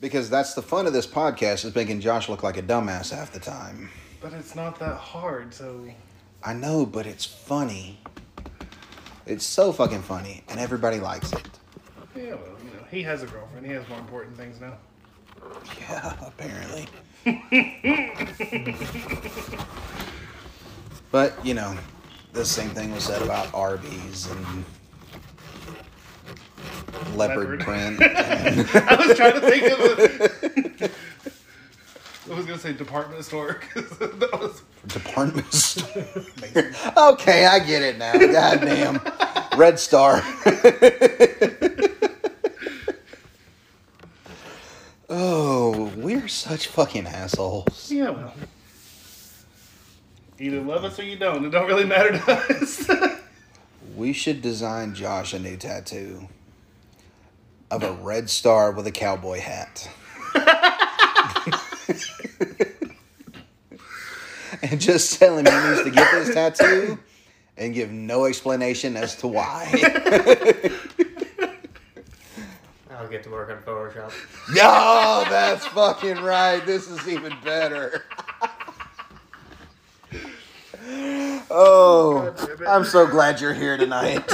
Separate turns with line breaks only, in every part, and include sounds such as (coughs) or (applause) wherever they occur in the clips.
Because that's the fun of this podcast is making Josh look like a dumbass half the time.
But it's not that hard, so
I know, but it's funny. It's so fucking funny, and everybody likes it.
yeah, well, you know, he has a girlfriend. He has more important things now.
Yeah, apparently. (laughs) but, you know, the same thing was said about Arby's and leopard,
Leopard.
print. (laughs)
I was trying to think of it. I was gonna say department store because that was
Department store. okay, I get it now. Goddamn. Red Star. (laughs) oh, we're such fucking assholes.
yeah. Well, either love us or you don't. It don't really matter to us. (laughs)
We should design Josh a new tattoo of a red star with a cowboy hat. (laughs) and just tell him he needs to get this tattoo and give no explanation as to why. (laughs)
I'll get to work on Photoshop.
No, that's fucking right. This is even better. (laughs) Oh, I'm so glad you're here tonight.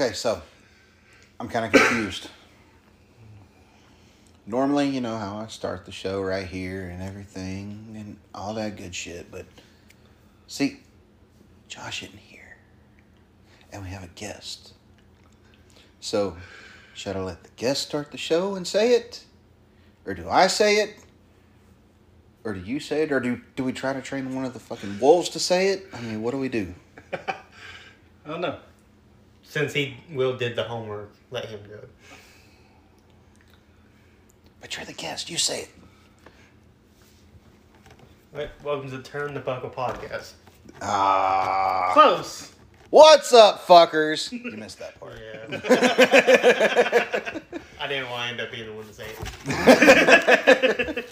Okay, so I'm kind of confused. Normally, you know how I start the show right here and everything and all that good shit, but see, Josh isn't here. And we have a guest. So, should I let the guest start the show and say it? Or do I say it? Or do you say it? Or do, do we try to train one of the fucking wolves to say it? I mean, what do we do? (laughs)
I don't know.
Since he Will did the homework, let him do it.
But you're the guest. You say it.
Right, welcome to Turn the Buckle podcast.
Ah.
Close.
What's up, fuckers? (laughs) You missed that part.
Yeah. (laughs) I didn't want to end up being the one to say it.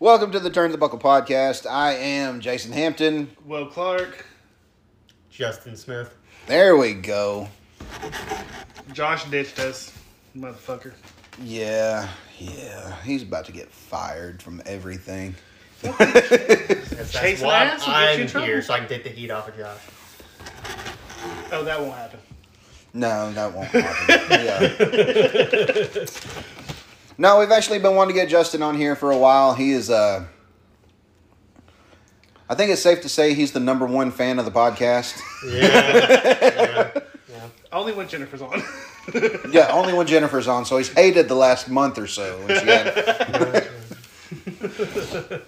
Welcome to the Turn the Buckle podcast. I am Jason Hampton.
Will Clark,
Justin Smith.
There we go.
Josh ditched us, motherfucker.
Yeah, yeah. He's about to get fired from everything. (laughs)
That's, that's why
ass will get you
I'm
trouble.
here, so I can take the heat off of Josh.
Oh, that won't happen.
No, that won't happen. yeah. (laughs) No, we've actually been wanting to get Justin on here for a while. He is uh I think it's safe to say he's the number one fan of the podcast.
Yeah. yeah. (laughs) yeah.
Only when Jennifer's on. (laughs)
Yeah, only when Jennifer's on, so he's hated the last month or so had (laughs)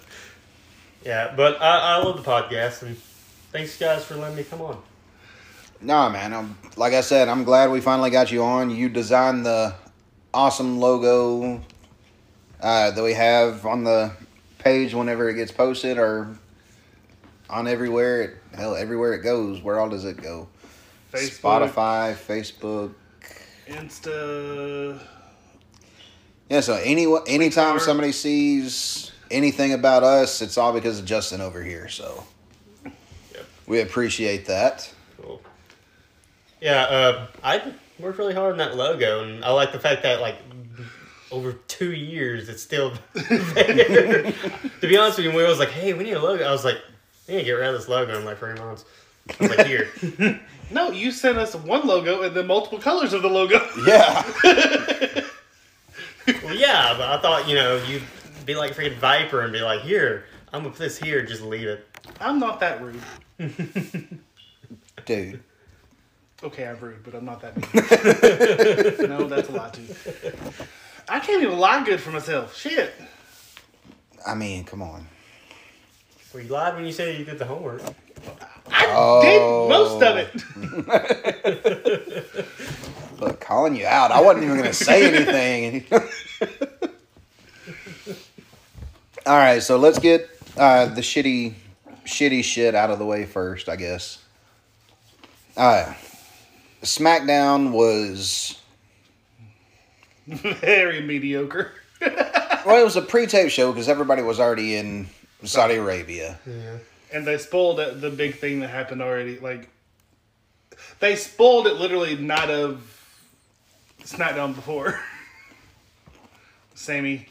Yeah, but I, I love the podcast, and thanks guys for letting me come on.
Nah, man. I'm, like I said, I'm glad we finally got you on. You designed the awesome logo uh, that we have on the page whenever it gets posted, or on everywhere. It, hell, everywhere it goes. Where all does it go?
Facebook.
Spotify, Facebook.
Insta.
Yeah. So any anytime
Twitter.
somebody sees anything about us, it's all because of Justin over here. So
Yep.
we appreciate that.
Cool. Yeah, uh, I worked really hard on that logo, and I like the fact that like over two years it's still (laughs) there. (laughs) to be honest with you, when Will was like, "Hey, we need a logo," I was like, "We need to get rid of this logo in like three months." I was (laughs) like, "Here."
No, you sent us one logo and then multiple colors of the logo.
Yeah. (laughs)
well, yeah, but I thought you know you'd be like freaking Viper and be like, "Here, I'm gonna put this here, just leave it."
I'm not that rude.
Dude.
Okay, I'm rude, but I'm not that mean. (laughs) no, that's a lot, too. I can't even lie good for myself. Shit.
I mean, come on.
Were you lied when you said you did the homework?
I
Oh.
did most of it. (laughs)
Look, calling you out. I wasn't even going to say anything. (laughs) All right, so let's get uh, the shitty, shitty shit out of the way first, I guess. Uh, SmackDown was (laughs)
Very mediocre.
well, it was a pre-tape show because everybody was already in Saudi Arabia.
Yeah.
And they spoiled it, the big thing that happened already. Like, they spoiled it literally night of SmackDown before. (laughs) Sami.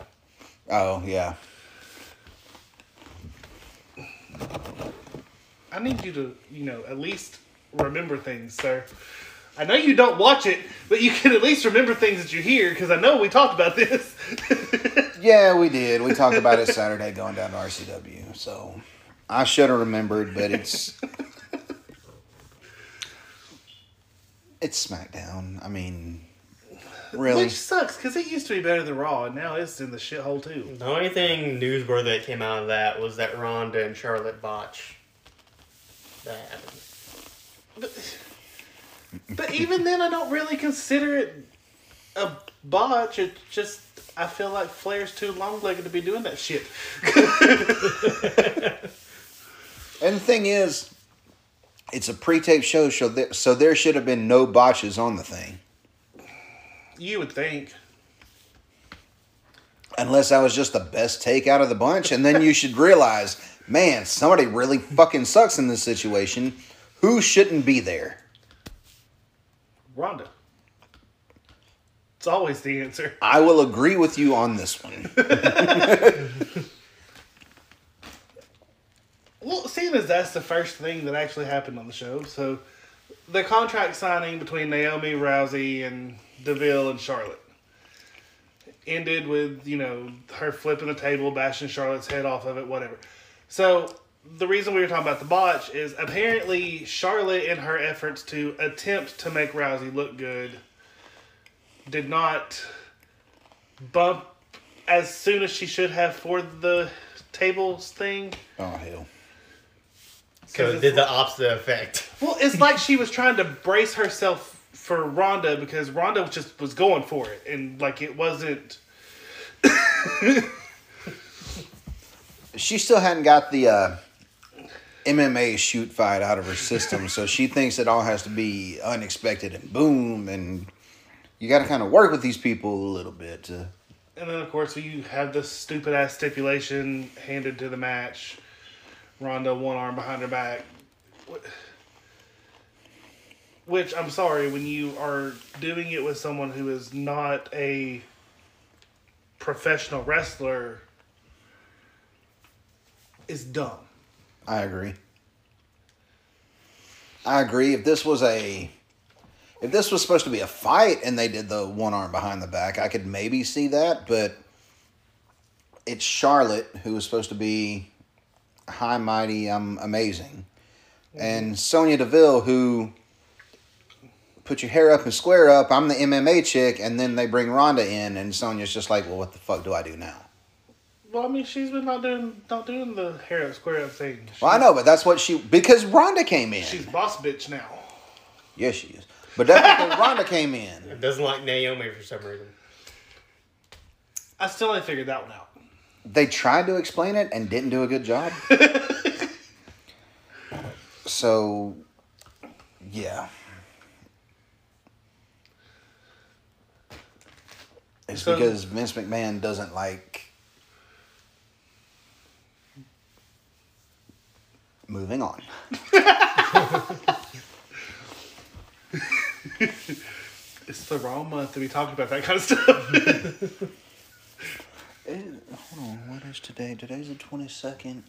Oh yeah,
I need you to, you know, at least remember things, sir. I know you don't watch it, but you can at least remember things that you hear because I know we talked about this. (laughs)
yeah, we did. We talked about it Saturday going down to RCW. So I should have remembered, but it's it's SmackDown. I mean, really.
Which sucks because it used to be better than Raw, and now it's in the shithole too.
The only thing newsworthy that came out of that was that Ronda and Charlotte botch. That happened.
But, (laughs) but even then, I don't really consider it a botch. It just I feel like Flair's too long legged to be doing that shit. (laughs)
And the thing is, it's a pre-tape show, so there, so there should have been no botches on the thing,
You would think.
unless that was just the best take out of the bunch. And then you should realize, man, somebody really fucking sucks in this situation. Who shouldn't be there?
Ronda. It's always the answer.
I will agree with you on this one. (laughs)
Well, seeing as that's the first thing that actually happened on the show, so the contract signing between Naomi, Rousey, and Deville and Charlotte ended with you know her flipping the table, bashing Charlotte's head off of it, whatever. So the reason we were talking about the botch is apparently Charlotte, in her efforts to attempt to make Rousey look good, did not bump as soon as she should have for the tables thing.
Oh hell.
So
Because
it did the opposite effect.
Well, it's like she was trying to brace herself for Ronda because Ronda just was going for it, and like it wasn't.
She still hadn't got the uh, MMA shoot fight out of her system, so she thinks it all has to be unexpected and boom, and you got to kind of work with these people a little bit. To,
And then of course you have this stupid ass stipulation handed to the match. Ronda one arm behind her back. Which I'm sorry when you are doing it with someone who is not a professional wrestler is dumb.
I agree. I agree. If this was a, if this was supposed to be a fight and they did the one arm behind the back, I could maybe see that. But it's Charlotte who is supposed to be high, mighty, I'm amazing, mm-hmm. and Sonya Deville who put your hair up and square up. I'm the MMA chick, and then they bring Ronda in, and Sonya's just like, well, what the fuck do I do now?
Well, I mean, she's been not doing not doing the hair up square up thing.
Well, I know, but that's what she because Ronda came in.
She's boss bitch now.
Yes, she is. But that's because (laughs) Ronda came in.
It doesn't like Naomi for some reason.
I still ain't figured that one out.
They tried to explain it and didn't do a good job. (laughs) so, yeah. It's
So-
because Vince McMahon doesn't like moving on.
It's the wrong month to be talking about that kind of stuff. (laughs)
Eh, hold on, what is today? Today's the twenty second.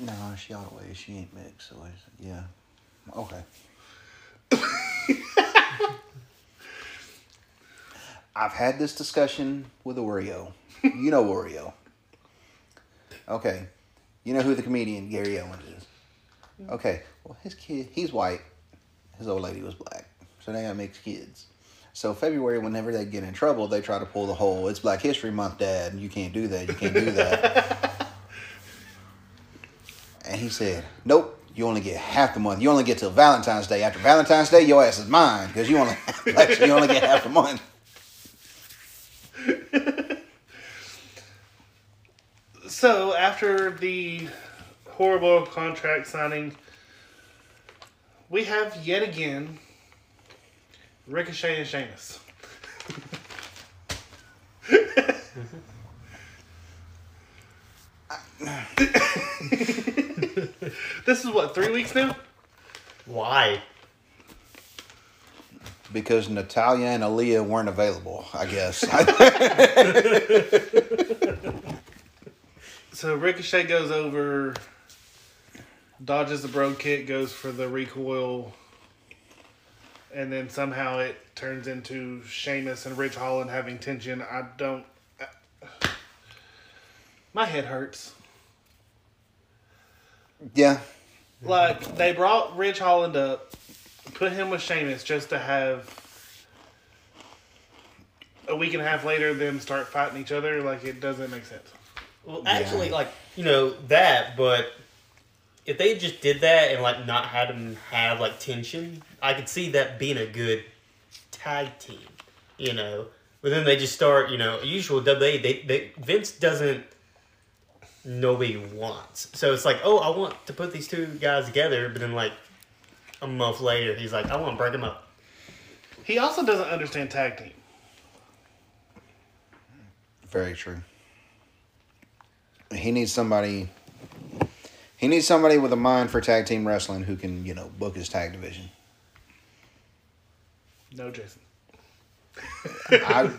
No, she of way. She ain't mixed. So yeah, okay. (laughs) I've had this discussion with Oreo. You know Oreo. Okay, you know who the comedian Gary Owens is. Okay, well his kid, he's white. His old lady was black, so they got mixed kids. So February, whenever they get in trouble, they try to pull the whole "It's Black History Month, Dad, and you can't do that. You can't do that." (laughs) and he said, "Nope, you only get half the month. You only get till Valentine's Day. After Valentine's Day, your ass is mine because you only (laughs) you only get half the month.
So after the horrible contract signing, we have yet again Ricochet and Sheamus. this is what three weeks now.
Why?
Because Natalya and Aliyah weren't available, I guess. (laughs) (laughs)
So Ricochet goes over, dodges the Brogue Kick, goes for the recoil, and then somehow it turns into Sheamus and Ridge Holland having tension. I don't. my head hurts.
yeah.
Like they brought Ridge Holland up, put him with Sheamus just to have a week and a half later them start fighting each other. Like it doesn't make sense.
Well, actually, like you know that, but if they just did that and like not had them have like tension, I could see that being a good tag team. You know, but then they just start. You know, usual WWE. They, they Vince doesn't. Nobody wants. So it's like, oh, I want to put these two guys together, but then like a month later, he's like, I want to break them up.
He also doesn't understand tag team.
Very true. He needs somebody. He needs somebody with a mind for tag team wrestling who can, you know, book his tag division.
No, Jason.
I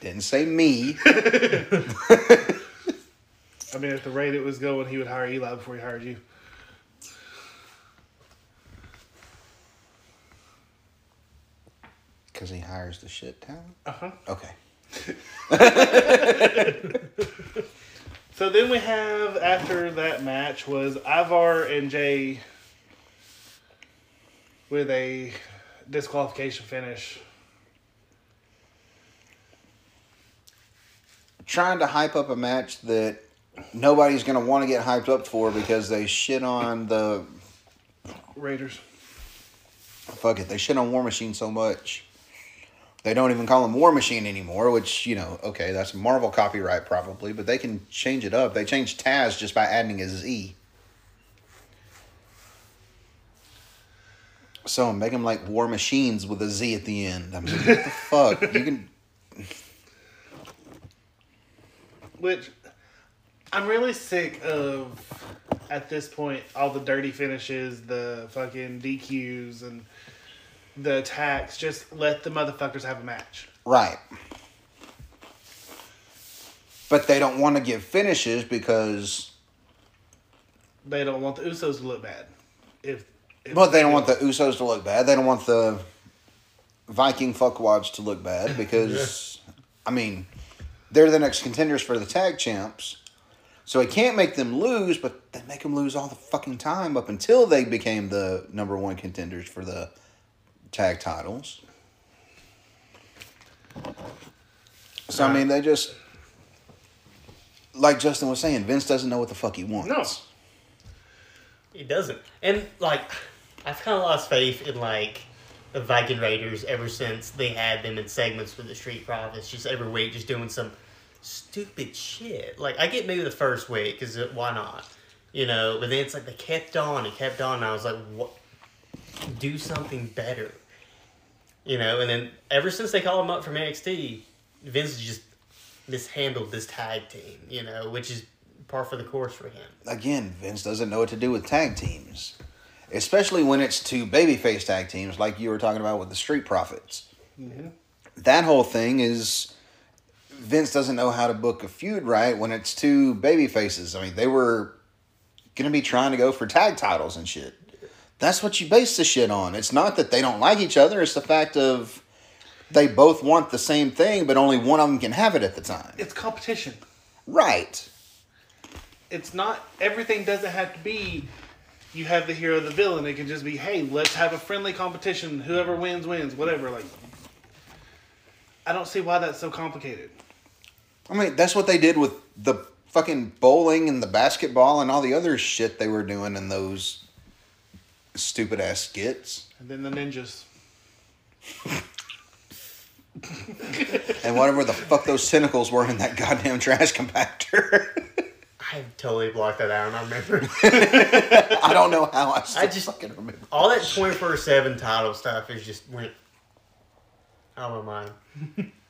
didn't say me.
I mean, at the rate it was going, he would hire Eli before he hired you.
Because he hires the shit talent.
Uh huh.
Okay. (laughs)
So then we have after that match was Ivar and Jey with a disqualification finish.
Trying to hype up a match that nobody's going to want to get hyped up for because they shit on the.
Raiders.
Fuck it. They shit on War Machine so much. They don't even call them War Machine anymore, which, you know, okay, that's Marvel copyright probably, but they can change it up. They changed Taz just by adding a Z. So make them like War Machines with a Z at the end. I mean, what the (laughs) fuck? You can.
Which I'm really sick of at this point all the dirty finishes, the fucking DQs and the attacks. Just let the motherfuckers have a match.
Right. But they don't want to give finishes because.
They don't want the Usos to look bad. If, if
Well, they don't want the Usos to look bad. They don't want the Viking fuckwads to look bad because, I mean, they're the next contenders for the tag champs. So he can't make them lose, but they make them lose all the fucking time up until they became the number one contenders for the tag titles. So, I mean, they just. Like Justin was saying, Vince doesn't know what the fuck he wants.
No.
He doesn't. And like I've kind of lost faith in like the Viking Raiders ever since they had them in segments with the Street Profits, just every week, just doing some stupid shit. Like I get maybe the first week because why not, you know? But then it's like they kept on and kept on, and I was like, what? Do something better, you know? And then ever since they called him up from NXT, Vince just mishandled this tag team, you know, which is par for the course for him.
again, Vince doesn't know what to do with tag teams, especially when it's two babyface tag teams, like you were talking about with the Street Profits. Mm-hmm. That whole thing is Vince doesn't know how to book a feud right when it's two baby faces. I mean, they were gonna be trying to go for tag titles and shit. That's what you base the shit on. It's not that they don't like each other. It's the fact of they both want the same thing, but only one of them can have it at the time.
It's competition.
Right.
It's not everything doesn't have to be you have the hero the villain. It can just be, hey, let's have a friendly competition. Whoever wins wins, whatever. Like I don't see why that's so complicated.
I mean, that's what they did with the fucking bowling and the basketball and all the other shit they were doing in those stupid ass skits.
And then the ninjas. (laughs)
And whatever the fuck those tentacles were in that goddamn trash compactor. (laughs)
I totally blocked that out. and I remember (laughs)
I don't know how I,
I just-
fucking remember.
all that twenty four seven title stuff is just went out of my mind. (sighs)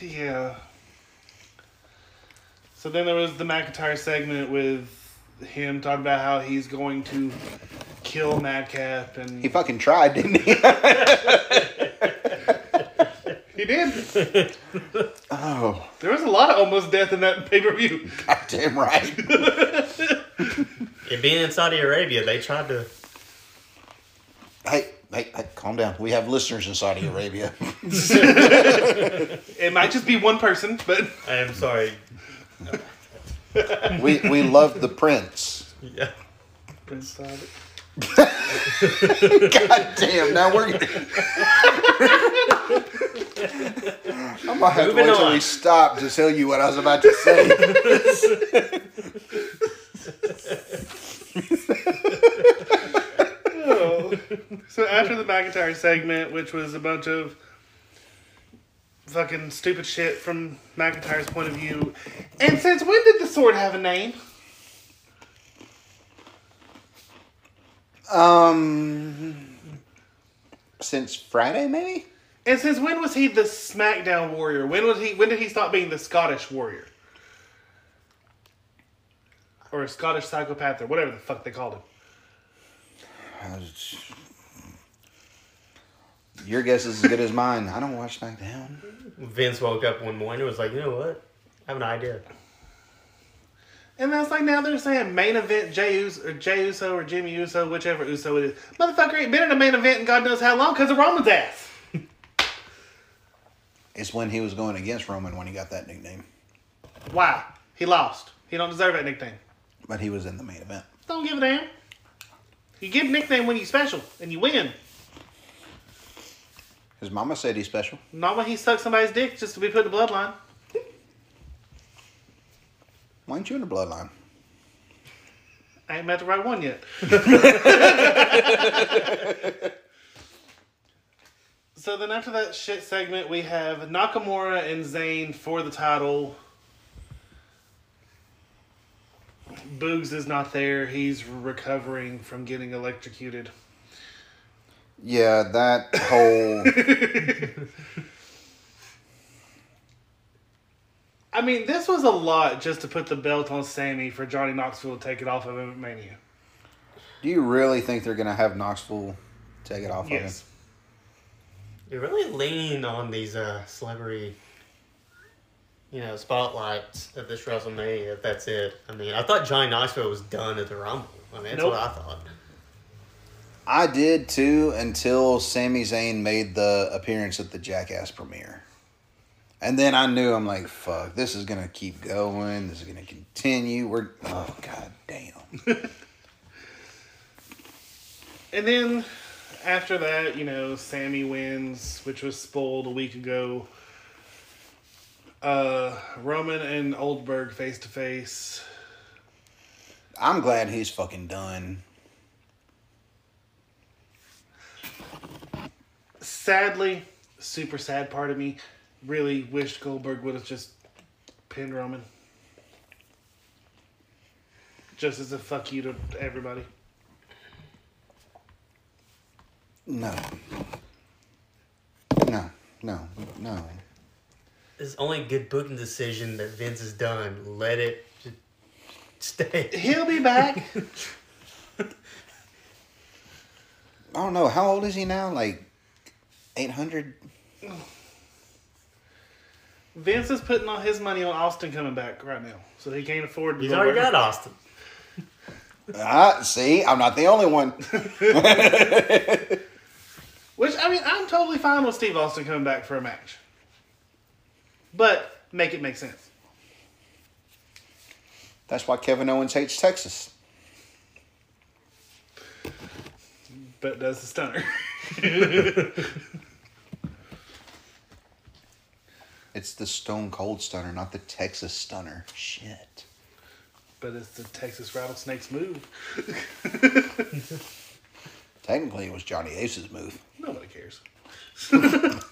Yeah. So then there was the McIntyre segment with him talking about how he's going to kill Madcap, and
He fucking tried, didn't he? (laughs)
he did. (laughs)
oh,
There was a lot of almost death in that pay per view.
goddamn right.
It being in Saudi Arabia, they tried to.
hey, hey, hey, calm down. We have listeners in Saudi Arabia. (laughs)
It might just be one person, but
I am sorry.
We we love the prince.
Yeah.
Prince Saudi. (laughs)
God damn, now we're gonna. I'm gonna have
Moving
to wait till
on.
we stop to tell you what I was about to say.
Oh. (laughs) (laughs) So after the McIntyre segment, which was a bunch of fucking stupid shit from McIntyre's point of view, and since when did the sword have a name?
Um, since Friday, maybe.
And since when was he the SmackDown Warrior? When was he? When did he stop being the Scottish Warrior? Or a Scottish psychopath, or whatever the fuck they called him.
Your guess is as good as mine. I don't watch SmackDown.
Vince woke up one morning and was like, you know what? I have an idea.
And that's like now they're saying main event Jey Uso or Jey Uso or Jimmy Uso, whichever Uso it is. Motherfucker ain't been in a main event in God knows how long because of Roman's ass. (laughs)
It's when he was going against Roman when he got that nickname,
Why? He lost. He don't deserve that nickname.
but he was in the main event.
Don't give a damn. You give a nickname when you special and you win.
His mama said he's special.
Not when he sucked somebody's dick just to be put in the bloodline.
Why ain't you in the bloodline?
I ain't met the right one yet. (laughs) so then after that shit segment, we have Nakamura and Zayn for the title. Boogs is not there. He's recovering from getting electrocuted.
Yeah, that whole. (laughs)
I mean, this was a lot just to put the belt on Sami for Johnny Knoxville to take it off of him at Mania.
Do you really think they're gonna have Knoxville take it off
Yes. Of him?
You're really leaning on these uh, celebrity, you know, spotlights at this WrestleMania. If that's it, I mean, I thought Johnny Knoxville was done at the Rumble. I mean, that's
Nope.
what I thought.
I did too until Sami Zayn made the appearance at the Jackass premiere. And then I knew I'm like, fuck, this is gonna keep going. This is gonna continue. We're oh god damn. (laughs)
And then after that, you know, Sami wins, which was spoiled a week ago. Uh, Roman and Oldberg face to face.
I'm glad he's fucking done.
Sadly, super sad part of me really wished Goldberg would have just pinned Roman. Just as a fuck you to everybody.
No. No. No. No.
It's only a good booking decision that Vince has done. Let it stay.
He'll be back. (laughs)
I don't know. How old is he now? Like 800?
Vince is putting all his money on Austin coming back right now, so he can't afford.
To He's already got Austin. (laughs)
Ah, see, I'm not the only one. (laughs)
Which I mean, I'm totally fine with Steve Austin coming back for a match, but make it make sense.
That's why Kevin Owens hates Texas.
But does the stunner? (laughs) (laughs)
It's the Stone Cold Stunner, not the Texas Stunner. Shit.
But it's the Texas Rattlesnakes move. (laughs)
Technically, it was Johnny Ace's move.
Nobody cares. (laughs)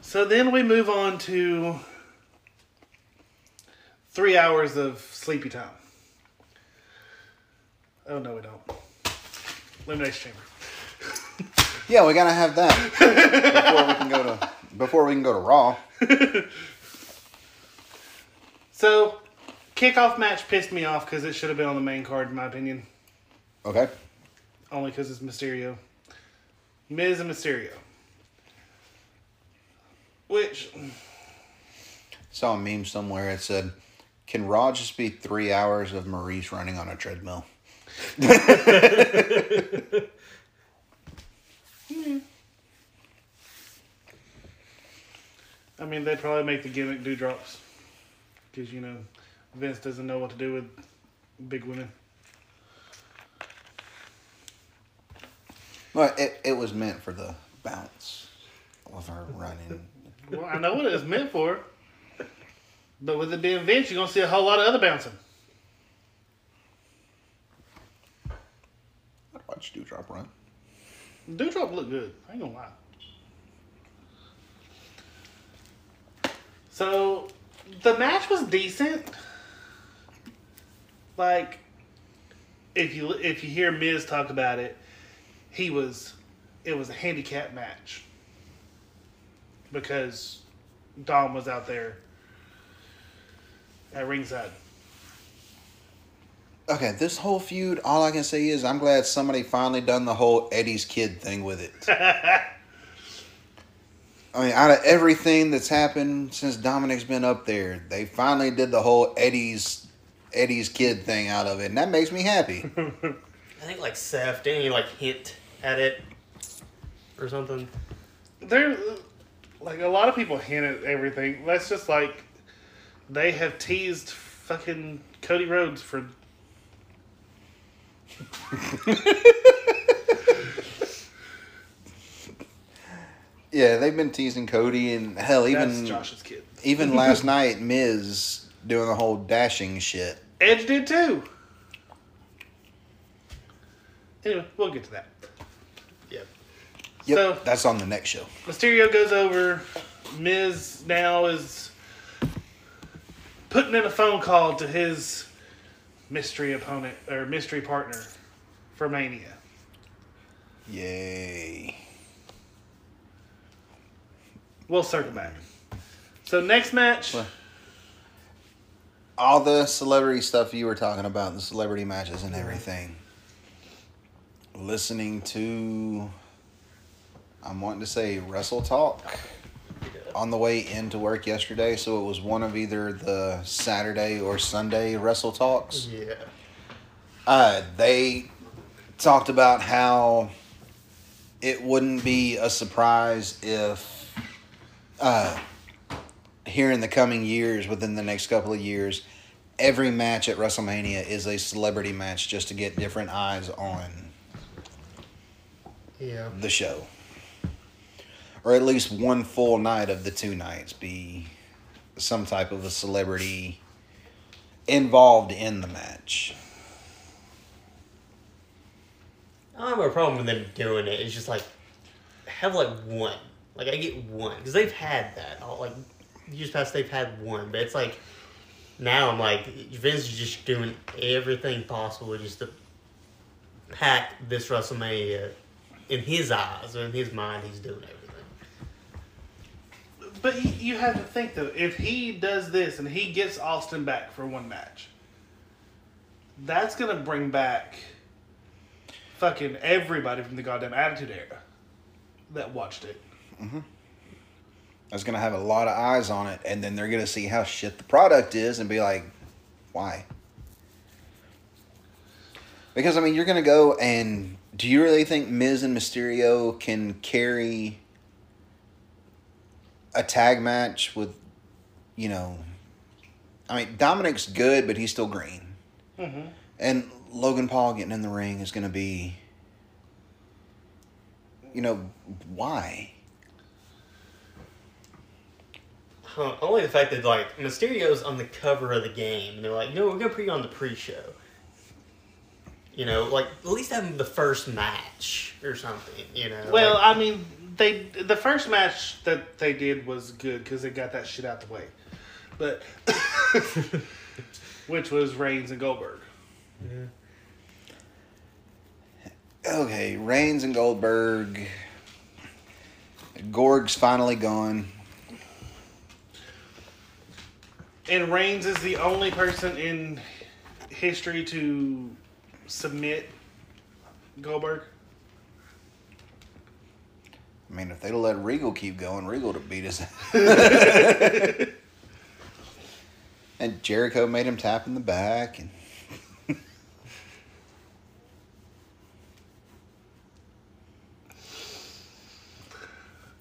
so then we move on to three hours of sleepy time. Oh no, we don't. Elimination chamber.
Yeah, we gotta have that before we can go to before we can go to Raw. (laughs)
So, kickoff match pissed me off because it should have been on the main card, in my opinion.
Okay.
Only because it's Mysterio. Miz and Mysterio. Which,
Saw a meme somewhere. It said, "Can Raw just be three hours of Maurice running on a treadmill?" (laughs)
I mean, they'd probably make the gimmick Doudrop's. Because, you know, Vince doesn't know what to do with big women.
Well, it, it was meant for the bounce of her running.
Well, I know what it was meant for. But with it being Vince, you're going to see a whole lot of other bouncing.
Watch Doudrop run.
Doudrop look good. I ain't gonna lie. So, the match was decent. Like, if you if you hear Miz talk about it, he was, it was a handicap match because Dom was out there at ringside.
Okay, this whole feud, all I can say is I'm glad somebody finally done the whole Eddie's kid thing with it. (laughs) I mean, out of everything that's happened since Dominic's been up there, they finally did the whole Eddie's Eddie's kid thing out of it, and that makes me happy. (laughs)
I think like Seth didn't he like hint at it or something?
there like a lot of people hint at everything. That's just like they have teased fucking Cody Rhodes for (laughs)
yeah, they've been teasing Cody, and hell,
that's
even
Josh's kid.
even (laughs) last night, Miz doing the whole dashing shit.
Edge did too. Anyway, we'll get to that.
Yep.
Yep,
So-
that's on the next show.
Mysterio goes over. Miz now is putting in a phone call to his mystery opponent or mystery partner for Mania.
Yay!
We'll circle back. So next match.
Well- All the celebrity stuff you were talking about, the celebrity matches and everything. Listening to, I'm wanting to say Wrestle Talk on the way into work yesterday, so it was one of either the Saturday or Sunday Wrestle Talks.
Yeah.
Uh, they talked about how it wouldn't be a surprise if uh, here in the coming years, within the next couple of years, every match at WrestleMania is a celebrity match just to get different eyes on
Yeah.
the show. Or at least one full night of the two nights be some type of a celebrity involved in the match.
I have a problem with them doing it. It's just like have like one. Like I get one because they've had that. All, like years past, they've had one, but it's like now I'm like Vince is just doing everything possible just to pack this WrestleMania in his eyes or in his mind. He's doing everything.
But you, you have to think though, if he does this and he gets Austin back for one match, that's gonna bring back fucking everybody from the goddamn Attitude Era that watched it. Mm-hmm.
That's gonna have a lot of eyes on it, and then they're gonna see how shit the product is and be like, why? Because I mean, you're gonna go and do you really think Miz and Mysterio can carry a tag match with, you know, I mean, Dominic's good, but he's still green,
Mm-hmm.
and Logan Paul getting in the ring is gonna be, you know, why?
huh, only the fact that like Mysterio's on the cover of the game, and they're like, no, we're gonna put you on the pre-show. You know, like at least have him the first match or something. You know.
Well,
like-
I mean, they the first match that they did was good because they got that shit out the way, but (laughs) which was Reigns and Goldberg.
Okay, Reigns and Goldberg. Gorg's finally gone.
And Reigns is the only person in history to submit Goldberg.
I mean, if they'd have let Regal keep going, Regal would have beat us. (laughs) and Jericho made him tap in the back. And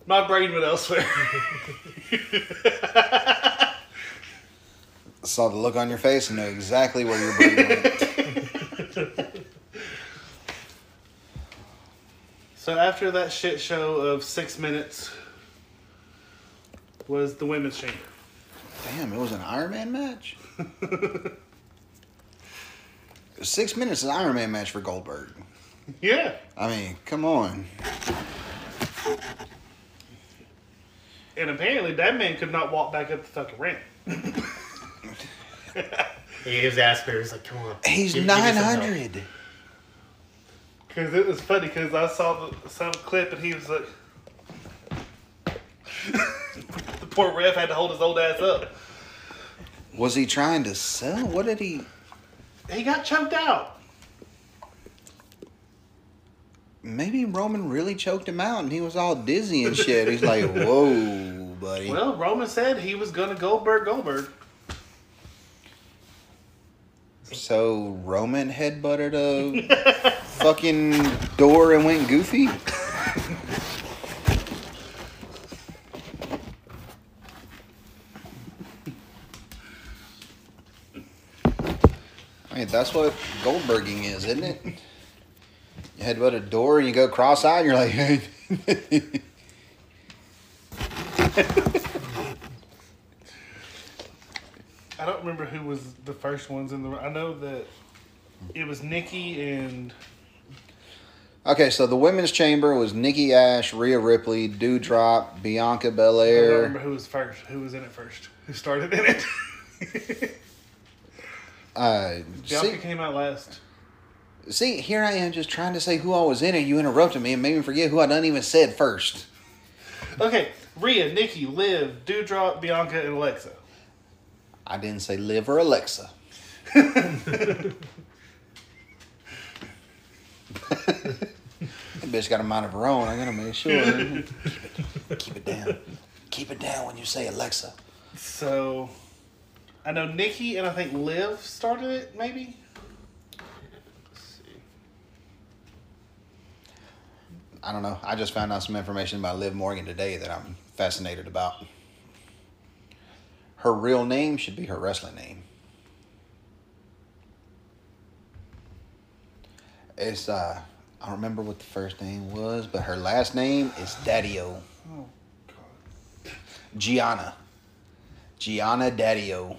My brain went elsewhere. (laughs)
saw the look on your face and knew exactly where your brain went.
So after that shit show of six minutes was the women's chamber.
Damn, it was an Iron Man match? (laughs) Six minutes is an Iron Man match for Goldberg.
Yeah.
I mean, come on.
And apparently that man could not walk back up the fucking ramp. (laughs)
he was asking her, he's like, come on.
He's
give- give me some help."
900.
Because it was funny because I saw the, some clip and he was like, (laughs) the poor ref had to hold his old ass up.
Was he trying to sell? What did he.
He got choked out.
Maybe Roman really choked him out and he was all dizzy and shit. He's like, (laughs) whoa, buddy.
Well, Roman said he was gonna Goldberg Goldberg.
So Roman headbutted a (laughs) fucking door and went goofy? I mean, that's what Goldberging is, isn't it? You headbutt a door and you go cross-eyed and you're like, (laughs) hey.
I don't remember who was the first ones in the. I know that it was Nikki and
Okay, so the women's chamber was Nikki Ash, Rhea Ripley, Doudrop, Bianca
I don't
Belair.
remember who was first. Who was in it first? Who started in it? (laughs)
Uh,
Bianca
see,
came out last.
see, here I am just trying to say who all was in it. You interrupted me and made me forget who I done even said first.
Okay, Rhea, Nikki, Liv, Doudrop, Bianca, and Alexa.
I didn't say Liv or Alexa. that bitch got a mind of her own. I gotta make sure. keep, it, keep it down. Keep it down when you say Alexa.
So, I know Nikki and I think Liv started it. Maybe.
I don't know. I just found out some information about Liv Morgan today that I'm fascinated about. Her real name should be her wrestling name. It's uh I don't remember what the first name was, but her last name is Daddio.
Oh God.
Gionna. Gionna Daddio.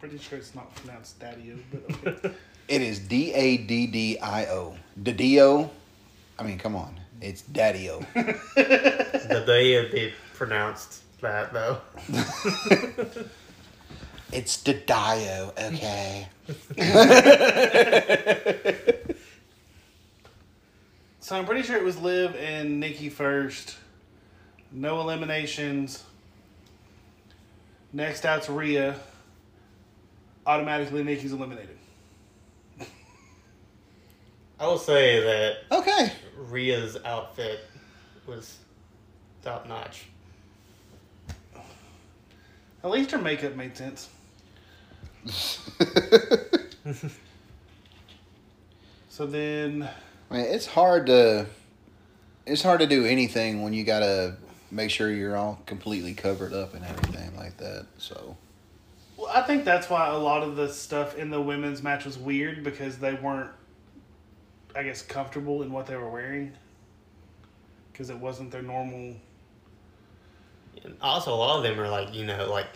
Pretty sure it's not pronounced Daddio, but okay. (laughs)
It is D A D D I O. Daddio. I mean, come on. It's Daddio. (laughs)
The day they pronounced that though. (laughs)
it's Daddio, okay. (laughs)
so I'm pretty sure it was Liv and Nikki first. No eliminations. Next out's Rhea. Automatically, Nikki's eliminated. (laughs)
I will say that
Okay.
Rhea's outfit was top notch.
At least her makeup made sense. (laughs) So then,
I mean, it's hard to it's hard to do anything when you gotta make sure you're all completely covered up and everything like that. So
well, I think that's why a lot of the stuff in the women's match was weird because they weren't, I guess, comfortable in what they were wearing. Because it wasn't their normal.
And also, a lot of them are like you know like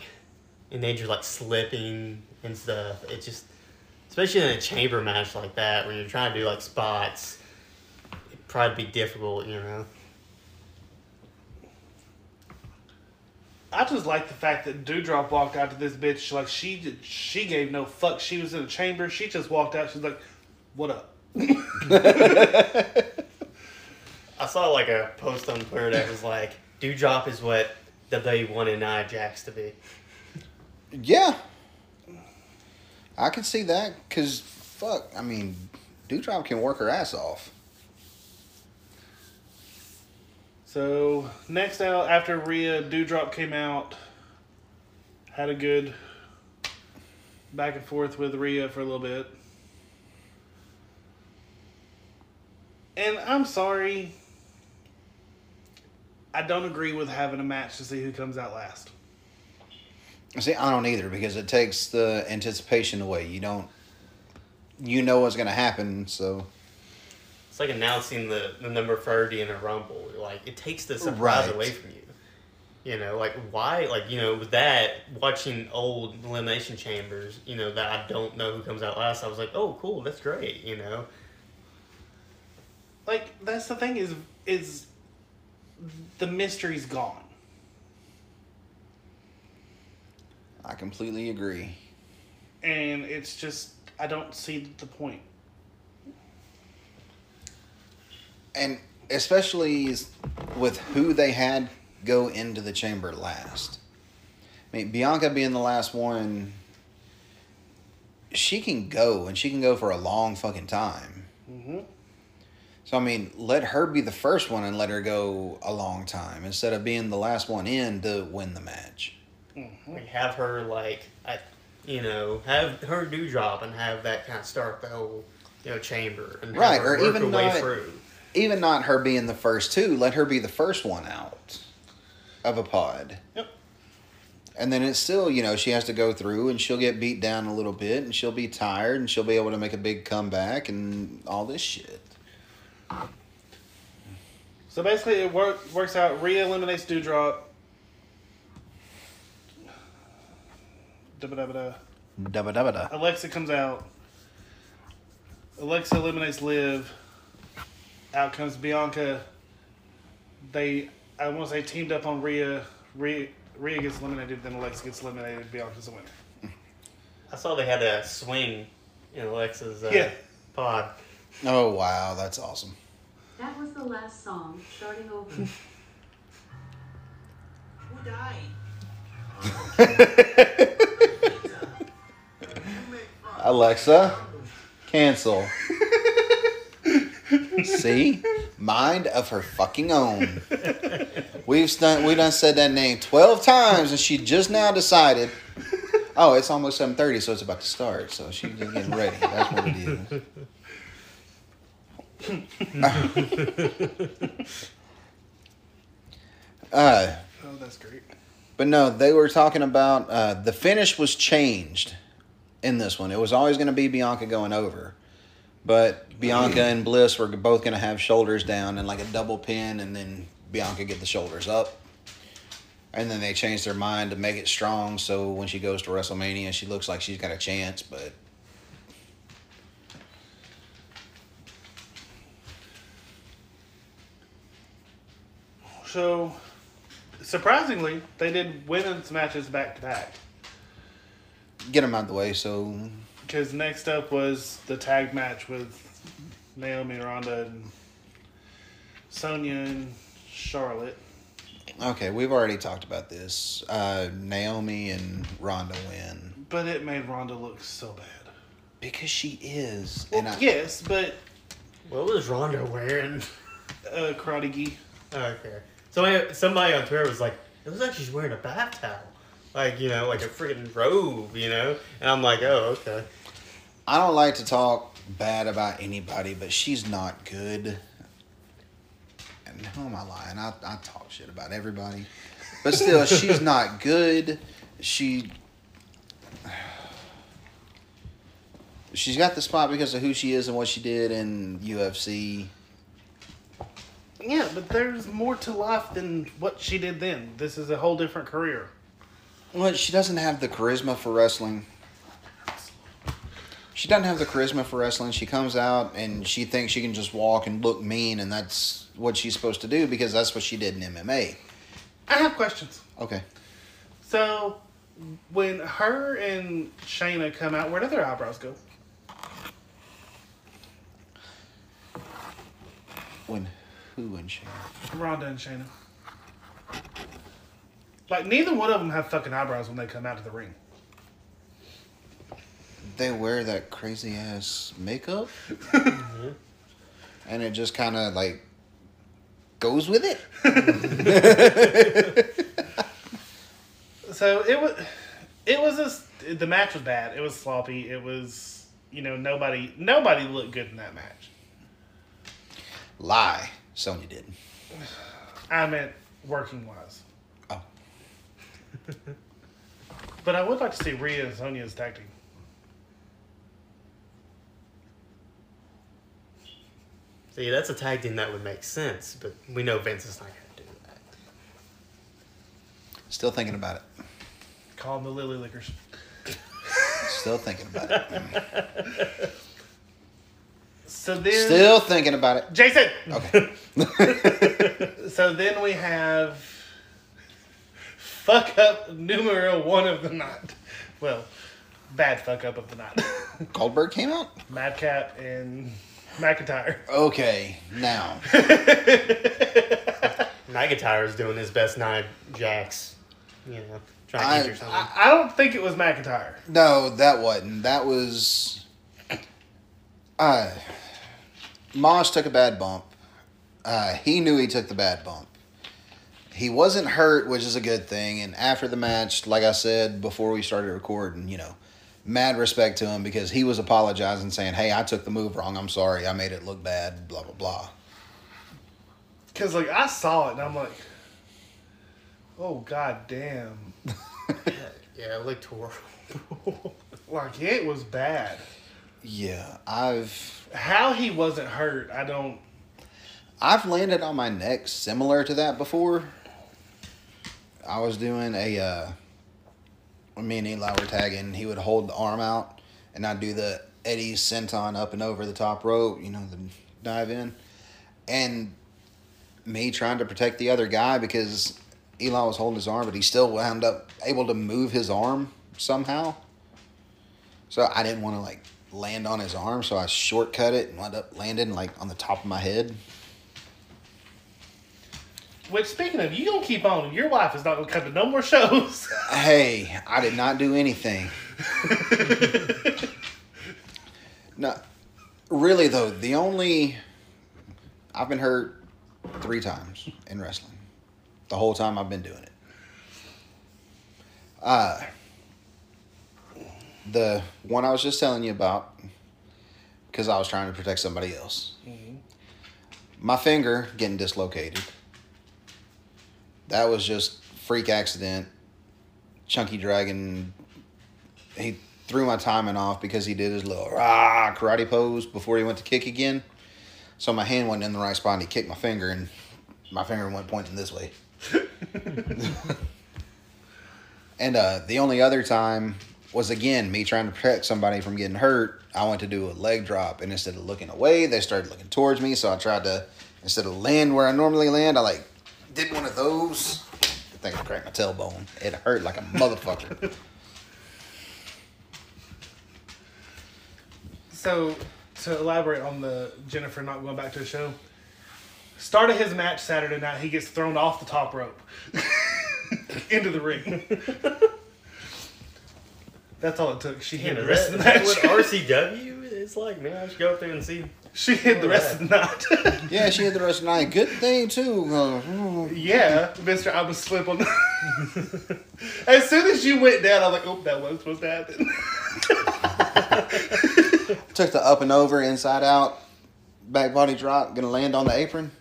in danger of like slipping and stuff. It just especially in a chamber match like that when you're trying to do like spots, it'd probably be difficult. You know.
I just like the fact that Doudrop walked out to this bitch like she did, she gave no fuck. She was in a chamber. She just walked out. She's like, "What up?" (laughs) (laughs)
I saw like a post on Twitter that was like, "Doudrop is what WWE wanted Nia Jax to be."
Yeah. I can see that because, fuck, I mean, Doudrop can work her ass off.
So next out after Rhea, Doudrop came out, had a good back and forth with Rhea for a little bit. And I'm sorry, I don't agree with having a match to see who comes out last.
See, I don't either because it takes the anticipation away. You don't, you know what's going to happen, so.
It's like announcing the, the number thirty in a rumble. Like it takes the surprise
Right.
away from you. You know, like why? Like you know, with that watching old elimination chambers, you know that I don't know who comes out last. I was like, oh, cool, that's great. You know,
Like that's the thing is is the mystery's gone.
I completely agree.
And it's just I don't see the point.
And especially with who they had go into the chamber last. I mean, Bianca being the last one, she can go and she can go for a long fucking time.
Mm-hmm.
So, I mean, let her be the first one and let her go a long time instead of being the last one in to win the match. Mm-hmm.
like have her like, I, you know, have her do job and have that kind of start the whole you know chamber and
Right, or even
way
not-
through.
Even not her being the first two, let her be the first one out of a pod.
Yep.
And then it's still, you know, she has to go through and she'll get beat down a little bit and she'll be tired and she'll be able to make a big comeback and all this shit.
So basically, it work, works out. Rhea eliminates Doudrop. Da-ba-da-ba-da.
Dabba dabba da.
Alexa comes out. Alexa eliminates Liv. Out comes Bianca. They, I want to say, teamed up on Rhea. Rhea, Rhea gets eliminated, then Alexa gets eliminated. Bianca's the winner.
I saw they had a swing in Alexa's uh,
Yeah.
pod.
Oh, wow, that's awesome.
That was the last song. Starting over. (laughs)
Who died? (laughs)
Alexa, cancel. (laughs) See? Mind of her fucking own. We've done we done said that name twelve times and she just now decided. Oh, it's almost seven thirty, so it's about to start. So she's just getting ready. That's what it is. Uh,
Oh, that's great.
but no, they were talking about uh, the finish was changed in this one. It was always going to be Bianca going over, but Bianca and Bliss were both going to have shoulders down and like a double pin, and then Bianca get the shoulders up. And then they changed their mind to make it strong, so when she goes to WrestleMania, she looks like she's got a chance. But
So, surprisingly, they did women's matches back to back.
get them out of the way. So
Because next up was the tag match with Naomi, Ronda, and Sonya and Charlotte.
okay, we've already talked about this. Uh, Naomi and Ronda win
But it made Ronda look so bad.
because she is.
Well,
and I,
yes, but
What was Ronda wearing?
uh, karate gi.
Okay. Somebody, somebody on Twitter was like, it looks like she's wearing a bath towel. Like, you know, like a freaking robe, you know? And I'm like, oh, okay.
I don't like to talk bad about anybody, but she's not good. And who am I lying? I, I talk shit about everybody. But still, (laughs) she's not good. She. She's got the spot because of who she is and what she did in UFC.
Yeah, but there's more to life than what she did then. This is a whole different career.
Well, she doesn't have the charisma for wrestling. She doesn't have the charisma for wrestling. She comes out and she thinks she can just walk and look mean, and that's what she's supposed to do because that's what she did in MMA.
I have questions.
Okay.
So, when her and Shayna come out, where do their eyebrows go?
When who and she?
Ronda and Shayna. Like, neither one of them have fucking eyebrows when they come out of the ring.
They wear that crazy ass makeup, (laughs) and it just kind of like goes with it. (laughs)
So it was, it was just the match was bad. It was sloppy. It was you know nobody nobody looked good in that match.
Lie, Sonya did.
I meant working wise.
Oh, (laughs)
But I would like to see Rhea and Sonya's tag team.
See, that's a tag team that would make sense, but we know Vince is not going to do that.
still thinking about it.
Call them the Lily Lickers.
Still thinking about it. (laughs)
So then,
Still thinking about it.
Jason.
Okay. (laughs) (laughs)
So then we have fuck up numero one of the night. Well, bad fuck up of the night. (laughs)
Goldberg came out.
Madcap and McIntyre.
Okay, now
McIntyre is doing his best Nia Jax. You know, trying to
I-
injure someone.
I, I don't think it was McIntyre.
no, that wasn't. That was. Uh, Moss took a bad bump. Uh, he knew he took the bad bump. He wasn't hurt, which is a good thing. And after the match, like I said before we started recording, you know, mad respect to him because he was apologizing, saying, "Hey, I took the move wrong. I'm sorry. I made it look bad." Blah blah blah.
Because, like, I saw it and I'm like, oh, god damn. (laughs)
yeah, it looked horrible. (laughs)
Like, it was bad.
Yeah, I've
How he wasn't hurt, I don't.
I've landed on my neck similar to that before. I was doing a, uh, when me and Eli were tagging, he would hold the arm out, and I'd do the Eddie senton up and over the top rope, you know, the dive in. And me trying to protect the other guy because Eli was holding his arm, but he still wound up able to move his arm somehow. So I didn't want to like land on his arm, so I shortcut it and wound up landing like on the top of my head.
Which, speaking of, you gonna keep on. Your wife is not gonna come to no more shows. (laughs)
Hey, I did not do anything. (laughs) no, really though, the only I've been hurt three times in wrestling. The whole time I've been doing it. Uh the one I was just telling you about because I was trying to protect somebody else. My finger getting dislocated. That was just freak accident. Chunky Dragon, he threw my timing off because he did his little rah karate pose before he went to kick again. So my hand went in the right spot and he kicked my finger and my finger went pointing this way. (laughs) (laughs) and uh, the only other time was again me trying to protect somebody from getting hurt. I went to do a leg drop and instead of looking away, they started looking towards me. So I tried to instead of land where I normally land, I like did one of those. I think I cracked my tailbone. It hurt like a motherfucker. (laughs)
So, to elaborate on the Jennifer not going back to the show, start of his match Saturday night, he gets thrown off the top rope (laughs) into the ring. (laughs) That's all it took. She hid the rest
that,
of the
night. that what RCW is like? Man, I should go up there and see.
she hid the rest of the night. (laughs)
yeah, she had the rest of the night. Good thing too. Uh,
yeah, Mister, I was slip on. (laughs) as soon as you went down, I was like, "Oh, that wasn't supposed to happen." (laughs)
took the up and over, inside out, back body drop. Gonna land on the apron.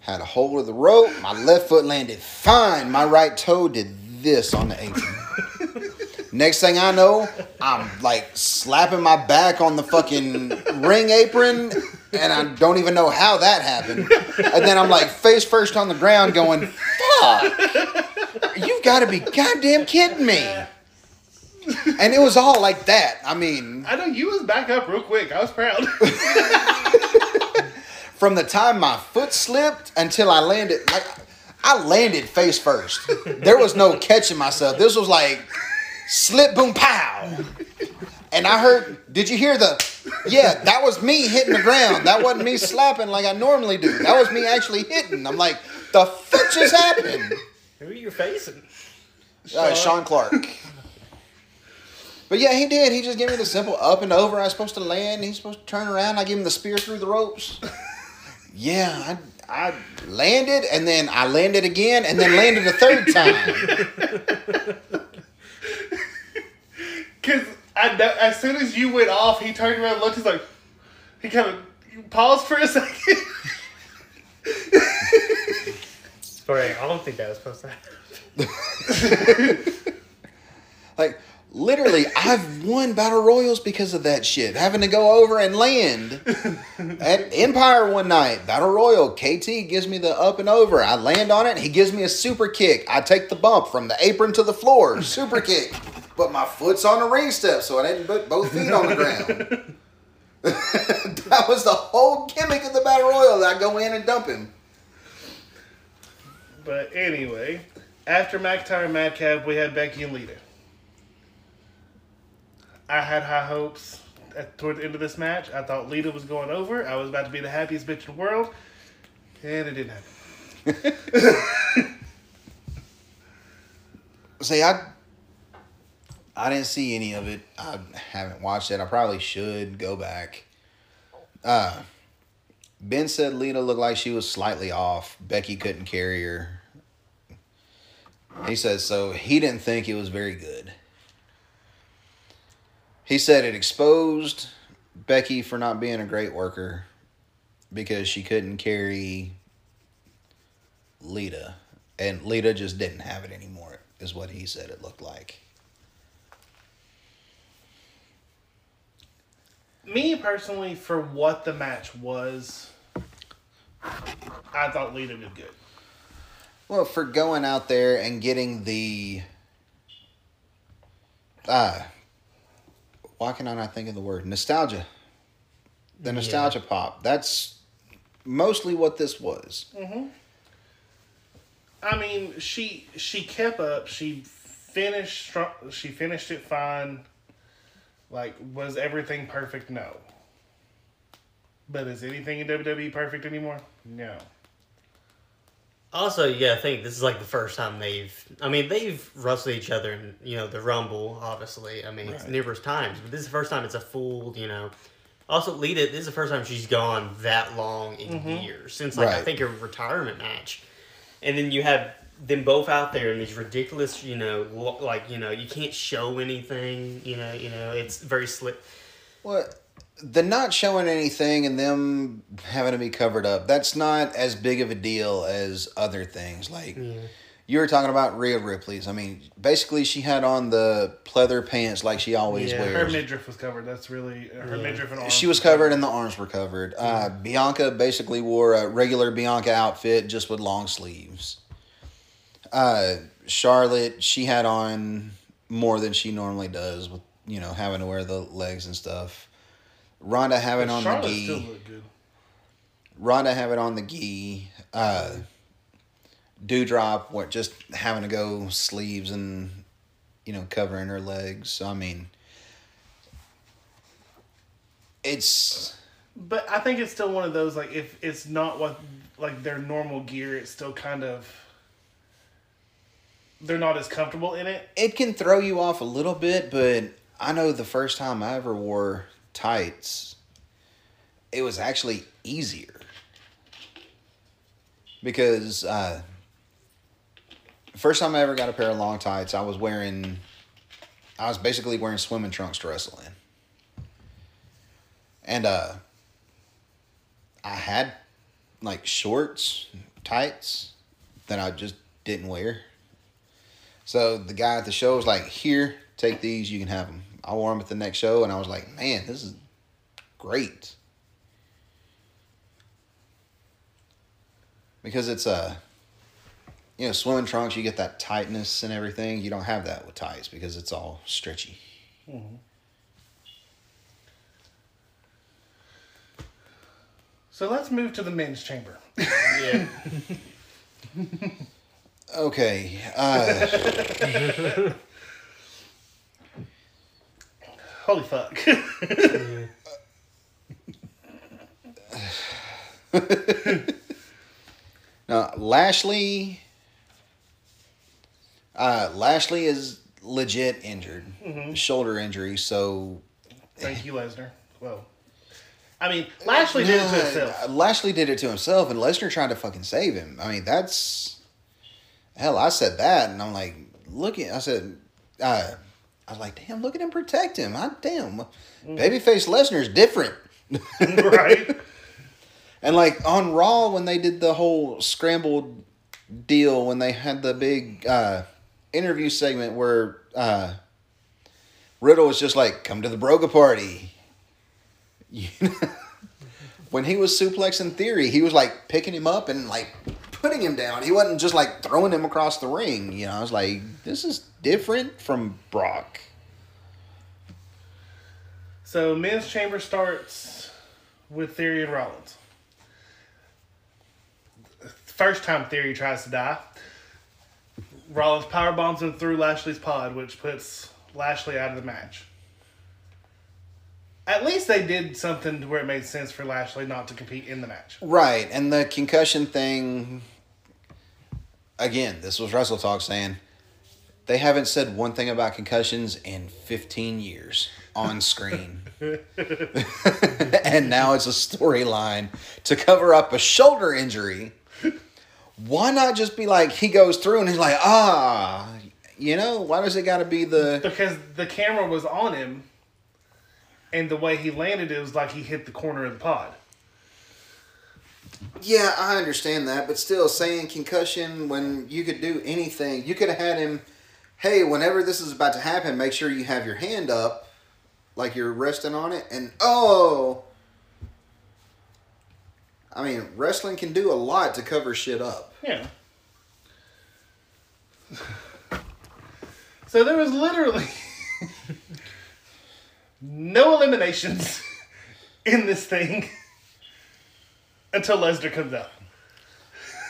Had a hold of the rope. My left foot landed fine. My right toe did this on the apron. Next thing I know, I'm like slapping my back on the fucking ring apron, and I don't even know how that happened. And then I'm like face first on the ground, going, "Fuck! You've got to be goddamn kidding me!" And it was all like that. I mean,
I know you was back up real quick. I was proud. (laughs)
from the time my foot slipped until I landed, like I landed face first. There was no catching myself. This was like slip, boom, pow. And I heard, did you hear the? Yeah, that was me hitting the ground. That wasn't me slapping like I normally do. That was me actually hitting. I'm like, the fuck just happened?
Who are you facing?
Uh, Sean Clark. But yeah, he did. He just gave me the simple up and over. I was supposed to land. He's supposed to turn around. I gave him the spear through the ropes. Yeah, I, I landed and then I landed again and then landed a third time. (laughs)
Because as soon as you went off, he turned around and looked. He's like, he kind of paused for a second.
Sorry, I don't think that was supposed to happen. (laughs)
Like literally, I've won battle royals because of that shit. Having to go over and land at Empire one night, battle royal. KT gives me the up and over. I land on it. He gives me a super kick. I take the bump from the apron to the floor. Super kick, but my foot's on the ring step, so I didn't put both feet on the ground. (laughs) (laughs) that was the whole gimmick of the battle royal. That I go in and dump him.
But anyway, after McIntyre and Madcap, we had Becky and Lita. I had high hopes at, toward the end of this match. I thought Lita was going over. I was about to be the happiest bitch in the world, and it didn't happen. (laughs)
See, I I didn't see any of it. I haven't watched it. I probably should go back. Uh Ben said Lita looked like she was slightly off. Becky couldn't carry her. He said so he didn't think it was very good. He said it exposed Becky for not being a great worker because she couldn't carry Lita. And Lita just didn't have it anymore, is what he said it looked like.
Me personally, for what the match was, I thought Lita did good.
Well, for going out there and getting the uh why can I not think of the word? Nostalgia. The nostalgia pop. That's mostly what this was.
I mean, she she kept up. She finished. She finished it fine. Like, was everything perfect? No. But is anything in WWE perfect anymore? No.
Also, yeah, gotta think this is like the first time they've. I mean, they've wrestled each other in you know the Rumble, obviously. I mean, it's
Right.
numerous times, but this is the first time it's a full. You know, also Lita. This is the first time she's gone that long in mm-hmm. years since like I think her retirement match, and then you have them both out there in these ridiculous. You know, lo- like you know you can't show anything. You know, you know it's very slick.
What the not showing anything and them having to be covered up, that's not as big of a deal as other things. Like you were talking about Rhea Ripley's. I mean, basically she had on the pleather pants like she always
Yeah, her
Her midriff was covered. That's really her
Yeah.
midriff and arms.
She was covered and the arms were covered. Uh, Bianca basically wore a regular Bianca outfit just with long sleeves. Uh, Charlotte, she had on more than she normally does with, you know, having to wear the legs and stuff. Ronda having on
Charlotte
the gi.
good.
Having on the gi. Uh, Doudrop, what just having to go sleeves and, you know, covering her legs. So, I mean, it's.
But I think it's still one of those like if it's not what like their normal gear, it's still kind of they're not as comfortable in it.
it can throw you off a little bit, but I know the first time I ever wore tights, it was actually easier. Because uh, first time I ever got a pair of long tights, I was wearing, I was basically wearing swimming trunks to wrestle in. And uh, I had like shorts, tights that I just didn't wear. So the guy at the show was like, "Here, take these. You can have them." I wore them at the next show, and I was like, "Man, this is great." because it's a you know swimming trunks you get that tightness and everything you don't have that with tights because it's all stretchy mm-hmm.
So let's move to the men's chamber.
Yeah. (laughs)
okay uh (laughs)
Holy fuck. (laughs)
now lashley uh lashley is legit injured shoulder injury so
Thank you, Lesnar. Well, I mean, Lashley did it to himself.
Lashley did it to himself, and Lesnar tried to fucking save him. I mean, that's hell. I said that, and I'm like, look at. I said, uh, I was like, damn, look at him protect him. I damn, babyface Lesnar's different. (laughs)
right? (laughs)
And like on Raw when they did the whole scrambled deal when they had the big uh, interview segment where uh, Riddle was just like, "Come to the Broga party." (laughs) You know? when he was suplexing Theory, he was like picking him up and like putting him down. He wasn't just like throwing him across the ring. You know, I was like, "This is different from Brock."
So, men's chamber starts with Theory and Rollins. First time Theory tries to die, Rollins power bombs him through Lashley's pod, which puts Lashley out of the match. At least they did something to where it made sense for Lashley not to compete in the match.
Right, and the concussion thing. Again, this was Wrestle Talk saying they haven't said one thing about concussions in 15 years on screen. (laughs) (laughs) and now it's a storyline to cover up a shoulder injury. Why not just be like he goes through and he's like, ah, you know, why does it got to be the
Because the camera was on him, and the way he landed, it was like he hit the corner of the pod.
Yeah, I understand that, but still saying concussion when you could do anything, you could have had him. Hey, whenever this is about to happen, make sure you have your hand up, like you're resting on it, and oh. I mean, wrestling can do a lot to cover shit up.
Yeah. (laughs) So there was literally no eliminations (laughs) in this thing (laughs) until Lesnar comes out.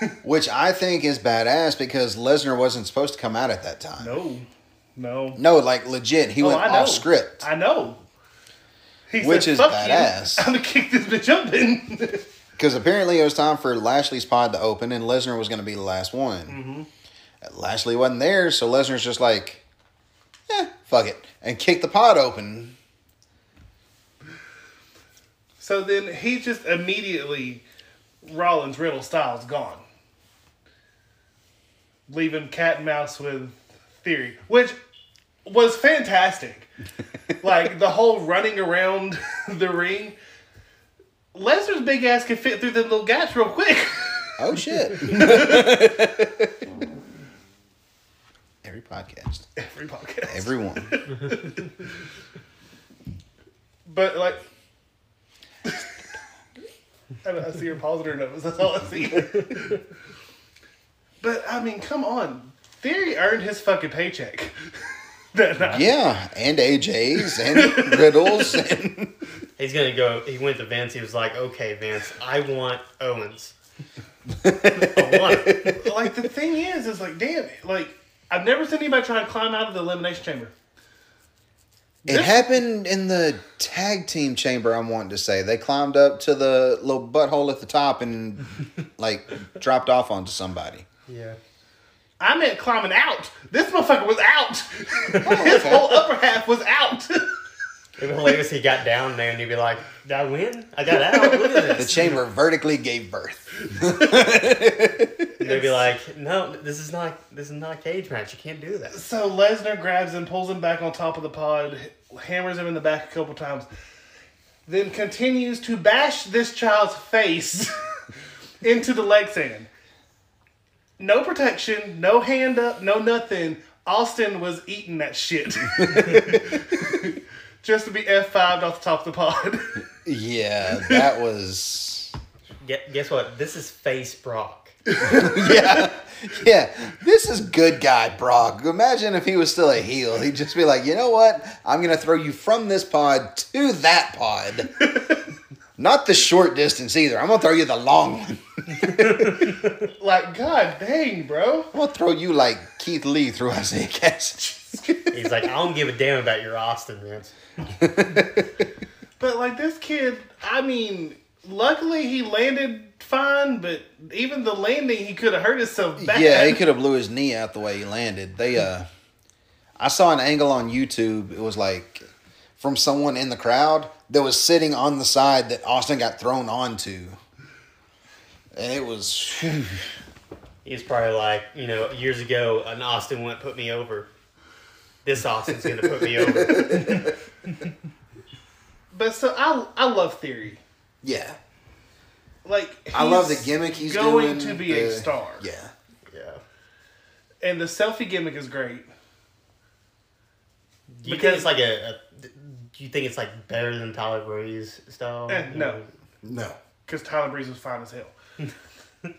(laughs)
Which I think is badass because Lesnar wasn't supposed to come out at that time.
No, no.
No, like legit, he
Oh,
went off script.
I know. He
Which
said,
is
"Fuck
badass."
You. I'm gonna kick this bitch up in.
Because apparently it was time for Lashley's pod to open, and Lesnar was going to be the last one.
Mm-hmm.
Lashley wasn't there, so Lesnar's just like, eh, fuck it, and kicked the pod open.
So then he just immediately Rollins Riddle Styles gone, leaving cat and mouse with Theory, which was fantastic. (laughs) like the whole running around (laughs) the ring. Lesnar's big ass can fit through the little gaps real quick. (laughs)
Oh shit! Every podcast,
Every podcast.
everyone.
But like, (laughs) I, I see your pausing her nose. That's all I see. (laughs) but I mean, come on. Theory earned his fucking paycheck (laughs) that night.
Yeah, and AJ's and Riddles and
He's gonna go. He went to Vince. He was like, "Okay, Vince, I want Owens. I want him."
Like the thing is, is like, damn, like I've never seen anybody try to climb out of the elimination chamber.
It happened in the tag team chamber. I'm wanting to say they climbed up to the little butthole at the top and (laughs) like dropped off onto somebody.
Yeah.
I meant climbing out. This motherfucker was out. Oh, (laughs) His whole upper half was out. (laughs)
It'd be hilarious. He got down there and he'd be like, "Did I win? I got out. Look at
The chamber vertically gave birth.
And they'd be like, "No, this is not. This is not a cage match. You can't do that."
So Lesnar grabs him, pulls him back on top of the pod, hammers him in the back a couple times, then continues to bash this child's face (laughs) into the leg sand. No protection, no hand up, no nothing. Austin was eating that shit. (laughs) Just to be F5'd off the top of the pod. (laughs)
Yeah, that was.
Guess what? This is face Brock. (laughs)
yeah, yeah. This is good guy Brock. Imagine if he was still a heel. He'd just be like, you know what? I'm gonna throw you from this pod to that pod. (laughs) Not the short distance either. I'm gonna throw you the long one.
Like, god dang, bro.
I'm gonna throw you like Keith Lee through Isaiah Cassidy.
He's like, I don't give a damn about your Austin, Vince.
But like this kid, I mean, luckily he landed fine, but even the landing, he could have hurt himself bad.
Yeah, he could have blew his knee out the way he landed. They uh I saw an angle on YouTube. It was like from someone in the crowd that was sitting on the side that Austin got thrown onto. And it was
He's probably like, you know, years ago, an Austin wouldn't put me over. This Austin's gonna put me over. (laughs)
But so I, I love Theory.
yeah.
Like
I love the gimmick he's
going
doing.
to be a star.
Yeah.
Yeah.
and the selfie gimmick is great.
Do you
Because-
think it's like a, a? Do you think it's like better than Tyler Breeze style?
Eh, no.
No.
because Tyler Breeze was fine as hell. (laughs)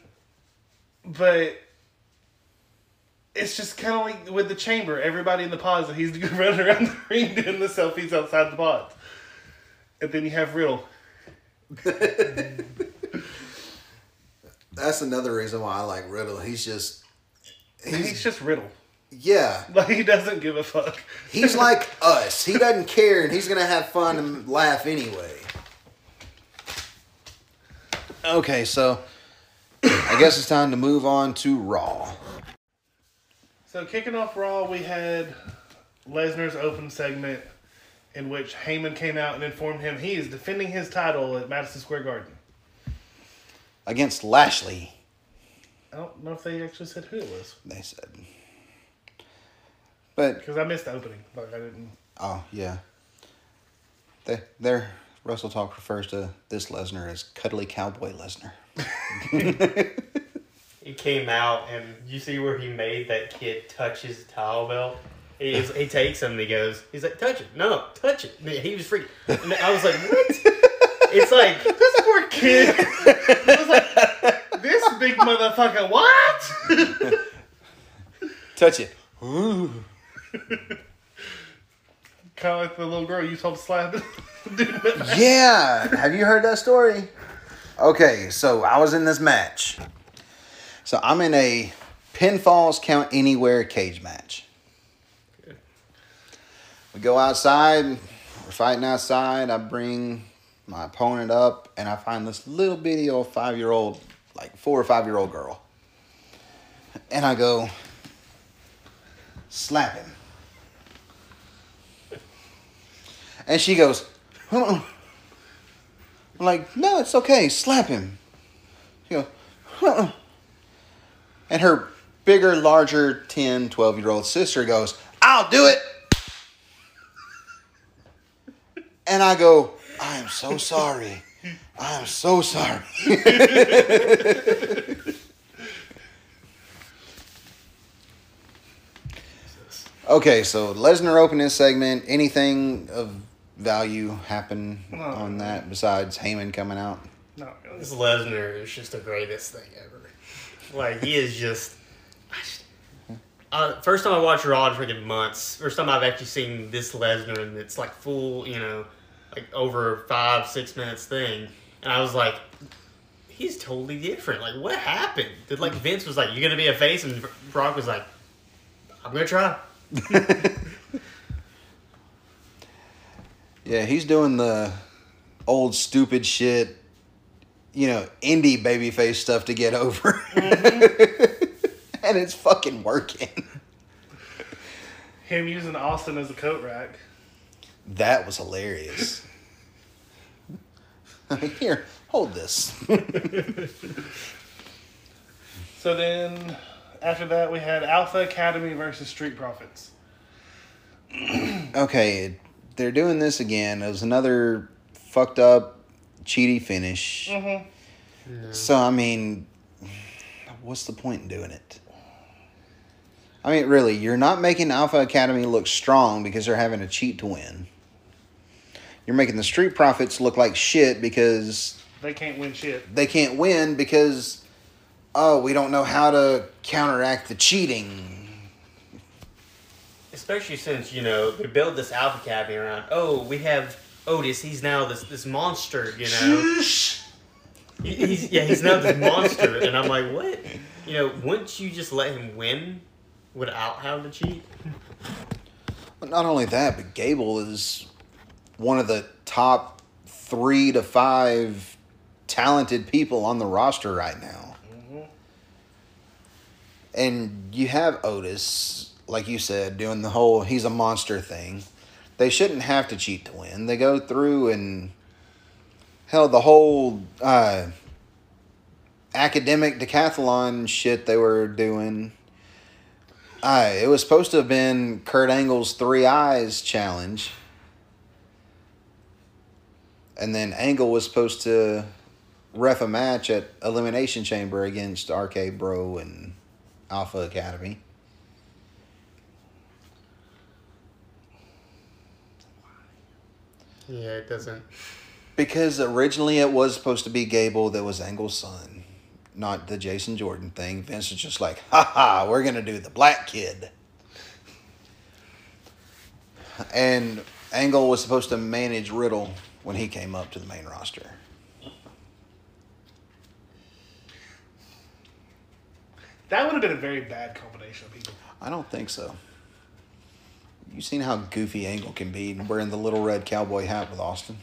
but it's just kind of like with the chamber, everybody in the pods, and (laughs) he's (laughs) running around the ring doing the selfies outside the pods. And then you have Riddle. (laughs)
That's another reason why I like Riddle. He's just
He's, just Riddle.
yeah.
Like he doesn't give a fuck.
He's like us. He doesn't care and he's gonna have fun and laugh anyway. Okay, so I guess it's time to move on to Raw.
So kicking off Raw, we had Lesnar's open segment in which Heyman came out and informed him he is defending his title at Madison Square Garden.
Against Lashley,
I don't know if they actually said who it was
they said. But
because I missed the opening. Like I didn't.
oh yeah. They their Wrestle Talk refers to this Lesnar as cuddly cowboy Lesnar. (laughs) (laughs)
He came out and you see where he made that kid touch his towel belt. He, he takes him and he goes, he's like, touch it. No, touch it. He was freaking. And I was like, what? (laughs) It's like,
This poor kid. I was like, this big motherfucker. What? (laughs)
Touch it. (laughs)
kind of like the little girl you told to slap dude in the back.
Yeah. Have you heard that story? Okay, so I was in this match. So I'm in a pinfalls count anywhere cage match. We go outside, we're fighting outside. I bring my opponent up, and I find this little bitty old five year old, like four or five year old girl. And I go, slap him. And she goes. I'm like, no, it's okay. Slap him. She goes. And her bigger, larger 10, 12 year old sister goes, I'll do it. And I go, I am so sorry. I am so sorry. (laughs) okay, so Lesnar opened his segment. Anything of value happen
No.
on that besides Heyman coming out?
No,
this Lesnar is just the greatest thing ever. Like, he is just. Uh, first time I watched Raw in freaking months. First time I've actually seen this Lesnar, and it's like full, you know, like over five, six minutes thing. And I was like, he's totally different. Like, what happened? Did like Vince was like, "You're gonna be a face," and Brock was like, "I'm gonna try." (laughs)
Yeah, he's doing the old stupid shit, you know, indie babyface stuff to get over. Mm-hmm. (laughs) and it's fucking working.
him using Austin as a coat rack.
That was hilarious. (laughs) Here, hold this. (laughs)
So then, after that, we had Alpha Academy versus Street Profits. (clears throat)
okay, they're doing this again. It was another fucked up, cheaty finish.
Mm-hmm.
So, I mean, what's the point in doing it? I mean, really, you're not making Alpha Academy look strong because they're having to cheat to win. You're making the Street Profits look like shit because
They can't win shit.
they can't win because oh, we don't know how to counteract the cheating.
Especially since you know they build this Alpha Academy around. Oh, we have Otis. He's now this this monster. You know. He- He's yeah, he's now this monster, and I'm like, what? You know, wouldn't you just let him win without having to cheat?
But not only that, but Gable is one of the top three to five talented people on the roster right now. Mm-hmm. And you have Otis, like you said, doing the whole he's a monster thing. They shouldn't have to cheat to win. They go through and hell, the whole uh, academic decathlon shit they were doing. Uh, it was supposed to have been Kurt Angle's three eyes challenge. And then Angle was supposed to ref a match at Elimination Chamber against RK Bro and Alpha Academy.
Yeah, it doesn't.
Because originally it was supposed to be Gable that was Angle's son, not the Jason Jordan thing. Vince is just like, ha ha, we're going to do the black kid. And Angle was supposed to manage Riddle when he came up to the main roster.
That would have been a very bad combination of people.
I don't think so. You seen how goofy Angle can be wearing the little red cowboy hat with Austin?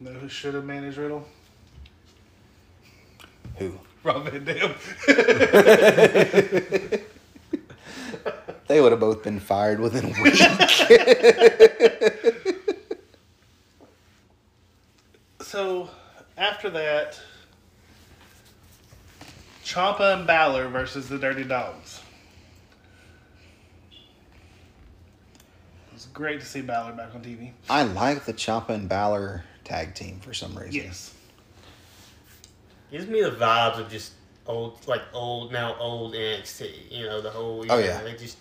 Know who should have managed Riddle?
Who? (laughs)
Rob Van Dam.
They would have both been fired within a week. (laughs)
so after that, Ciampa and Balor versus the Dirty Dogs. It was great to see Balor back on TV.
I like the Ciampa and Balor tag team for some reason.
Yes.
Gives me the vibes of just old, like old now old NXT. You know, the whole. You
Oh,
know,
yeah.
They just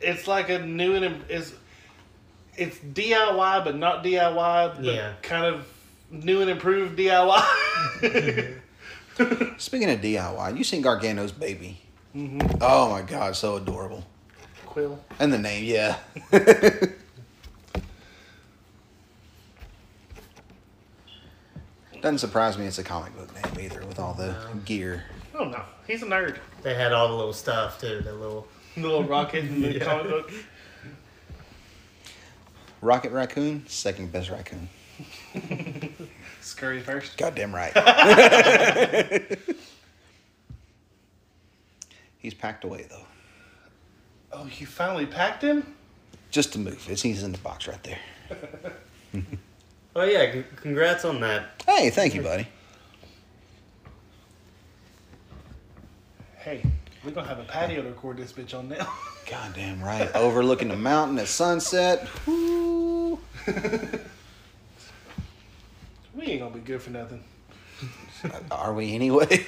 It's like a new and im- is it's DIY but not DIY, but
Yeah.
kind of new and improved DIY. (laughs)
Speaking of DIY, you seen Gargano's baby?
Mhm.
Oh my god, so adorable.
Quill.
And the name, yeah. (laughs) Doesn't surprise me it's a comic book name either with all the gear.
Oh no, he's a nerd.
they had all the little stuff too. The little. (laughs)
The little rocket in the
Yeah.
comic book.
Rocket Raccoon, second best raccoon. (laughs)
Scurry first.
Goddamn right. He's packed away though.
Oh, you finally packed him?
Just to move. It's he's in the box right there. (laughs)
Oh yeah! c- Congrats on that.
Hey, thank you, buddy.
Hey, we're gonna have a patio to record this bitch on now. (laughs)
Goddamn right. Overlooking the mountain at sunset. (laughs)
We ain't gonna be good for nothing.
Are we anyway?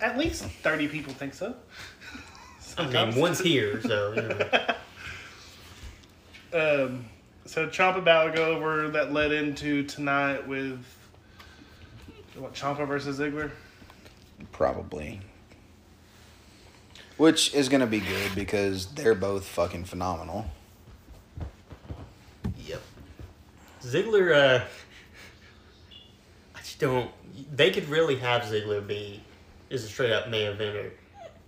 At least thirty people think so.
I mean,
Sometimes.
one's here, so you know. (laughs)
Um, so Ciampa Balor go over that led into tonight with what Ciampa versus Ziggler.
Probably. Which is going to be good because they're both fucking phenomenal.
Yep. Ziggler, uh, I just don't. They could really have Ziggler be is a straight up main eventer,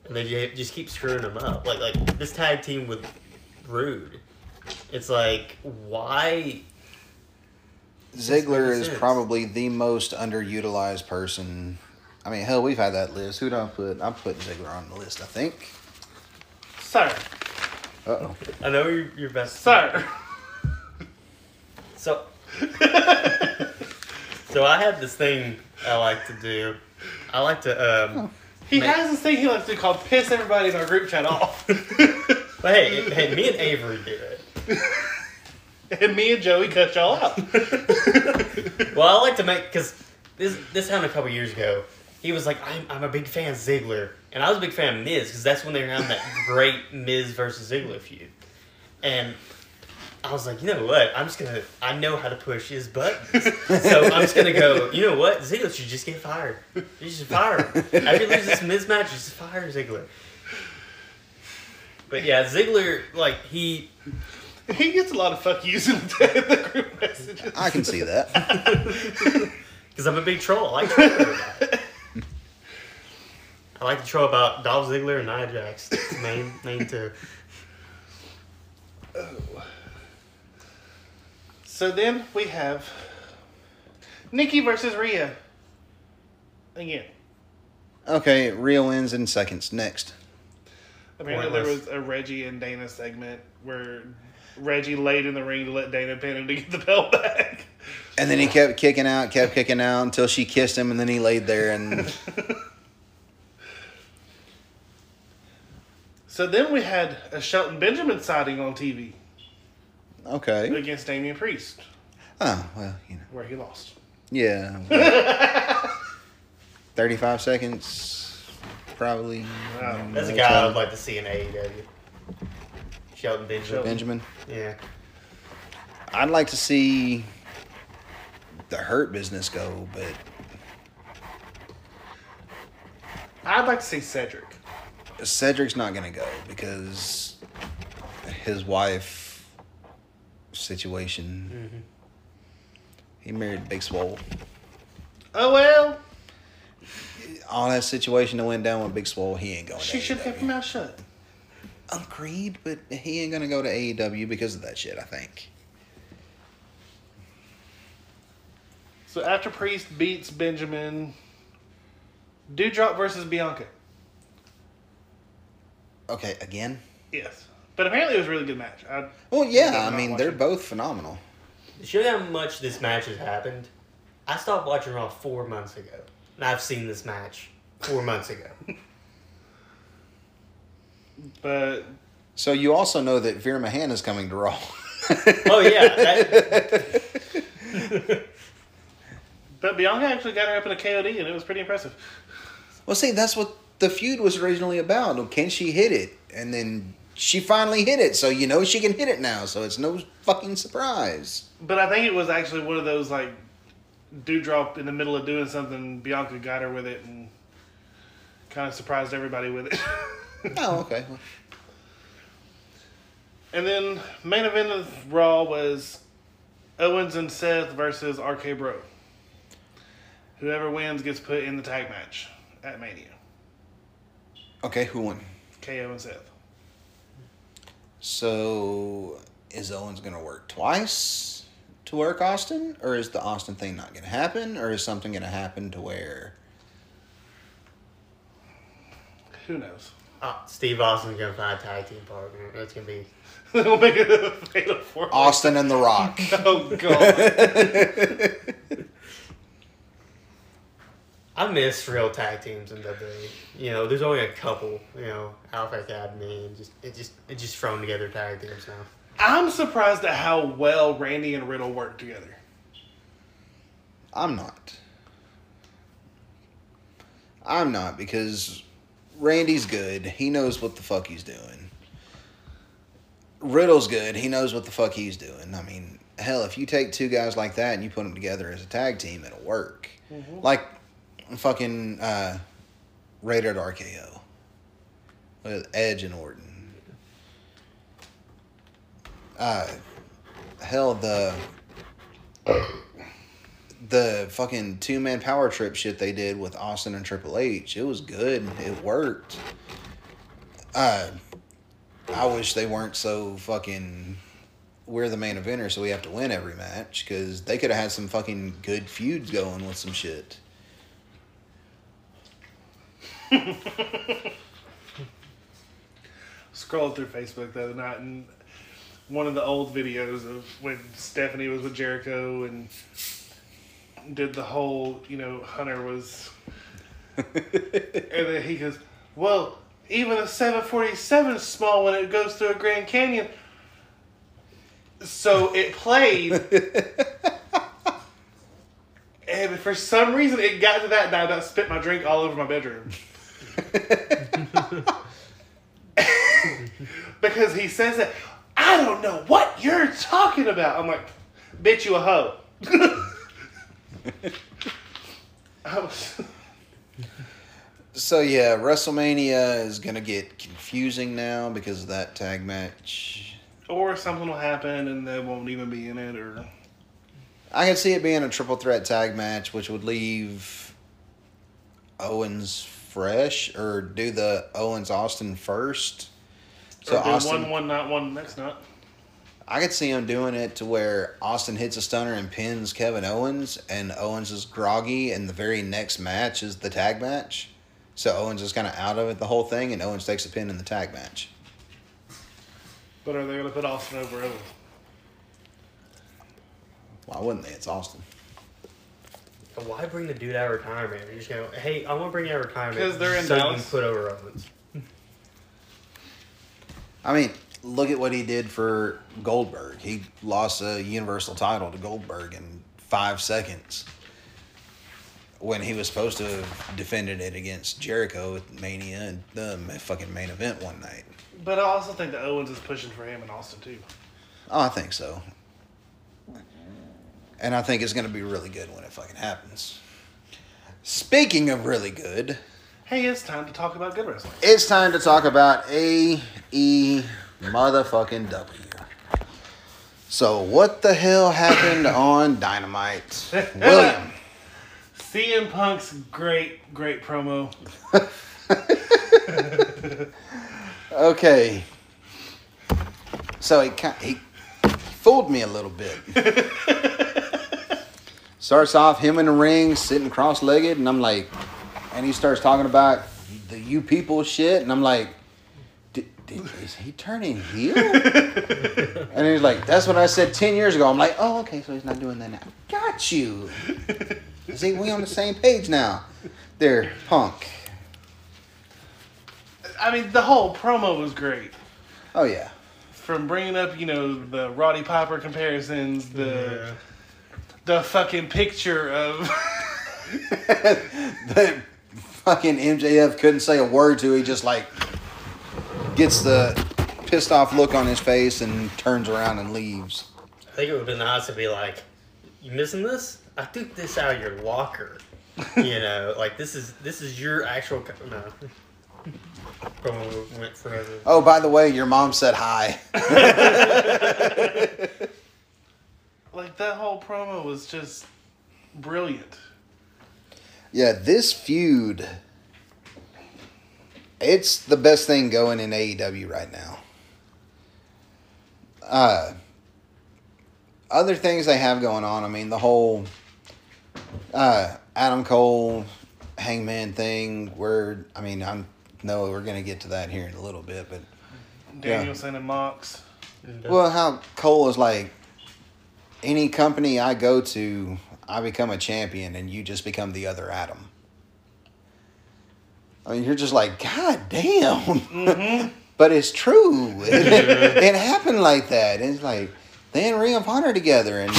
and they just keep screwing them up. Like like this tag team with Roode. It's like why?
Ziggler is probably the most underutilized person. I mean, hell, we've had that list. Who do I put? I'm putting Ziggler on the list, I think.
Sir,
Uh oh.
I know you're your best.
sir.
So. (laughs) so I have this thing I like to do. I like to um.
He
Man.
has this thing he likes to do called piss everybody in our group chat off. (laughs)
But hey, hey, me and Avery do it. (laughs)
and me and Joey cut y'all out. (laughs)
Well, I like to make because this this happened a couple years ago. He was like, "I'm, I'm a big fan of Ziggler," and I was a big fan of Miz because that's when they were having that great Miz versus Ziggler feud. And I was like, you know what? I'm just gonna. I know how to push his buttons, so I'm just gonna go. You know what? Ziggler should just get fired. You should fire him. After he loses this mismatch, you just fire Ziggler. But yeah, Ziggler, like he,
He gets a lot of fuck yous in the, (laughs) in the group messages.
I can see that. (laughs)
because I'm a big troll. I like troll. I like to troll about Dolph Ziggler and Nia Jax. Main, main two. Oh.
So then we have Nikki versus Rhea. Again.
Okay, Rio wins in seconds. Next.
Apparently there was a Reggie and Dana segment where Reggie laid in the ring to let Dana pin him to get the belt (laughs) back.
And then he kept kicking out, kept kicking out until she kissed him, and then he laid there and (laughs)
So then we had a Shelton Benjamin sighting on TV
okay.
against Damian Priest,
Oh well, you know,
where he lost.
yeah. (laughs) Thirty-five seconds, probably.
Wow.
That's a guy
time.
I'd like to see in AEW. Shelton Benjamin.
Benjamin.
Yeah.
I'd like to see the hurt business go, but
I'd like to see Cedric.
Cedric's not gonna go because his wife situation. Mm-hmm. He married Big Swole.
Oh well,
All that situation that went down with Big Swole, he ain't going.
she should have kept her mouth shut.
Agreed, but he ain't gonna go to AEW because of that shit. I think.
So after Priest beats Benjamin, Doudrop versus Bianca.
Okay, again.
Yes, but apparently it was a really good match. I,
Well, yeah.
I'm
I
not
mean, they're
watching.
both phenomenal.
To show you how much this match has happened, I stopped watching Raw four months ago. And I've seen this match four months ago. (laughs)
but
So you also know that Veer Mahaan is coming to Raw. (laughs)
Oh, yeah. That, (laughs)
but Bianca actually got her up in a KOD, and it was pretty impressive.
Well, see, that's what the feud was originally about. Can she hit it? And then she finally hit it, so you know she can hit it now. So it's no fucking surprise.
But I think it was actually one of those like Doudrop in the middle of doing something. Bianca got her with it and kind of surprised everybody with it. (laughs)
Oh, okay.
and then main event of Raw was Owens and Seth versus RK Bro. Whoever wins gets put in the tag match at Mania.
Okay, who won?
KO and Seth.
So is Owens gonna work twice to work Austin, or is the Austin thing not gonna happen, or is something gonna happen to where?
Who knows?
oh, Steve Austin's going to find a tag team partner. It's going to be. (laughs)
They'll make it a fatal four.
Austin and The Rock. (laughs)
Oh god. (laughs)
I miss real tag teams in WWE. You know, there's only a couple. You know, Alpha Academy and just it just it just thrown together tag teams now.
I'm surprised at how well Randy and Riddle work together.
I'm not. I'm not because Randy's good. He knows what the fuck he's doing. Riddle's good. He knows what the fuck he's doing. I mean, hell, if you take two guys like that and you put them together as a tag team, it'll work. Mm-hmm. Like fucking uh, Rated RKO with Edge and Orton. Uh, hell, the the fucking two man power trip shit they did with Austin and Triple H. It was good. It worked. Uh, I wish they weren't so fucking. We're the main eventer, so we have to win every match because they could have had some fucking good feuds going with some shit.
Scrolled through Facebook the other night and one of the old videos of when Stephanie was with Jericho and did the whole, you know, Hunter was. (laughs) and then he goes, Well, even a 747 is small when it goes through a Grand Canyon. So it played. (laughs) and for some reason it got to that and I about spit my drink all over my bedroom. (laughs) because he says that I don't know what you're talking about. I'm like, bitch, you a hoe. (laughs) Was,
So yeah, WrestleMania is gonna get confusing now because of that tag match.
or something will happen and they won't even be in it, or
I could see it being a triple threat tag match, which would leave Owens fresh, or do the Owens Austin first. So Austin,
one one night, one next night.
I could see him doing it to where Austin hits a stunner and pins Kevin Owens, and Owens is groggy, and the very next match is the tag match. So Owens is kind of out of it the whole thing, and Owens takes a pin in the tag match.
But are they going to put Austin over Owens?
Why wouldn't they? It's Austin.
But Why bring the dude out of retirement? You're just go, hey, I want to bring you out of retirement.
Because they're in
so you
Dallas.
put over Owens.
I mean, look at what he did for Goldberg. He lost a Universal title to Goldberg in five seconds when he was supposed to have defended it against Jericho at Mania and the fucking main event one night.
But I also think that Owens is pushing for him in Austin too.
Oh, I think so. And I think it's going to be really good when it fucking happens. Speaking of really good,
Hey, it's time to talk about good wrestling.
it's time to talk about A E motherfucking W. So, what the hell happened (laughs) on Dynamite? William. (laughs)
CM Punk's great, great promo. (laughs)
Okay. So he he fooled me a little bit. Starts off him in the ring, sitting cross-legged, and I'm like, and he starts talking about the you people shit, and I'm like, "Did- did- is he turning heel? (laughs) and he's like, that's what I said ten years ago. I'm like, oh, okay, so he's not doing that now. Got you. (laughs) See, we on the same page now. There, punk.
I mean, the whole promo was great.
Oh yeah.
From bringing up, you know, the Roddy Piper comparisons, the the fucking picture of (laughs)
the fucking MJF couldn't say a word to. He just like gets the pissed off look on his face and turns around and leaves.
I think it would have been nice to be like, you missing this? I took this out of your locker. you (laughs) know, like this is this is your actual co- no. Went.
Oh, by the way, your mom said hi. (laughs)
like that whole promo was just brilliant.
Yeah, this feud. It's the best thing going in AEW right now. Uh, other things they have going on. I mean, the whole uh, Adam Cole Hangman thing. Where I mean, I'm no, we're gonna get to that here in a little bit, but
Danielson and Mox.
And, uh,
well, how Cole is like any company I go to, I become a champion, and you just become the other Adam. I mean, you're just like, God damn. Mm-hmm. (laughs) but it's true. It, it happened like that. It's like they and Ring of Honor together, and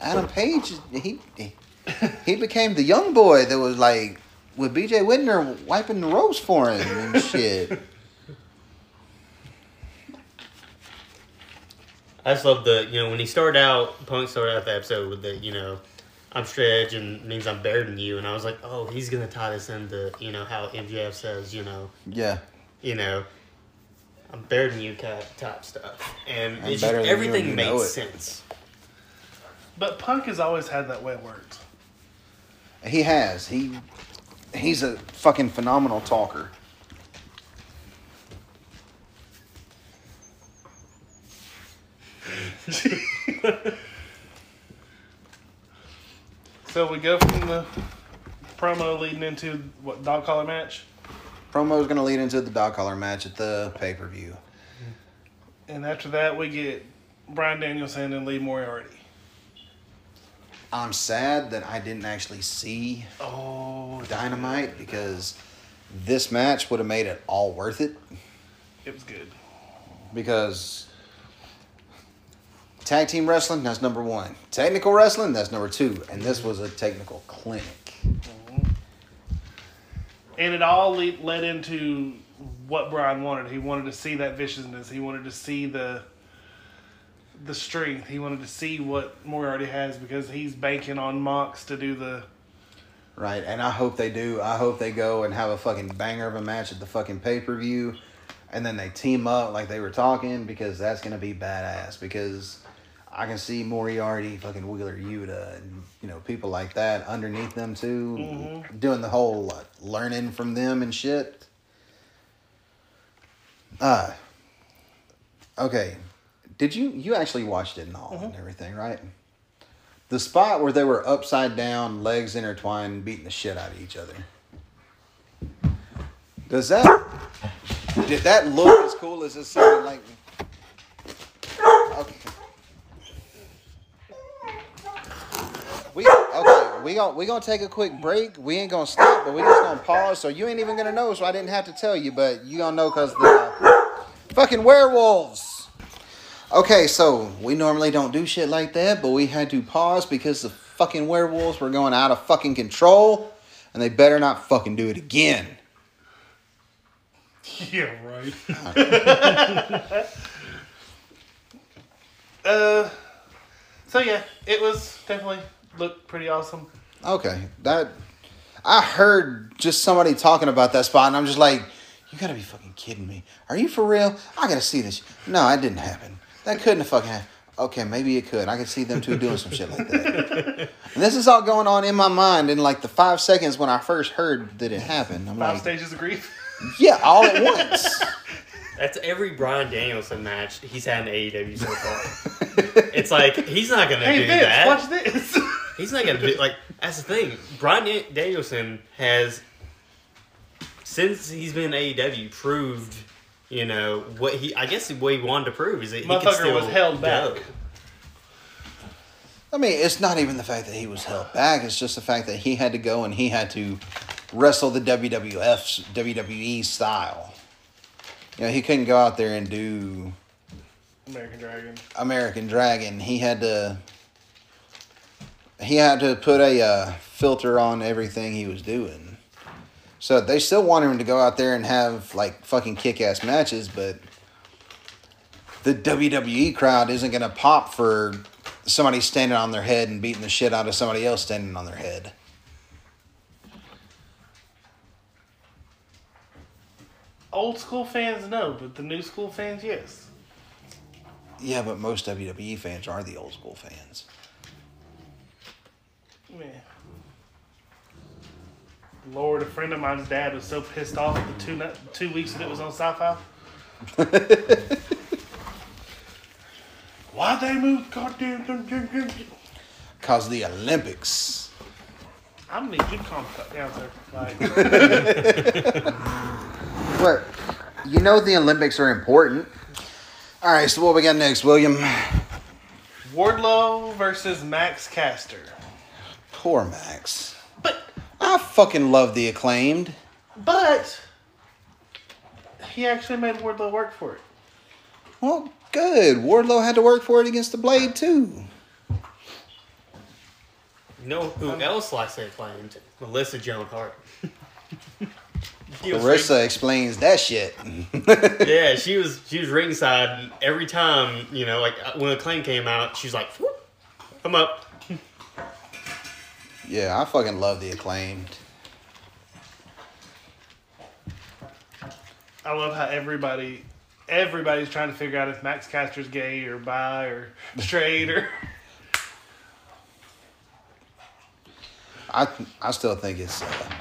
Adam Page, he he became the young boy that was like with BJ Whitmer wiping the ropes for him and shit.
I just love the you know when he started out, Punk started out the episode with the you know, I'm straight edge and means I'm better than you, and I was like, oh, he's gonna tie this into you know how MJF says you know
Yeah.
you know. I'm better than you type, type stuff, and
I'm
it's just,
better you
everything
you
made sense.
But Punk has always had that way it worked.
He has. He he's a fucking phenomenal talker. (laughs)
So we go from the promo leading into what dog collar match,
Promo is going to lead into the dog collar match at the pay per view.
and after that we get Bryan Danielson and Lee Moriarty.
I'm sad that I didn't actually see
Oh,
Dynamite because this match would have made it all worth it.
it was good.
Because tag team wrestling, that's number one. Technical wrestling, that's number two. And this was a technical clinic.
And it all led into what Bryan wanted. He wanted to see that viciousness. He wanted to see the the strength. He wanted to see what Moriarty has because he's banking on Mox to do the.
Right, and I hope they do. I hope they go and have a fucking banger of a match at the fucking pay per view, and then they team up like they were talking because that's gonna be badass. Because I can see Moriarty, fucking Wheeler Yuta, and you know people like that underneath them too,
Mhm.
doing the whole uh, learning from them and shit. Uh okay. Did you you actually watched it and all and everything, right? The spot where they were upside down, legs intertwined, beating the shit out of each other. Does that did that look as cool as it sounded like? We okay. We gonna we gonna take a quick break. We ain't gonna stop, but we just gonna pause. So you ain't even gonna know. So I didn't have to tell you, but you gonna know because the fucking werewolves. Okay, so we normally don't do shit like that, but we had to pause because the fucking werewolves were going out of fucking control, and they better not fucking do it again. (laughs)
Yeah, right. (laughs) (laughs) uh, so yeah, it was definitely looked pretty awesome.
Okay, that I heard just somebody talking about that spot, and I'm just like, you gotta be fucking kidding me. Are you for real? I gotta see this. No, it didn't happen. That couldn't have fucking happened. Okay, maybe it could. I could see them two doing some shit like that. And (laughs) this is all going on in my mind in like the five seconds when I first heard that it happened. I'm
Five
like,
stages of grief.
yeah, all at once. (laughs)
That's every Bryan Danielson match he's had in AEW so far. (laughs) it's like he's not gonna
hey
do
Vince,
that.
watch this.
He's not gonna do like that's the thing. Bryan Danielson has since he's been in AEW proved, you know, what he I guess what he wanted to prove is that he can
Motherfucker
still
was held back.
go.
I mean, it's not even the fact that he was held back. It's just the fact that he had to go and he had to wrestle the WWF's WWE style. You know, he couldn't go out there and do
American Dragon.
American Dragon. He had to. He had to put a uh, filter on everything he was doing. So they still want him to go out there and have like fucking kick ass matches, but the WWE crowd isn't gonna pop for somebody standing on their head and beating the shit out of somebody else standing on their head.
Old school fans no, but the new school fans yes.
Yeah, but most WWE fans are the old school fans.
Yeah. Lord, a friend of mine's dad was so pissed off at the two ni- two weeks that it was on Sci-Fi. (laughs) Why'd they move the goddamn?
Cause the Olympics.
I'm gonna need you to calm down, sir. Like, (laughs)
What? You know the Olympics are important. All right, so what we got next, William?
Wardlow versus Max Caster.
Poor Max.
But
I fucking love the acclaimed.
but he actually made Wardlow work for it.
Well, good. Wardlow had to work for it against the Blade too.
You know who else likes to claim? Melissa Joan Hart. (laughs) She was
Larissa explains that shit. (laughs)
yeah, she was she was ringside every time, you know, like uh, when the claim came out, she was like, "Whoop, I'm up.
Yeah, I fucking love the acclaimed.
I love how everybody everybody's trying to figure out if Max Caster's gay or bi or straight or
I I still think it's. Uh,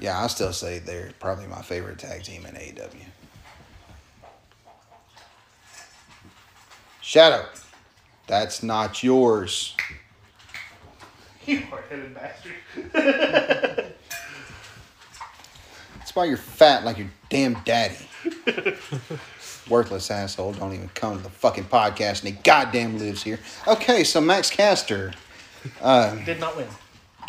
yeah, I still say they're probably my favorite tag team in AEW. Shadow, that's not yours. (laughs)
you hard-headed bastard.
That's why you're fat like your damn daddy. (laughs) Worthless asshole. Don't even come to the fucking podcast and he goddamn lives here. Okay, so Max Caster. Uh,
Did not win.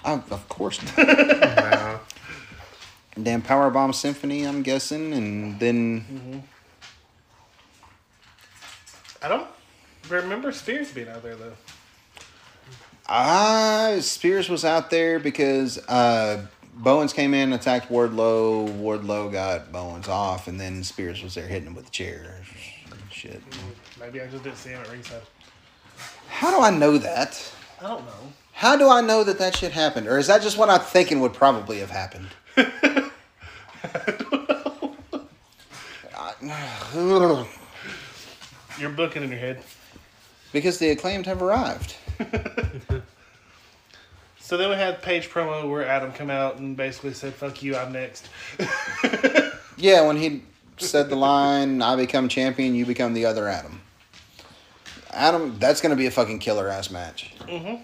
oh, of course not.
Wow. (laughs)
Damn Powerbomb Symphony, I'm guessing. And then,
I don't remember Spears being out there though.
Ah, Spears was out there because uh, Bowens came in, attacked Wardlow. Wardlow got Bowens off, and then Spears was there hitting him with the chair. Shit.
Maybe I just didn't see him at ringside.
How do I know that?
I don't know.
How do I know that that shit happened? Or is that just what I'm thinking would probably have happened? (laughs) I- (sighs)
You're booking in your head.
because the acclaimed have arrived. (laughs)
So then we had Page promo where Adam come out and basically said, "Fuck you, I'm next." (laughs)
Yeah, when he said the line, I become champion, you become the other Adam. Adam, that's going to be a fucking killer ass match.
Mhm.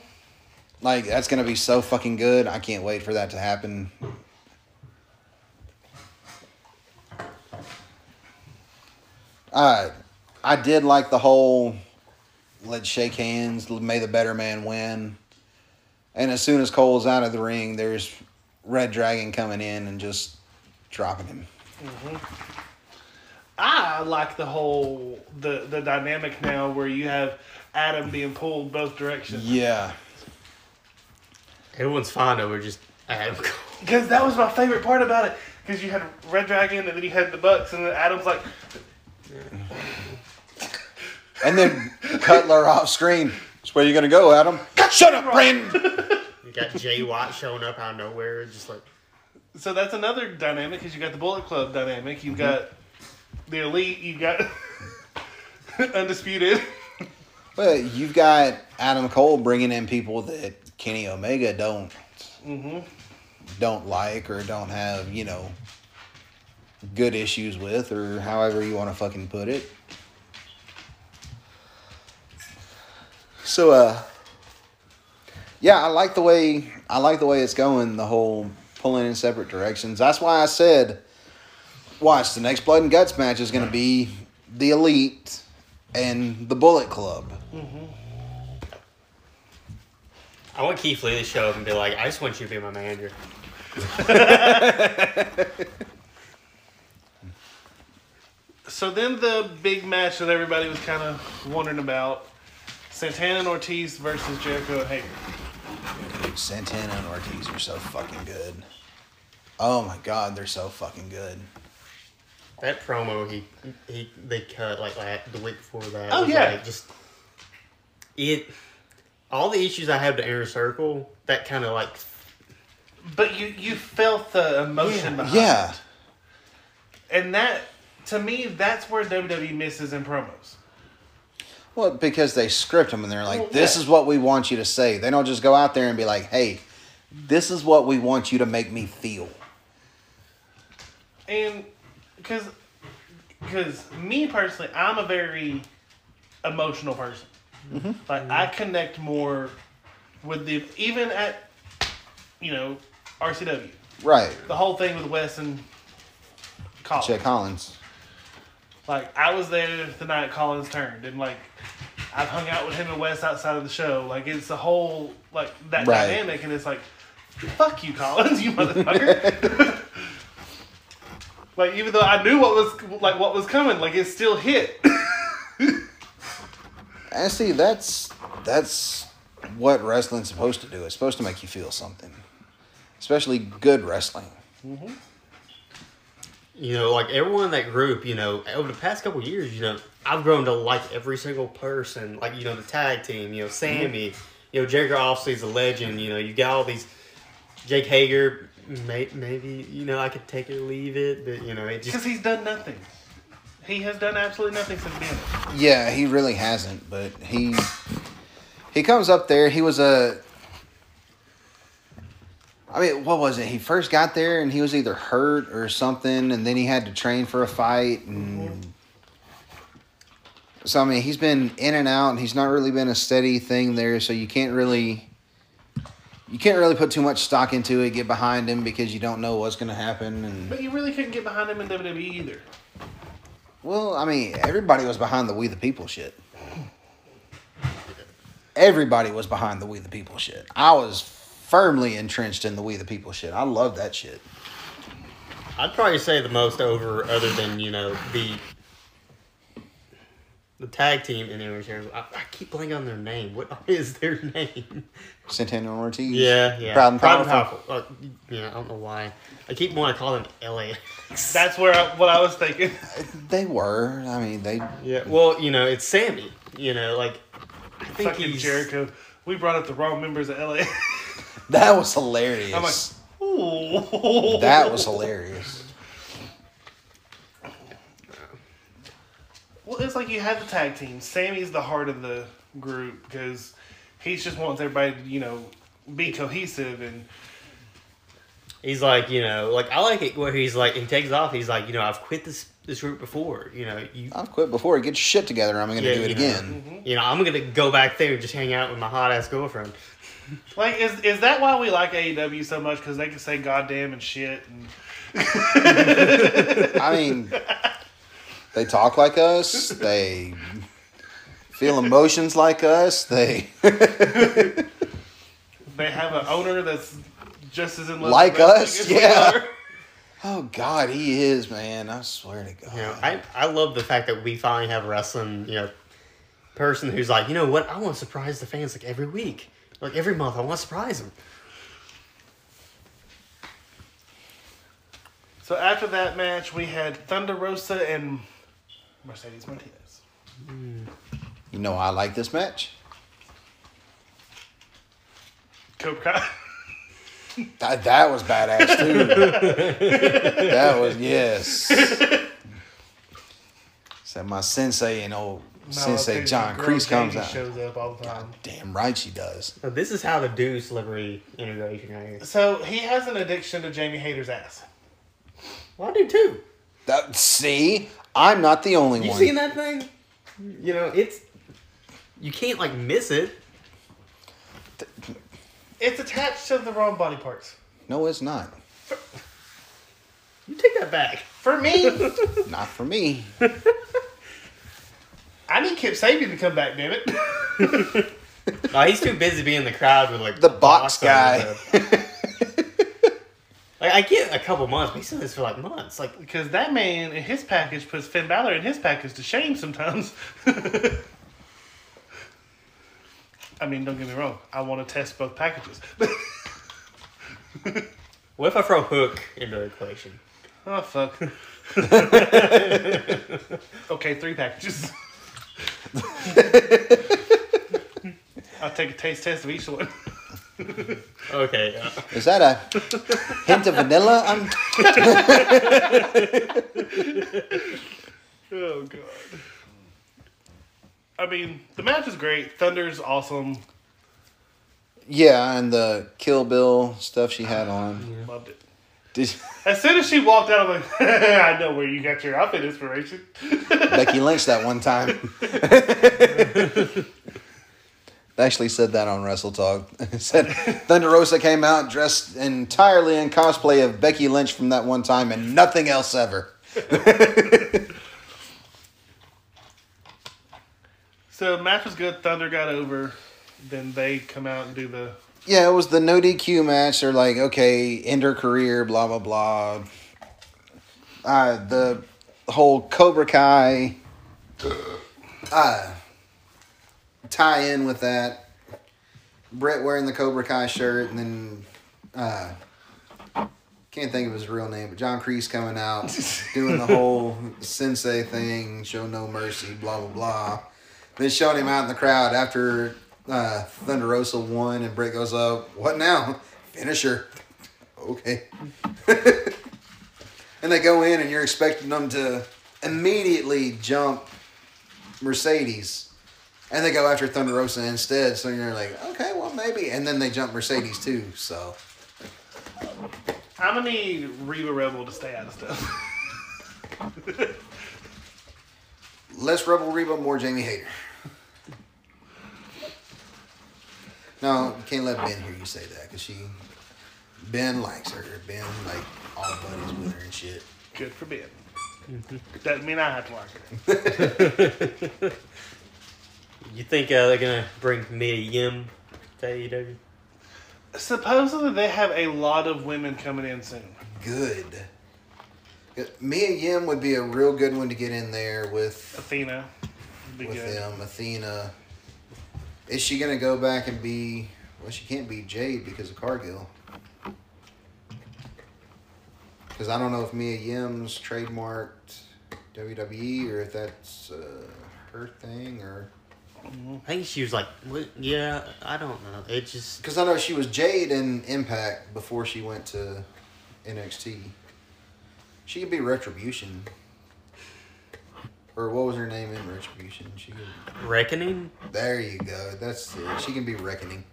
Like, that's going to be so fucking good. I can't wait for that to happen. Uh, I did like the whole let's shake hands, may the better man win. And as soon as Cole's out of the ring, there's Red Dragon coming in and just dropping him. Mm-hmm.
I like the whole the the dynamic now where you have Adam being pulled both directions.
Yeah.
Everyone's fine over just Adam Cole.
Because that was my favorite part about it. Because you had Red Dragon and then you had the Bucks and then Adam's like,
And then Cutler off screen. That's where you're gonna go, Adam. Shut up, Brandon.
You got Jay Watt showing up out of nowhere, just like
so that's another dynamic because you got the Bullet Club dynamic. You've got the Elite. You've got (laughs) Undisputed.
But you've got Adam Cole bringing in people that Kenny Omega don't
mm-hmm.
don't like or don't have, you know, good issues with, or however you want to fucking put it. So, uh, yeah, I like the way I like the way it's going. The whole pulling in separate directions. That's why I said, watch the next Blood and Guts match is going to be the Elite and the Bullet Club.
I want Keith Lee to show up and be like, I just want you to be my manager. (laughs)
So then the big match that everybody was kind of wondering about Santana and Ortiz versus Jericho and Hager.
Santana and Ortiz are so fucking good. Oh my god, they're so fucking good.
That promo he he they cut like, like the week before that.
Oh,
was,
yeah.
like, just it. All the issues I have to inner circle that kind of like
But you you felt the emotion behind
Yeah.
it. And that to me that's where WWE misses in promos.
Well, because they script them and they're like,
Well,
this
yeah.
is what we want you to say. They don't just go out there and be like, hey, this is what we want you to make me feel.
And because because me personally, I'm a very emotional person. Mm-hmm. Like I connect more with the even at you know RCW.
Right.
The whole thing with Wes and Collins.
Chet Collins.
Like I was there the night Collins turned, and like I've hung out with him and Wes outside of the show. Like it's the whole like that
Right.
dynamic, and it's like, fuck you, Collins, (laughs) you motherfucker. (laughs) like even though I knew what was like what was coming, like it still hit. (laughs)
And see, that's that's what wrestling's supposed to do. It's supposed to make you feel something. Especially good wrestling. Mm-hmm.
You know like everyone in that group. You know over the past couple years, you know I've grown to like every single person. Like you know the tag team. You know mm-hmm. Sammy. You know Jericho obviously is a legend. You know you got all these Jake Hager. May, maybe you know I could take it or leave it, but you know it just.
Because he's done nothing. He has done absolutely nothing since being.
Yeah, he really hasn't, but he he comes up there. He was a I mean, what was it? He first got there and he was either hurt or something, and then he had to train for a fight. And so, I mean, he's been in and out, and he's not really been a steady thing there. So you can't really you can't really put too much stock into it. Get behind him because you don't know what's going to happen. And
But you really couldn't get behind him in WWE either.
Well, I mean, everybody was behind the We the People shit. Everybody was behind the We the People shit. I was firmly entrenched in the We the People shit. I love that shit.
I'd probably say the most over, other than you know the the tag team in the Orange I, I keep blanking on their name. What (laughs) is their name?
Santana Ortiz.
Yeah, yeah.
Proud and powerful.
Uh, yeah, I don't know why. I keep wanting to call them LA. (laughs)
That's where I, what I was thinking. (laughs)
They were. I mean, they.
Yeah. Well, you know, it's Sammy. You know, like I think
Fucking
he's
Jericho. We brought up the wrong members of LA.
That was hilarious.
I'm like, ooh.
that was hilarious.
Well, it's like you had the tag team. Sammy's the heart of the group because he just wants everybody to, you know, be cohesive and
He's like, you know, like I like it where he's like, he takes off. He's like, you know, I've quit this this group before. You know, you.
I've quit before. Get your shit together. I'm going to
Yeah,
do it
you know.
again. Mm-hmm.
You know, I'm gonna go back there and just hang out with my hot ass girlfriend. (laughs)
like is is that why we like AEW so much? Because they can say goddamn and shit and
I mean, they talk like us. They feel emotions like us. They (laughs)
they have an owner that's just as in love
Like
with
us?
as we
Yeah.
are. (laughs)
oh God, he is man. I swear to God.
You know, I I love the fact that we finally have a wrestling, you know, person who's like, you know what, I want to surprise the fans like every week, like every month. I want to surprise him.
So after that match, we had Thunder Rosa and Mercedes Martinez.
you know I like this match.
Cobra Kai.
That, that was badass too. (laughs) that was yes. Said my sensei and old sensei
because
John
your girl
Kreese comes
Katie
out.
shows up all the time.
Damn right she does.
So this is how the do celebrity integration right here.
So he has an addiction to Jamie Hayter's ass.
Well, I do too.
That see, I'm not the only
You
one.
You seen that thing? You know, it's you can't like miss it.
It's attached to the wrong body parts.
No, it's not.
You take that back.
For me, (laughs)
Not for me. (laughs)
I need Kip Sabian to come back, damn it. (laughs)
No, he's too busy being in the crowd with like
The box
on
guy. (laughs)
Like I get a couple months, but he's doing this for like months. Like
Because that man in his package puts Finn Balor in his package to shame sometimes. (laughs) I mean, don't get me wrong. I want to test both packages.
what if I throw Hook into the equation?
oh, fuck. okay, three packages. (laughs) I'll take a taste test of each one.
Okay. Uh,
Is that a hint of vanilla? I'm (laughs)
Oh, God. I mean, the match is great. Thunder's awesome.
yeah, and the Kill Bill stuff she had on.
Loved it.
Did (laughs)
As soon as she walked out, I'm like, (laughs) I know where you got your outfit inspiration. (laughs)
Becky Lynch that one time? They actually said that on Wrestle Talk. Said Thunder Rosa came out dressed entirely in cosplay of Becky Lynch from that one time and nothing else ever.
So match was good. Thunder got over. Then they come out and do the.
Yeah, it was the no DQ match. They're like, okay, end her career, blah blah blah. Uh, the whole Cobra Kai uh, tie in with that. Britt wearing the Cobra Kai shirt, and then uh, can't think of his real name, but John Kreese coming out (laughs) doing the whole sensei thing, show no mercy, blah blah blah. Then showing him out in the crowd after uh, Thunder Rosa won, and Britt goes up. What now? (laughs) Finisher. (laughs) Okay. (laughs) and they go in, and you're expecting them to immediately jump Mercedes. And they go after Thunder Rosa instead, so you're like, okay, well maybe. And then they jump Mercedes too, so
I'm gonna need Reba Rebel to stay out of stuff.
less Rebel Reba, more Jamie Hayter. No, you can't let Ben hear you say that because she, Ben likes her. Ben like all buddies with her and shit.
Good for Ben. Doesn't mean I have to like her. (laughs)
you think uh, they're gonna bring Mia Yim to E AEW?
Supposedly they have a lot of women coming in soon.
Good. Mia Yim would be a real good one to get in there with.
Athena Be
with
good.
them. Athena. Is she gonna go back and be? Well, she can't be Jade because of Cargill. Because I don't know if Mia Yim's trademarked WWE or if that's uh, her thing or.
I think she was like, yeah, I don't know. It just
Because I know she was Jade in Impact before she went to NXT. She could be Retribution. Or what was her name in Retribution? She could,
reckoning.
there you go. That's it. She can be Reckoning.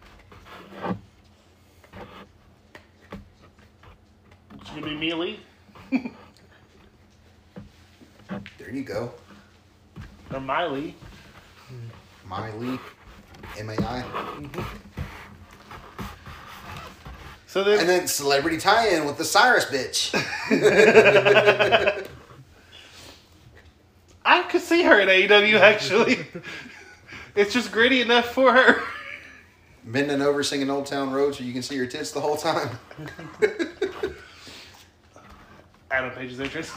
She gonna be Mealy (laughs)
There you go.
or Miley.
Miley. M A I.
So then,
And then celebrity tie in with the Cyrus bitch. (laughs) (laughs)
I could see her in AEW actually. (laughs) it's just gritty enough for her.
Bending over singing Old Town Road so you can see her tits the whole time. (laughs)
Adam Page's entrance. (laughs)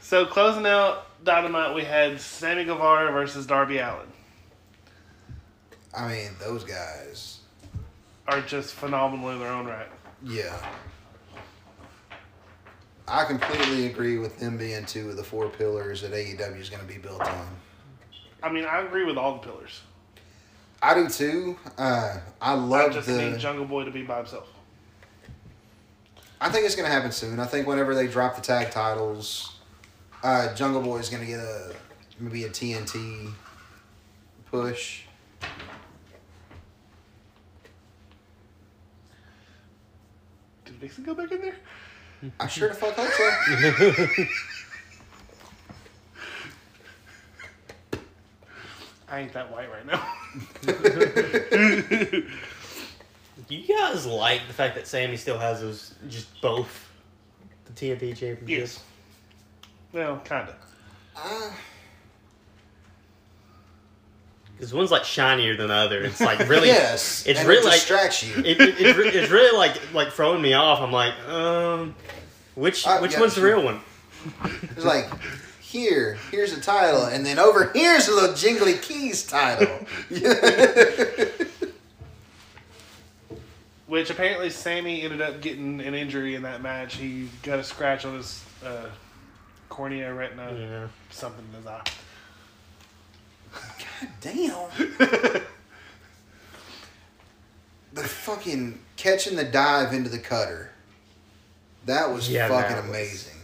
so closing out Dynamite, we had Sammy Guevara versus Darby Allin.
I mean, those guys.
Are just phenomenal in their own right.
Yeah. I completely agree with them being two of the four pillars that AEW is going to be built on.
I mean, I agree with all the pillars.
I do too. Uh, I
I
love
just
the.
need Jungle Boy to be by himself.
I think it's going to happen soon. I think whenever they drop the tag titles, uh, Jungle Boy is going to get a maybe a TNT push.
Did Vixen go back in there?
I sure the fuck hope so.
I ain't that white right now. (laughs)
Do you guys like the fact that Sammy still has those, just both the TNT championships?
yes. Well, kinda.
Uh,
Because one's like shinier than the other. It's like (laughs) really,
yes,
it's
and
really
it
like
you.
it, it, it's, it's really like like throwing me off. I'm like, um, which
Uh,
which
yeah,
one's the real one?
It's like, here, here's a title, and then over here's a little Jingly Keys title. (laughs)
Which apparently Sammy ended up getting an injury in that match. He got a scratch on his uh, cornea, retina,
Yeah.
something in his eye.
God damn. (laughs) the fucking catching the dive into the cutter. That was
Yeah,
fucking
that was-
amazing.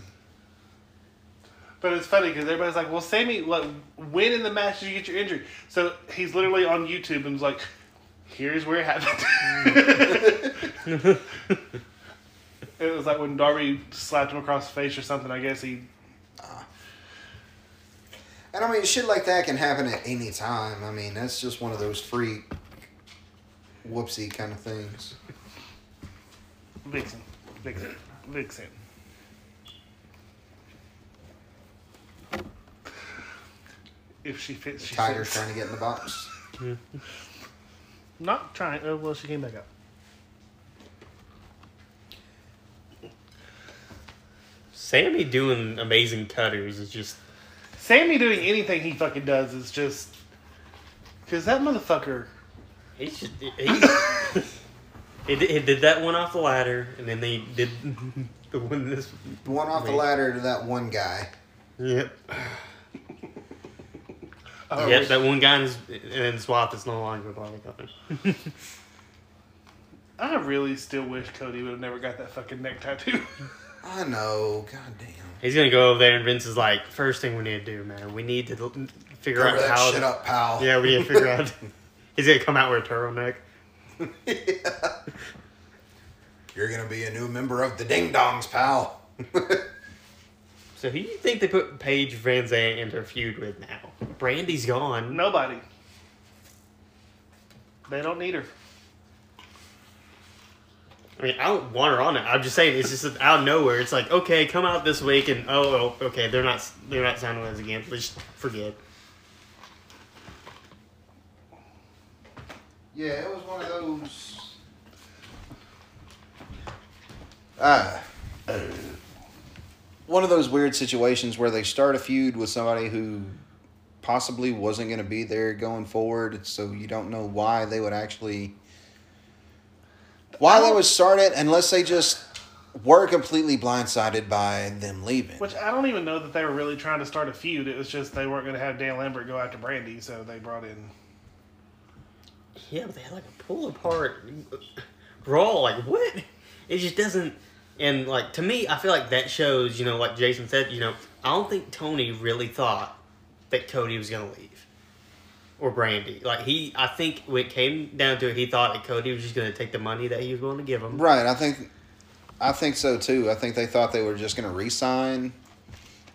But it's funny because everybody's like, "Well, Sammy, like, when in the match did you get your injury?" So he's literally on YouTube and was like, "Here's where it happened." Mm. (laughs) it was like when Darby slapped him across the face or something. I guess he.
And I mean, shit like that can happen at any time. I mean, that's just one of those freak, whoopsie kind of things.
Vixen, Vixen, Vixen. If she fits, she
Tiger's
fits.
trying to get in the box. (laughs)
Not trying. Oh well, she came back up.
Sammy doing amazing cutters is just
Sammy doing anything he fucking does is just because that motherfucker.
he's just he, he, did, he did that one off the ladder, and then they did (laughs) the one this.
The one off the ladder to that one guy.
Yep.
Oh,
Yep, that one guy in his, in his swap is no longer body cutter. (laughs)
I really still wish Cody would have never got that fucking neck tattoo. (laughs)
I know. God damn.
He's gonna go over there, and Vince is like, first thing we need to do, man, we need to l- figure
Cover
out
that
how.
shit up, pal.
Yeah, we need to figure out. (laughs) He's gonna come out with a turtleneck. (laughs)
You're gonna be a new member of the Ding Dongs, pal. (laughs)
So who do you think they put Paige VanZant into a feud with now? Brandi's gone.
Nobody. They don't need her.
I mean, I don't want her on it. I'm just saying it's just (laughs) out of nowhere. It's like, okay, come out this week, and oh, oh okay, they're not they're not signing again. Just forget.
Yeah, it was one of those. Ah. one of those weird situations where they start a feud with somebody who possibly wasn't going to be there going forward, so you don't know why they would actually why they would start it unless they just were completely blindsided by them leaving.
Which I don't even know that they were really trying to start a feud. It was just they weren't going to have Dan Lambert go after Brandi, so they brought in.
Yeah, but they had like a pull apart Raw. Like what? It just doesn't. And like to me, I feel like that shows. You know, like Jason said. You know, I don't think Tony really thought that Cody was gonna leave or Brandi. Like he, I think when it came down to it, he thought that Cody was just gonna take the money that he was willing to give him.
Right, I think I think so too. I think they thought they were just going to re-sign.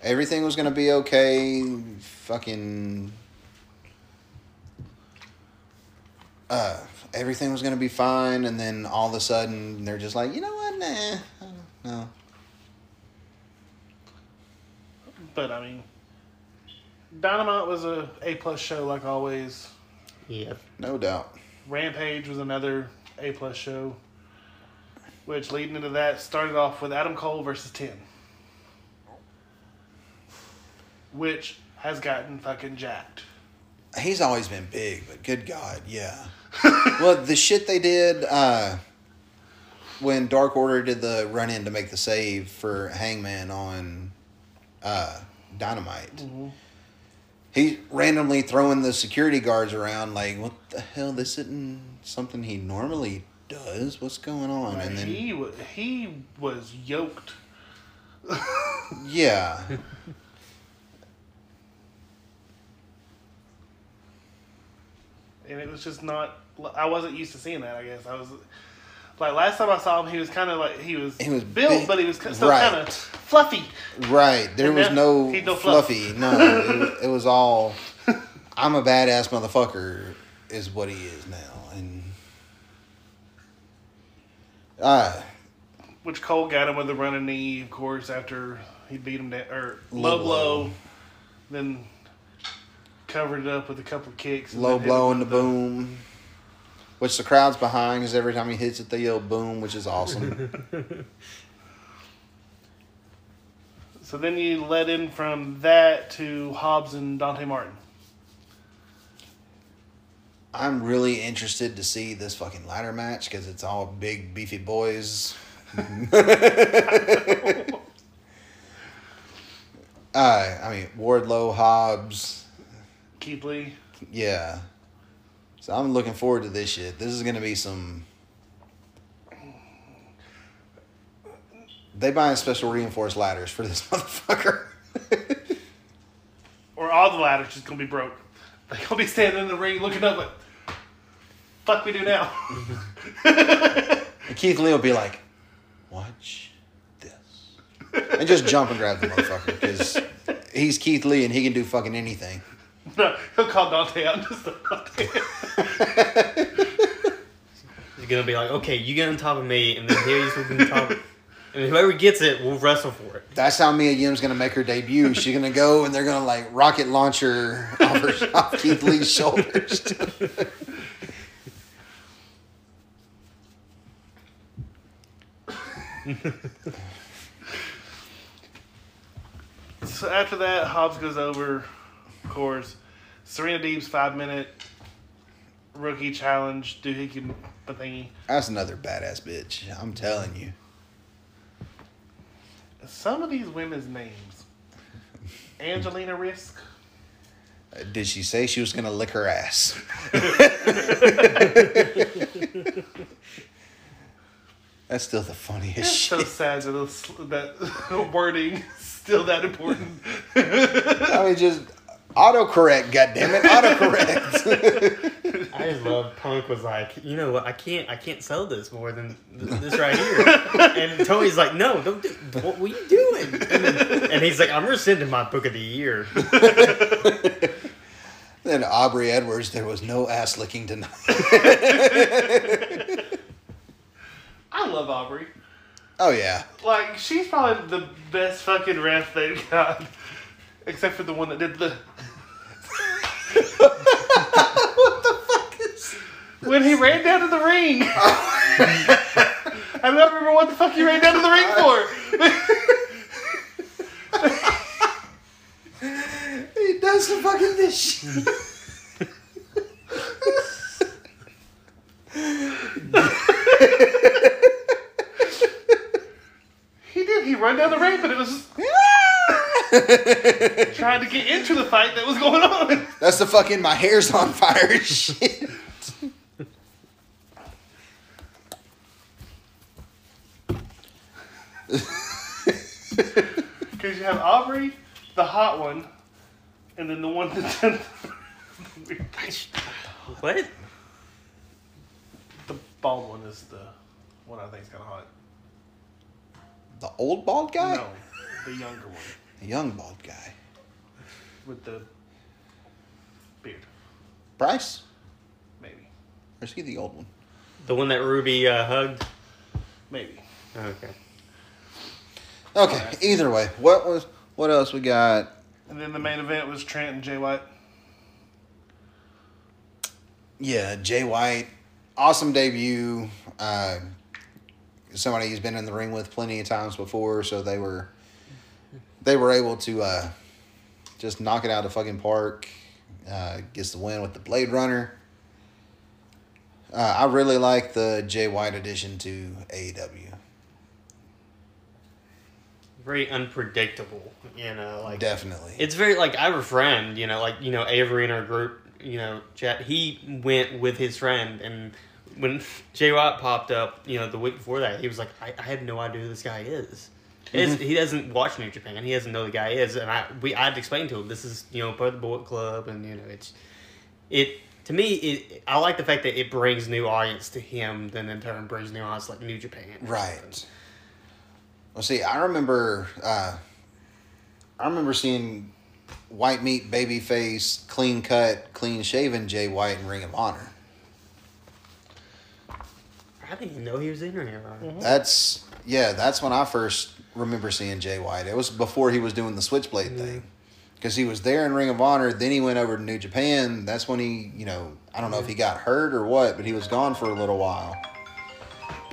Everything was going to be okay. Fucking uh everything was going to be fine and then all of a sudden they're just like, "You know what? Nah. I don't know."
But I mean, Dynamite was a A plus show like always.
Yep.
No doubt.
Rampage was another A plus show. Which leading into that started off with Adam Cole versus Ten. Which has gotten fucking jacked.
He's always been big, but good God, yeah. (laughs) well, the shit they did uh, when Dark Order did the run in to make the save for Hangman on uh, Dynamite, he randomly throwing the security guards around like, what the hell? This isn't something he normally does. What's going on? And then
he was he was yoked. (laughs)
yeah.
and it was just not. I wasn't used to seeing that. I guess I was like last time I saw him, he was kind of like he was
He was
built,
big.
but he was still
Right.
kind of fluffy.
Right. There
And
was no,
no fluff.
fluffy. No, it, was- it was all. I'm a badass motherfucker, is what he is now, and. Uh,
Which Cole got him with a running knee, of course, after he beat him down or
Low
low
blow.
then covered it up with a couple of kicks.
low blow and the
with
boom, which the crowd's behind because every time he hits it, they yell boom, which is awesome. (laughs)
So then you led in from that to Hobbs and Dante Martin.
I'm really interested to see this fucking ladder match because it's all big beefy boys. (laughs) uh, I mean Wardlow, Hobbs,
Keith Lee.
yeah. So I'm looking forward to this shit. This is gonna be some. They buying special reinforced ladders for this (laughs) motherfucker.
Or all the ladders just gonna be broke. They're gonna be standing in the ring looking up like, fuck we do now.
And Keith Lee will be like, "Watch this," and just jump and grab the motherfucker because he's Keith Lee and he can do fucking anything.
No, he'll call Dante out and just Dante. (laughs)
He's gonna be like, okay, you get on top of me, and then he's on top, and whoever gets it will wrestle for it.
That's how Mia Yim's gonna make her debut. She's gonna go and they're gonna like rocket launcher off, her, (laughs) off Keith Lee's shoulders.
so after that, Hobbs goes over, of course. Serena Deeb's five minute rookie challenge, doohickey thingy.
That's another badass bitch. I'm telling you.
Some of these women's names. (laughs) Angelina Risk.
Did she say she was gonna lick her ass? (laughs) That's still the funniest
It's so sad that, that (laughs) wording still that important.
I mean, just autocorrect. Goddamn it, autocorrect. (laughs)
I just love Punk was like, you know what? I can't, I can't sell this more than th- this right here. (laughs) and Tony's like, no, don't do. What were you doing? And, then, and he's like, I'm rescinding my book of the year. (laughs)
then Aubrey Edwards, there was no ass licking tonight.
I love Aubrey.
Oh yeah.
Like, she's probably the best fucking ref they've got. Except for the one that did the
what the fuck is? This?
When he ran down to the ring. I don't remember what the fuck he ran down to the ring for. he does some fucking this shit. (laughs) trying to get into the fight that was going on.
That's the fucking my hair's on fire shit.
Because you have Aubrey, the hot one, and then the one that's in
What?
the bald one is the one I think is kind of hot.
The old bald guy?
No, the younger one
The young bald guy.
with the beard,
Bryce?
maybe,
Or is he the old one?
The one that Ruby uh, hugged?
maybe.
Okay.
Okay,
Alright.
either way. What was what else we got?
And then the main event was Trent and Jay White.
Yeah, Jay White, awesome debut. Uh, somebody he's been in the ring with plenty of times before, so they were they were able to uh, just knock it out of the fucking park. Uh, gets the win with the Blade Runner. Uh, I really like the Jay White addition to AEW.
Very unpredictable, you know, like
Definitely.
It's very like I have a friend, you know, like you know Avery in our group, you know, chat. He went with his friend, and when (laughs) Jay White popped up, you know, the week before that, he was like, I, I have no idea who this guy is. He doesn't- He doesn't watch New Japan. He doesn't know who the guy is, and I we I had to explain to him this is you know part of the Bullet Club, and you know it's it to me it I like the fact that it brings new audience to him, then in turn brings new audience like New Japan.
Right. Well, see, I remember, uh, I remember seeing white meat, baby face, clean cut, clean shaven Jay White in Ring of Honor.
I didn't even know he was in here.
That's yeah, that's when I first remember seeing Jay White. It was before he was doing the Switchblade thing, because he was there in Ring of Honor. Then he went over to New Japan. That's when he, you know, I don't know if he got hurt or what, but he was gone for a little while.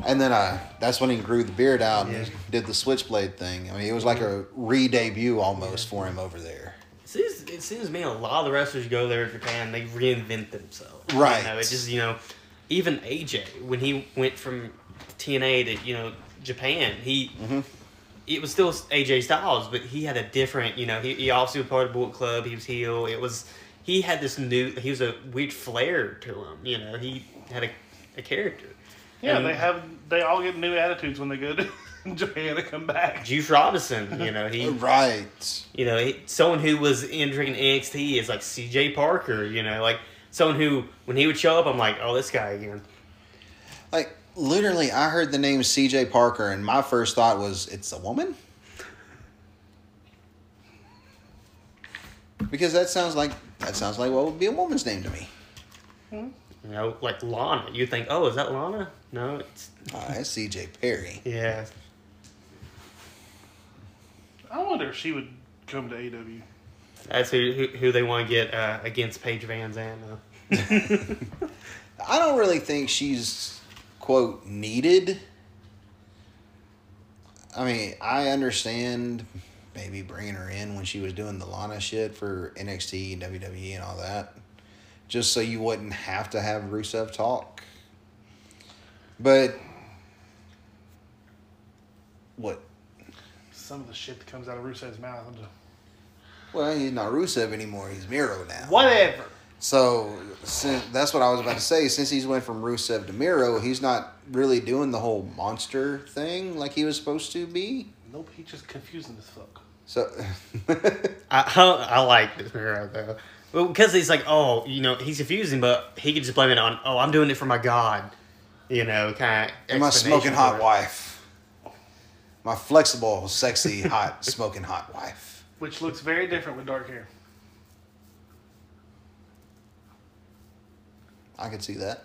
And then uh, that's when he grew the beard out and
Yeah.
did the Switchblade thing. I mean, it was like a re-debut almost for him over there.
It seems, it seems to me a lot of the wrestlers go there to Japan, they reinvent themselves.
Right.
You know, it just, you know, even AJ, when he went from TNA to, you know, Japan, he,
Mhm.
It was still AJ Styles, but he had a different, you know, he, he also was part of the Bullet Club, he was heel. It was, he had this new, he was a weird flair to him, you know, he had a, a character.
Yeah,
And
they have. They all get new attitudes when they go to (laughs) Japan to come back.
Juice Robinson, you know, he, (laughs)
Right.
you know, he, someone who was in entering NXT is like CJ Parker, you know, like someone who, when he would show up, I'm like, oh, this guy again.
Like literally, I heard the name C.J. Parker, and my first thought was, "It's a woman." Because that sounds like that sounds like what would be a woman's name to me.
You know, like Lana. You think, oh, is that Lana? No, it's
Oh, that's C.J. Perry.
yeah.
I wonder if she would come to AW.
That's who who, who they want to get uh, against Paige VanZant. uh. (laughs)
I don't really think she's quote needed. I mean, I understand maybe bringing her in when she was doing the Lana shit for NXT and WWE and all that, just so you wouldn't have to have Rusev talk. But what?
Some of the shit that comes out of Rusev's mouth.
Well, he's not Rusev anymore. He's Miro now.
Whatever.
So since, that's what I was about to say. Since he's went from Rusev to Miro, he's not really doing the whole monster thing like he was supposed to be.
Nope, he's just confusing as fuck.
So (laughs)
I, I I like this Miro though. Well, because he's like, oh, you know, he's confusing, but he could just blame it on, oh, I'm doing it for my God, you know, kind of.
and my smoking hot wife, my flexible, sexy, hot (laughs) smoking hot wife.
Which looks very different with dark hair.
I could see that.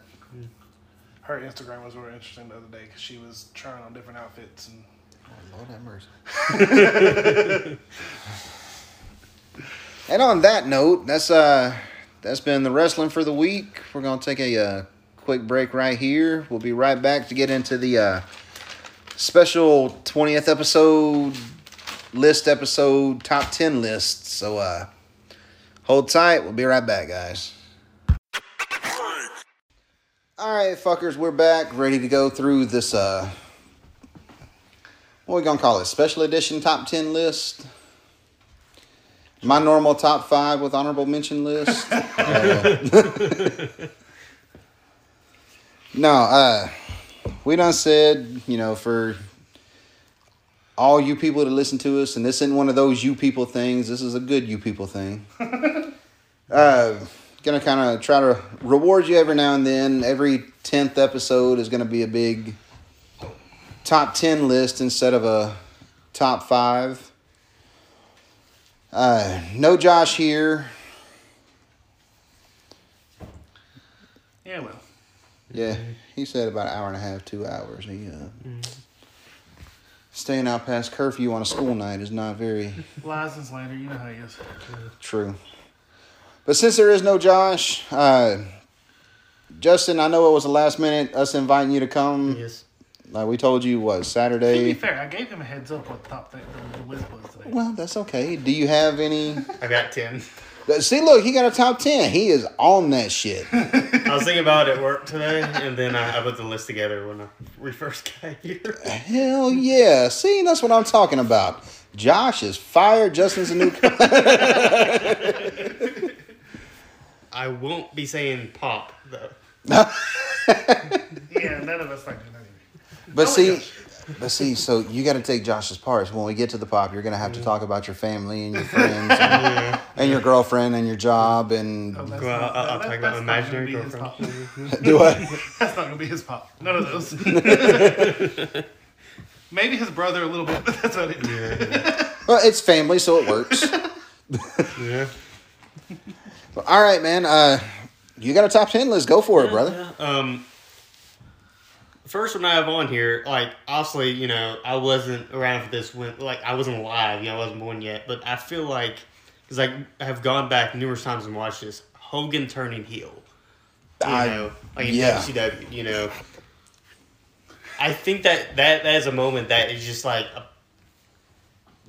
Her Instagram was really interesting the other day because she was trying on different outfits and
Oh, Lord have mercy. (laughs) and on that note, that's uh, that's been the wrestling for the week. We're gonna take a uh, quick break right here. We'll be right back to get into the uh, special twentieth episode list episode top ten list. So uh, Hold tight. We'll be right back, guys. All right, fuckers, we're back, ready to go through this. uh What are we gonna call it? Special edition top ten list. My normal top five with honorable mention list. Uh, (laughs) no, uh, we done said, you know, for all you people to listen to us, and this isn't one of those you people things. This is a good you people thing. (laughs) uh, gonna kind of try to reward you every now and then. Every tenth episode is gonna be a big top ten list instead of a top five. Uh, no Josh here.
Yeah, well.
Yeah, he said about an hour and a half, two hours. He uh, staying out past curfew on a school night is not very
Lies and slander, you know how he is.
true. But since there is no Josh, uh, Justin, I know it was the last minute us inviting you to come.
Yes.
Like we told you, what Saturday.
To be fair, I gave him a heads up what the top thing the, the list was today.
Well, that's okay. Do you have any?
I got 10.
See, look, he got a top ten. He is on that shit. (laughs)
I was thinking about it at work today, and then I, I put the list together when I, (laughs) we first got here.
Hell yeah! See, that's what I'm talking about. Josh is fired. Justin's a new. (laughs)
I won't be saying pop, though. (laughs)
Yeah, none of us like that.
But
Oh,
see, but see, so you got to take Josh's parts. When we get to the pop, you're gonna have to talk about your family and your (laughs) friends and, and your girlfriend and your job and
Oh,
Well,
not-
I'll, I'll
that-
talk about my imaginary
his
girlfriend.
pop. (laughs)
do what?
That's not gonna be his pop. None of those. Maybe his brother a little bit, but that's about it.
Yeah.
Well, it's family, so it works.
yeah.
But, all right, man. Uh, you got a top ten list? Go for it, brother.
Yeah. Um, first one I have on here, like obviously, you know, I wasn't around for this when, like, I wasn't alive. You know, I wasn't born yet. But I feel like because I have gone back numerous times and watched this Hogan turning heel. You
I-
know, like in
yeah.
WCW. You know, I think that that that is a moment that is just like a,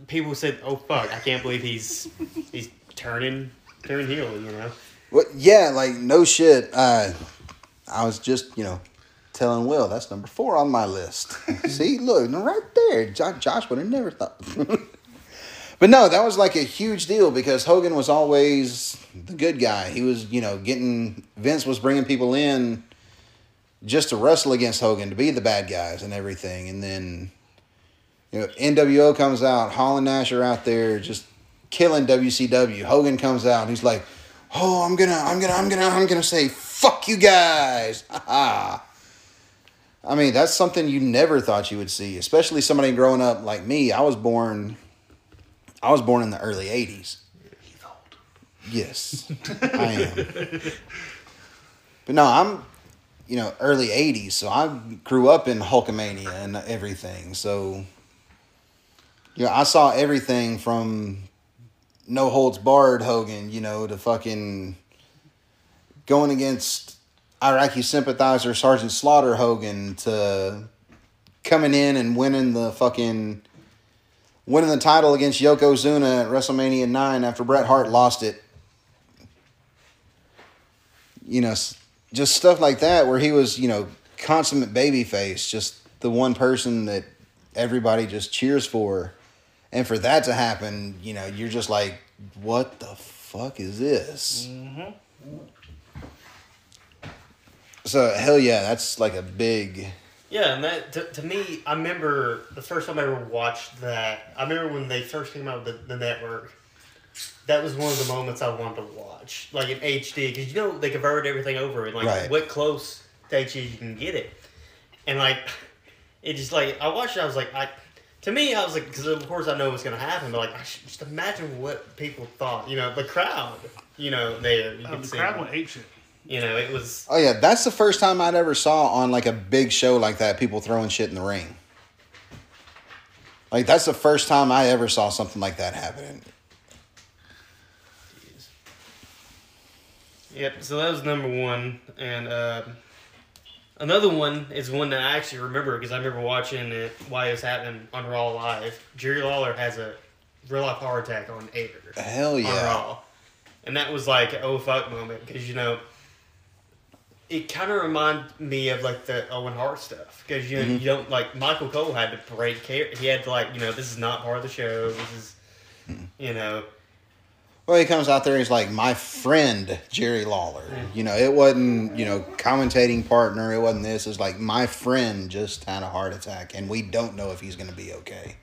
people said, "Oh fuck, I can't believe he's he's turning turning heel." You know.
What? Yeah, like no shit. Uh, I was just, you know, telling Will that's number four on my list. (laughs) See, look, right there. Josh, Josh would have never thought. (laughs) but no, that was like a huge deal because Hogan was always the good guy. He was, you know, getting Vince was bringing people in just to wrestle against Hogan to be the bad guys and everything, and then. You know, NWO comes out, Hall and Nash are out there just killing WCW. Hogan comes out, and he's like, "Oh, I'm gonna, I'm gonna, I'm gonna, I'm gonna say fuck you guys." Ha (laughs) I mean, that's something you never thought you would see, especially somebody growing up like me. I was born, I was born in the early '80s. Yes, (laughs) I am. But no, I'm, you know, early '80s, so I grew up in Hulkamania and everything. So, you know, I saw everything from no holds barred Hogan, you know, to fucking going against Iraqi sympathizer Sergeant Slaughter Hogan to coming in and winning the fucking winning the title against Yokozuna at WrestleMania 9 after Bret Hart lost it. You know, just stuff like that where he was, you know, consummate babyface, just the one person that everybody just cheers for. And for that to happen, you know, you're just like, what the fuck is this? Mm-hmm. So, hell yeah, that's like a big.
Yeah, and that to, to me, I remember the first time I ever watched that. I remember when they first came out with the, the network. That was one of the moments I wanted to watch, like in HD, because you know they converted everything over and like
Right.
what close to HD you can get it, and like (laughs) it just like I watched it, I was like, I to me I was like, because of course I know what's gonna happen, but like I should just imagine what people thought, you know, the crowd, you know, there you can
the
see,
crowd went ape shit.
you know, it was
Oh, yeah, that's the first time I'd ever saw on like a big show like that people throwing shit in the ring. Like, that's the first time I ever saw something like that happening. Jeez.
Yep. So that was number one, and uh, another one is one that I actually remember because I remember watching it while it was happening on Raw live. Jerry Lawler has a real life heart attack on air
Hell
on
yeah.
Raw, and that was like oh fuck moment because you know it kind of reminded me of like the Owen Hart stuff because you know mm-hmm. you don't like Michael Cole had to break care he had to like you know this is not part of the show this is you know
Well, he comes out there. He's like my friend Jerry Lawler. You know, it wasn't you know commentating partner. It wasn't this. It's like my friend just had a heart attack, and we don't know if he's going to be okay.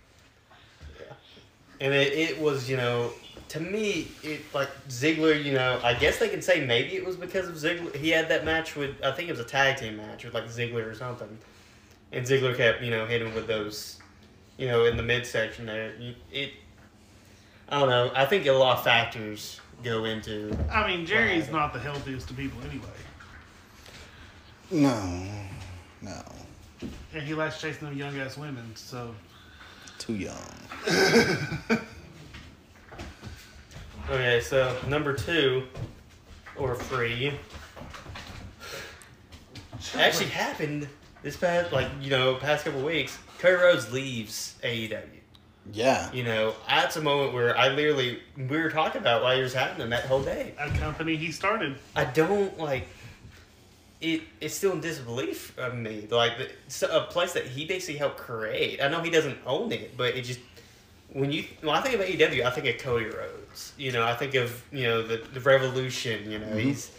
and it, it was you know to me it like Ziggler you know I guess they could say maybe it was because of Ziggler he had that match with I think it was a tag team match with like Ziggler or something and Ziggler kept you know hitting with those you know in the midsection there it I don't know. I think a lot of factors go into
I mean, Jerry's not the healthiest of people anyway,
No, no,
and he likes chasing them young ass women. So.
Too young. (laughs)
okay so number two or three. Actually happened this past like you know past couple weeks. Cody Rhodes leaves AEW
Yeah,
you know that's a moment where I literally we were talking about why it was happening that whole day
a company he started.
I don't like it. It's still in disbelief of me. Like the, a place that he basically helped create. I know he doesn't own it, but it just when you when I think of AEW, I think of Cody Rhodes. You know, I think of you know the the Revolution. You know, mm-hmm. he's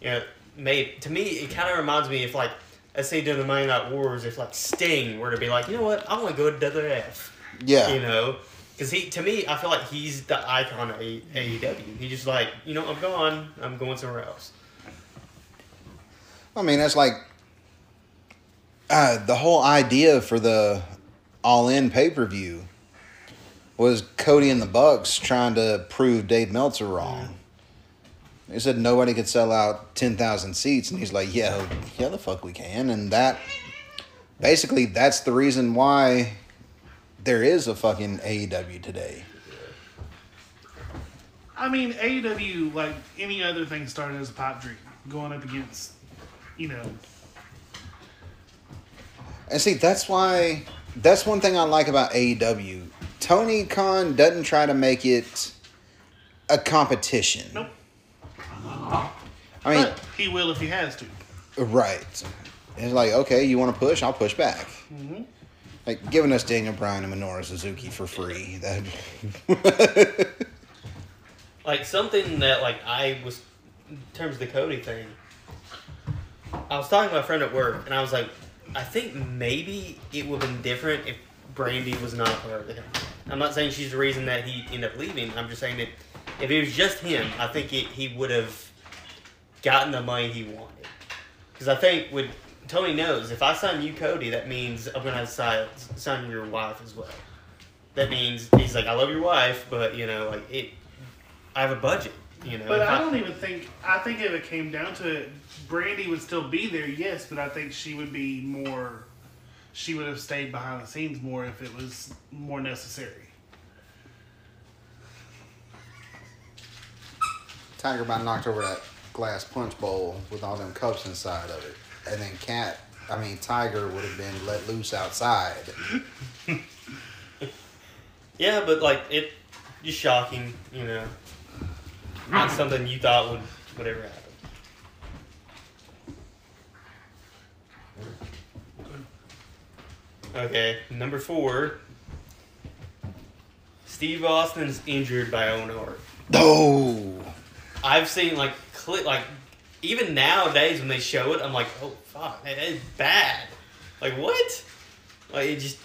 you know made to me. It kind of reminds me if like let's say during the Monday Night Wars, if like Sting were to be like, you know what, I want to go to WWF.
Yeah.
You know. Because he, to me, I feel like he's the icon of A- AEW. He's just like, you know, I'm gone. I'm going somewhere else.
I mean, that's like uh, the whole idea for the All In pay per view was Cody and the Bucks trying to prove Dave Meltzer wrong. They said nobody could sell out ten thousand seats, and he's like, "Yeah, yeah, the fuck we can." And that basically that's the reason why there is a fucking AEW today.
I mean, AEW, like any other thing, started as a pipe dream, going up against, you know,
And see, that's why that's one thing I like about AEW. Tony Khan doesn't try to make it a competition.
nope.
I mean,
but he will if he has to.
right. It's like, okay, you want to push, I'll push back. Mm-hmm. Like giving us Daniel Bryan and Minoru Suzuki for free. That (laughs)
Like something that like I was in terms of the Cody thing. I was talking to my friend at work, and I was like, I think maybe it would have been different if Brandi was not part of company. I'm not saying she's the reason that he ended up leaving. I'm just saying that if it was just him, I think it, he would have gotten the money he wanted. Because I think with Tony knows if I sign you, Cody, that means I'm gonna have to sign, sign your wife as well. That means he's like, I love your wife, but you know, like it. I have a budget. You know,
But
if
I don't even think. I think if it came down to it, Brandi would still be there, yes. But I think she would be more. She would have stayed behind the scenes more if it was more necessary.
Tiger Man knocked over that glass punch bowl with all them cups inside of it. And then Cat, I mean, Tiger would have been let loose outside.
Yeah, but like it, just shocking. You know, not something you thought would would ever happen. Okay, number four. Steve Austin's injured by Owen Hart.
Oh.
I've seen like clip like even nowadays when they show it, I'm like, oh fuck, that is bad. Like what? Like it just.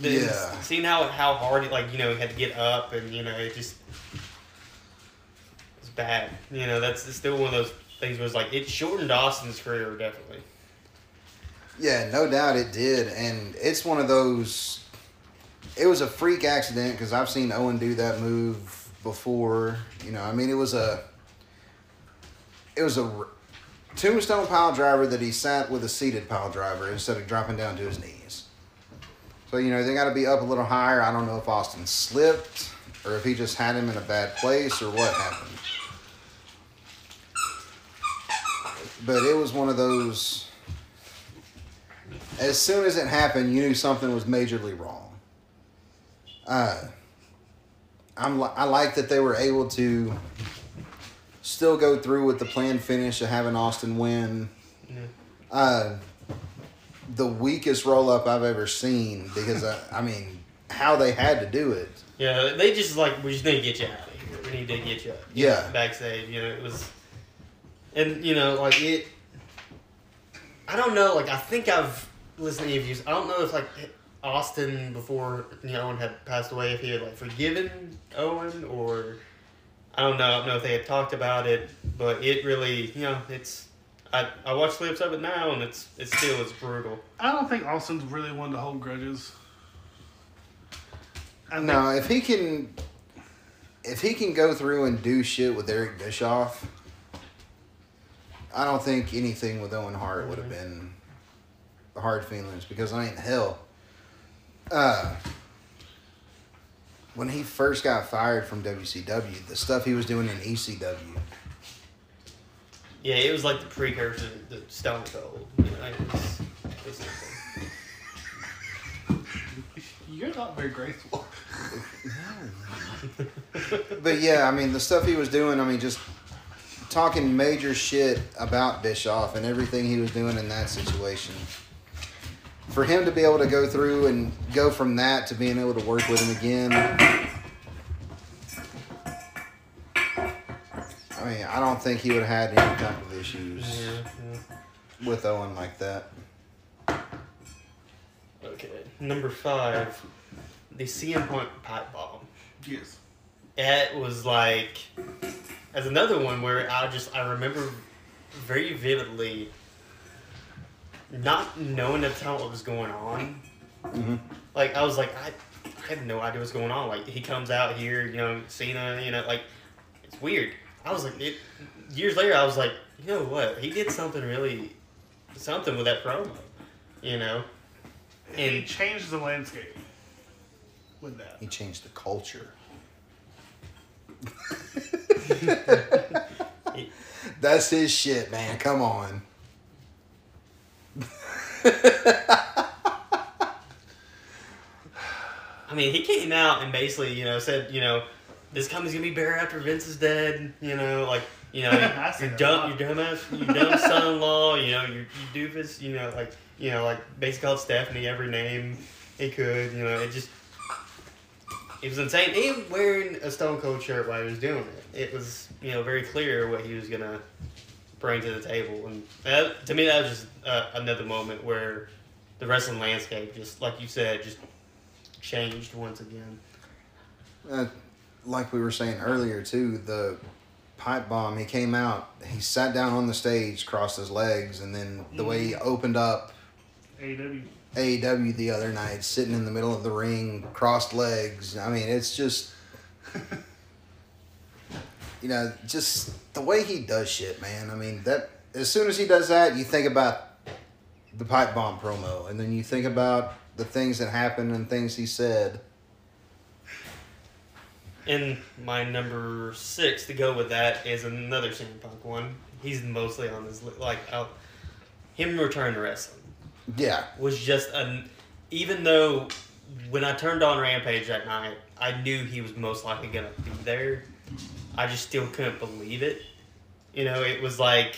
Yeah.
Seeing how how hard it like you know he had to get up and you know it just. It's bad. You know that's still one of those things was like it shortened Austin's career definitely.
Yeah, no doubt it did. And it's one of those. It was a freak accident because I've seen Owen do that move before. You know, I mean, it was a. It was a tombstone pile driver that he sat with a seated pile driver instead of dropping down to his knees. So, you know, they got to be up a little higher. I don't know if Austin slipped or if he just had him in a bad place or what happened. But it was one of those as soon as it happened, you knew something was majorly wrong. Uh, I'm I like that they were able to still go through with the planned finish of having Austin win.
Yeah.
Uh, the weakest roll up I've ever seen because I, I mean how they had to do it.
Yeah, they just like we just need to get you out of here. We need to get you, you
Yeah.
backstage. You know, it was, and you know, like it. I don't know. Like I think I've listened to interviews. I don't know if like Austin before you know Owen had passed away, if he had like forgiven Owen or I don't know. I don't know if they had talked about it, but it really, you know, it's. I, I watch clips of it now, and it's it's still it's brutal.
I don't think Austin's really one to hold grudges. I
No, if he can, if he can go through and do shit with Eric Bischoff, I don't think anything with Owen Hart would have been hard feelings because I ain't hell. Uh, when he first got fired from WCW, the stuff he was doing in ECW,
Yeah, it was like the precursor to Stone Cold. You know, it was, it was
You're not very graceful. (laughs)
but yeah, I mean the stuff he was doing. I mean just talking major shit about Bischoff and everything he was doing in that situation. For him to be able to go through and go from that to being able to work with him again. I mean, I don't think he would have had any type of issues
Yeah, yeah.
with Owen like that.
Okay, number five, the CM Punk pipe bomb.
Yes.
It was like, as another one where I just I remember very vividly not knowing at the time what was going on.
Mm-hmm.
Like I was like I, I had no idea what's going on. Like he comes out here, you know, Cena, you know, like it's weird. I was like, it, years later, I was like, you know what? He did something really, something with that promo, you know.
He changed the landscape with that.
He changed the culture. (laughs) (laughs) That's his shit, man. Come on. (laughs)
I mean, he came out and basically, you know, said, you know, this company's gonna be bare after Vince is dead. You know, like, you know, (laughs) your dumb, your dumbass, your dumb son-in-law. You know, your, your doofus. You know, like, you know, like basically called Stephanie every name he could. You know, it just, it was insane. Even wearing a Stone Cold shirt while he was doing it, it was, you know, very clear what he was gonna bring to the table. And that, to me, that was just uh, another moment where the wrestling landscape, just like you said, just changed once again.
Uh, like we were saying earlier too, the pipe bomb. He came out. He sat down on the stage, crossed his legs, and then the way he opened up
AEW.
AEW the other night, sitting in the middle of the ring, crossed legs. I mean, it's just, you know, just the way he does shit, man. I mean, that as soon as he does that, you think about the pipe bomb promo, and then you think about the things that happened and things he said.
And my number six to go with that is another CM Punk one. He's mostly on this li- like out. Him return to wrestling
Yeah,
was just an. Even though when I turned on Rampage that night, I knew he was most likely gonna be there. I just still couldn't believe it. You know, it was like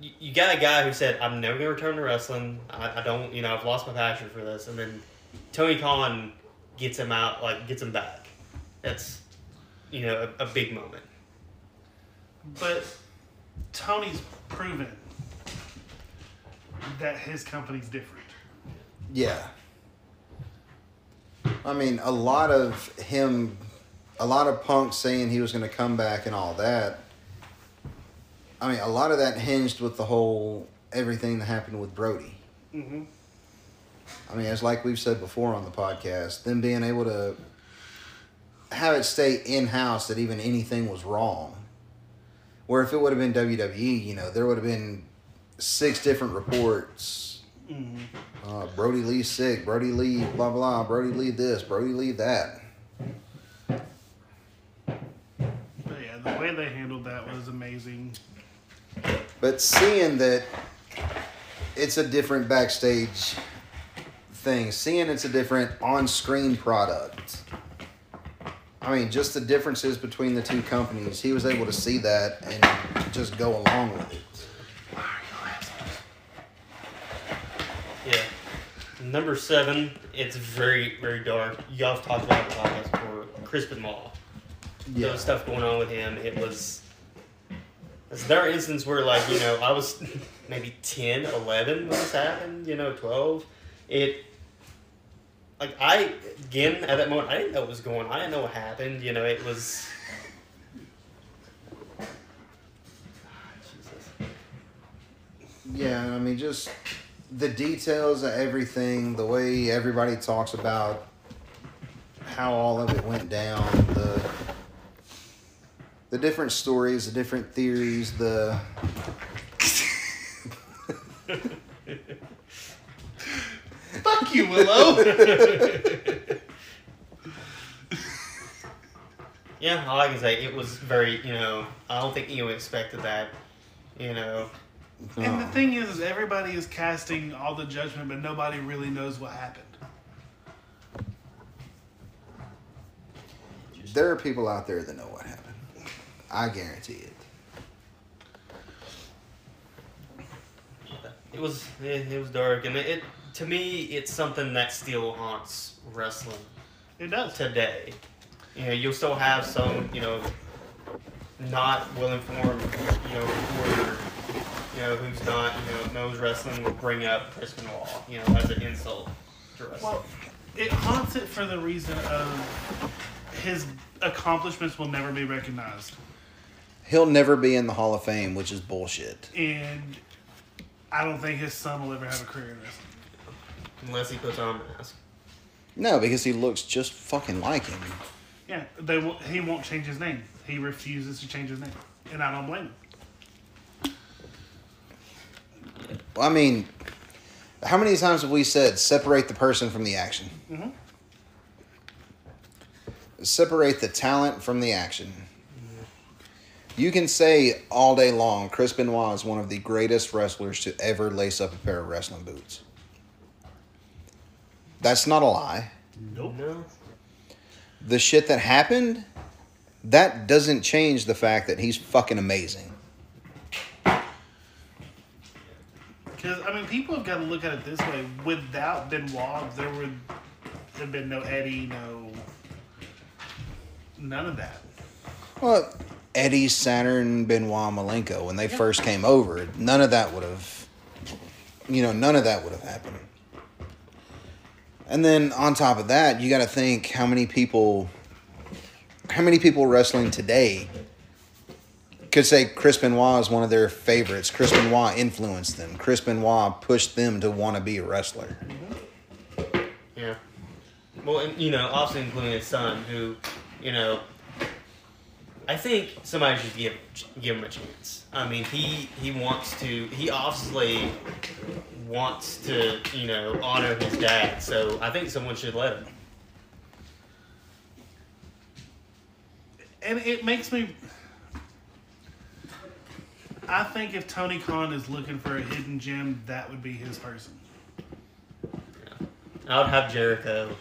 you, you got a guy who said, "I'm never gonna return to wrestling. I, I don't. You know, I've lost my passion for this." And then Tony Khan gets him out, like gets him back. That's you know a, a big moment.
But Tony's proven that his company's different.
yeah. I mean, a lot of him, a lot of Punk saying he was going to come back and all that. I mean, a lot of that hinged with the whole everything that happened with Brody.
Mm-hmm.
I mean, it's like we've said before on the podcast, them being able to have it stay in house that even anything was wrong. Where if it would have been WWE, you know, there would have been six different reports.
Mm-hmm.
Uh, Brody Lee sick, Brody Lee blah blah, Brody Lee this, Brody Lee that.
But yeah, the way they handled that was amazing.
But seeing that it's a different backstage thing, seeing it's a different on screen product, I mean, just the differences between the two companies. He was able to see that and just go along with it.
Yeah. Number seven, it's very, very dark. Y'all have talked about it on the podcast before. Crispin Law. There
Yeah.
was stuff going on with him. It was. There are instances where, like, you know, I was maybe 10, 11 when this happened, you know, 12. It. Like, I, again, at that moment, I didn't know what was going on. I didn't know what happened. You know, it was.
Yeah, I mean, just the details of everything, the way everybody talks about how all of it went down, the the different stories, the different theories, the
Fuck you, Willow.
Yeah, all I can say, it was very, you know, I don't think anyone expected that. You know,
and the thing is, is everybody is casting all the judgment, but nobody really knows what happened.
there are people out there that know what happened. I guarantee it.
it was it, it was dark, and it, it to me, it's something that still haunts wrestling
It does.
today. You know, you'll still have some, you know, not well informed, you know, reporter, you know, who's not, you know, knows wrestling will bring up Chris Benoit, you know, as an insult to wrestling.
Well, it haunts it for the reason of his accomplishments will never be recognized,
He'll never be in the Hall of Fame, which is bullshit.
and I don't think his son will ever have a career in wrestling.
Unless he puts on a mask.
No, because he looks just fucking like him.
Yeah, they will, he won't change his name. He refuses to change his name, and I don't blame him.
I mean, how many times have we said separate the person from the action?
Mhm.
Separate the talent from the action. You can say all day long, Chris Benoit is one of the greatest wrestlers to ever lace up a pair of wrestling boots. That's not a lie.
Nope.
No.
The shit that happened, that doesn't change the fact that he's fucking amazing.
Because I mean, people have got to look at it this way: without Benoit, there would have been no Eddie, no none of that.
Well, Eddie, Saturn, Benoit, Malenko, when they first came over, none of that would have, you know, none of that would have happened. And then on top of that, you got to think how many people, how many people wrestling today could say Chris Benoit is one of their favorites. Chris Benoit influenced them. Chris Benoit pushed them to want to be a wrestler.
Yeah. Well, and, you know, obviously including his son, who, you know, I think somebody should give give him a chance. I mean, he he wants to. He obviously wants to, you know, honor his dad. So I think someone should let him.
And it makes me. I think if Tony Khan is looking for a hidden gem, that would be his person.
I would have Jericho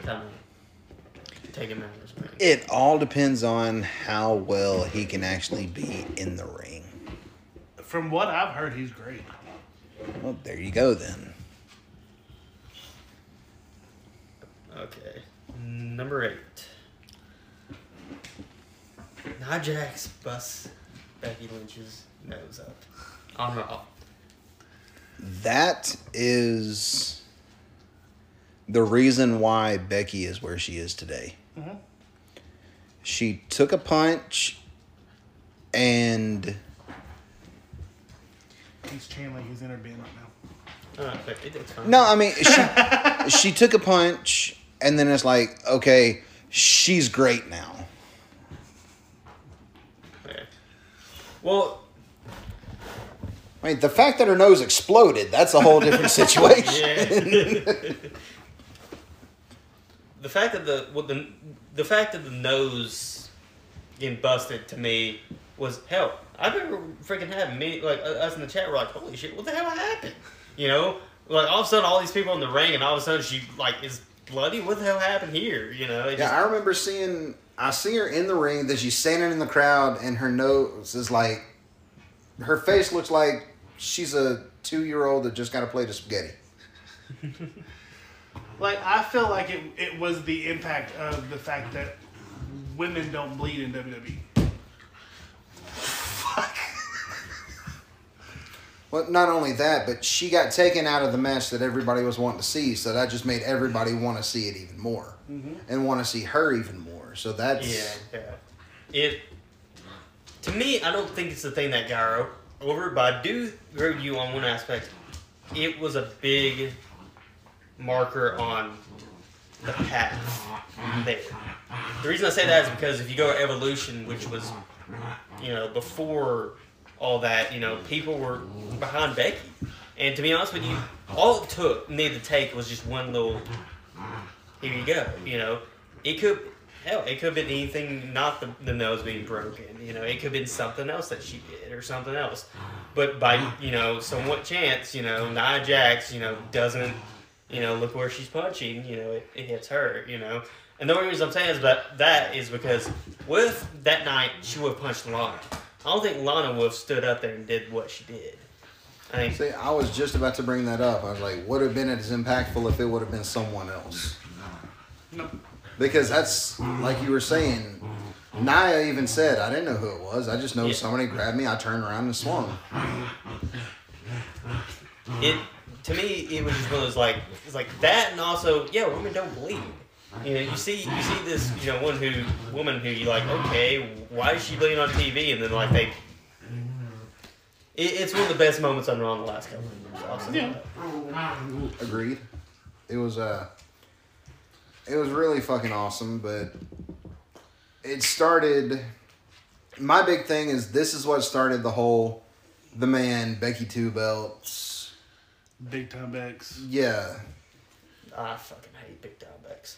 kind of take him out of his ring.
It all depends on how well he can actually be in the ring.
From what I've heard, he's great.
Well, there you go then.
Okay. Number eight. Nia Jax busts Becky Lynch's nose up on Raw.
That is the reason why Becky is where she is today. She took a punch and
He's channeling his inner being right now.
Uh, but it,
no, I mean she (laughs) she took a punch and then it's like, okay, she's great now.
Okay. Well,
I mean, the fact that her nose exploded, that's a whole different (laughs) situation. (laughs)
yeah. the fact that the well, the the fact that the nose getting busted to me was hell. I remember freaking having me like us in the chat were like, "Holy shit, what the hell happened?" You know, like all of a sudden, all these people in the ring, and all of a sudden, she like is bloody. What the hell happened here? You know, it
Yeah,
just,
I remember seeing. I see her in the ring. That she's standing in the crowd, and her nose is like. Her face looks like she's a two-year-old that just got to play the spaghetti. (laughs)
Like I feel like it, it was the impact of the fact that women don't bleed in WWE. Fuck.
Well, not only that, but she got taken out of the match that everybody was wanting to see, so that just made everybody want to see it even more, mm-hmm. and want to see her even more. So that's
yeah, yeah. It to me, I don't think it's the thing that got her over, but I do agree with you on one aspect. It was a big marker on the path there. The reason I say that is because if you go to Evolution, which was, you know, before all that, you know, people were behind Becky. And to be honest with you, all it took, needed to take, was just one little, here you go, you know. It could, hell, it could have been anything, not the, the nose being broken, you know, it could have been something else that she did or something else. But by, you know, somewhat chance, you know, Nia Jax, you know, doesn't, you know, look where she's punching, you know, it, it hits her, you know. And the only reason I'm saying is that that is because with that night she would have punched Lana. I don't think Lana would have stood up there and did what she did. I think
See, I was just about to bring that up. I was like, would have been as impactful if it would have been someone else.
Nope.
Because that's like you were saying. Nia even said, "I didn't know who it was. I just know
Yeah.
somebody grabbed me. I turned around and swung."
it to me it was just one of those like it's like that and also yeah women don't bleed you know you see you see this you know one who woman who you like okay why is she bleeding on tv and then like they it, it's one of the best moments on Raw in the last couple of years I'll
Yeah.
Agreed. It was uh it was really fucking awesome, but it started my big thing is this is what started the whole the man Becky two belts.
Big time Bex.
Yeah.
I fucking hate big time Bex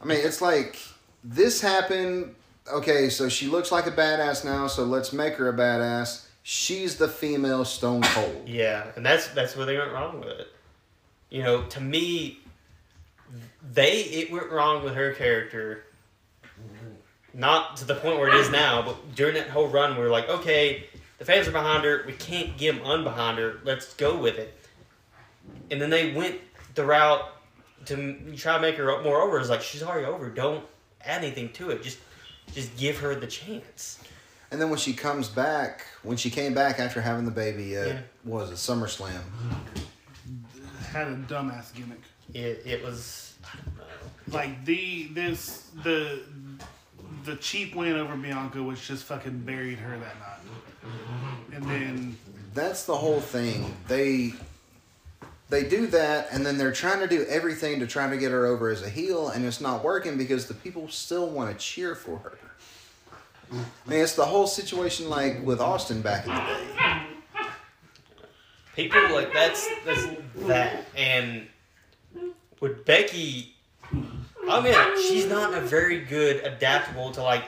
I mean, it's like this happened. Okay, so she looks like a badass now, so let's make her a badass. She's the female Stone Cold.
Yeah, and that's that's where they went wrong with it. You know, to me, they it went wrong with her character. Not to the point where it is now, but during that whole run, we are like, okay, the fans are behind her. We can't get them unbehind her. Let's go with it. And then they went the route to try to make her more over. It's like she's already over. Don't add anything to it. Just just give her the chance.
And then when she comes back, when she came back after having the baby, uh,
Yeah.
was it SummerSlam?
Had a dumbass gimmick.
It it was I don't know.
Like the this the the cheap win over Bianca, which just fucking buried her that night. And then
That's the whole thing. They they do that, and then they're trying to do everything to try to get her over as a heel, and it's not working because the people still want to cheer for her. I mean, it's the whole situation like with Austin back in the day.
people like that's that's that and with Becky I mean she's not a very good adaptable to like